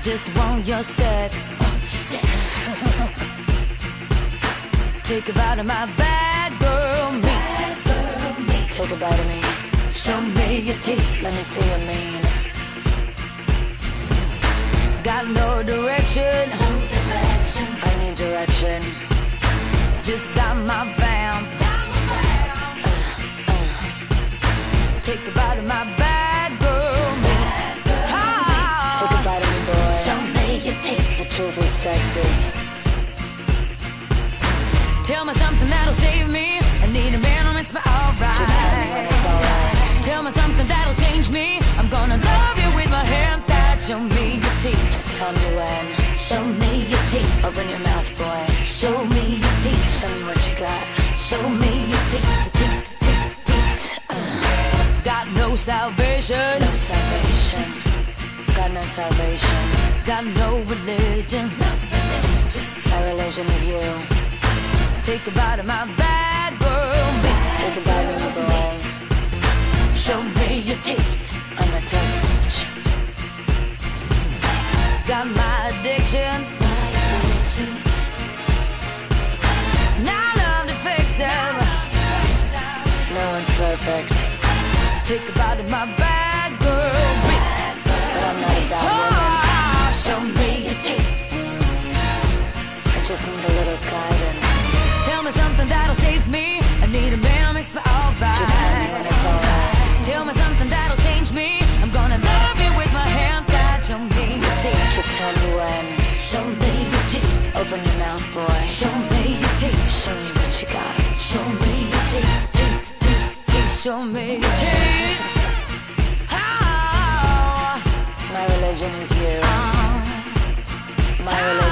Just want your sex. Take a bite of my bad girl meat. Take a bite of me. Show me your teeth. Let me see your mean. Got no direction. I need direction. Just got my vamp. Take a bite of my bad girl meat. Take a bite of me, boy. Show me your teeth. The truth is sexy. Tell me something that'll save me. I need a man who makes me Just tell me when alright. it's alright. Tell me something that'll change me. I'm gonna love you with my hands tied. Show me your teeth. Just tell me when. Show me your teeth. Open your mouth, boy. Show me your teeth. Show me what you got. Show me your teeth. Got no salvation. no salvation. Got no salvation. Got no religion. My religion is you. Take a bite of my bad girl meat. Take a bite of me, boy. Show me your teeth. I'm a tough bitch. Got my addictions. My addictions. And I love to fix them. No one's perfect. Take a bite of my bad girl meat. But I'm not a bad Ah, show me your teeth. I just need a little guidance. Tell me something that'll save me. I need a man who makes me alright. Just tell me when it's alright. Tell me something that'll change me. I'm gonna love you with my hands tied. Show me your teeth. Just tell me when. Show me your teeth. Open your mouth, boy. Show me your teeth. Show me what you got. Show me your teeth, Show me your teeth. Ah, My religion is you. ah, My religion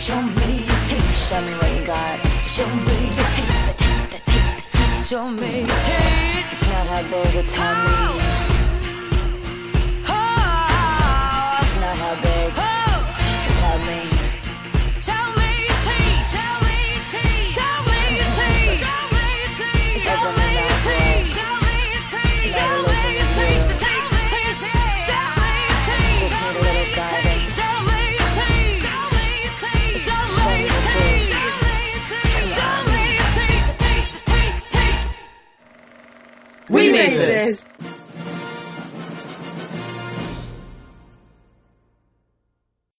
Show me your teeth. Show me what you got. Show me your teeth. The teeth, the teeth. Show me your teeth. Not how big, how on.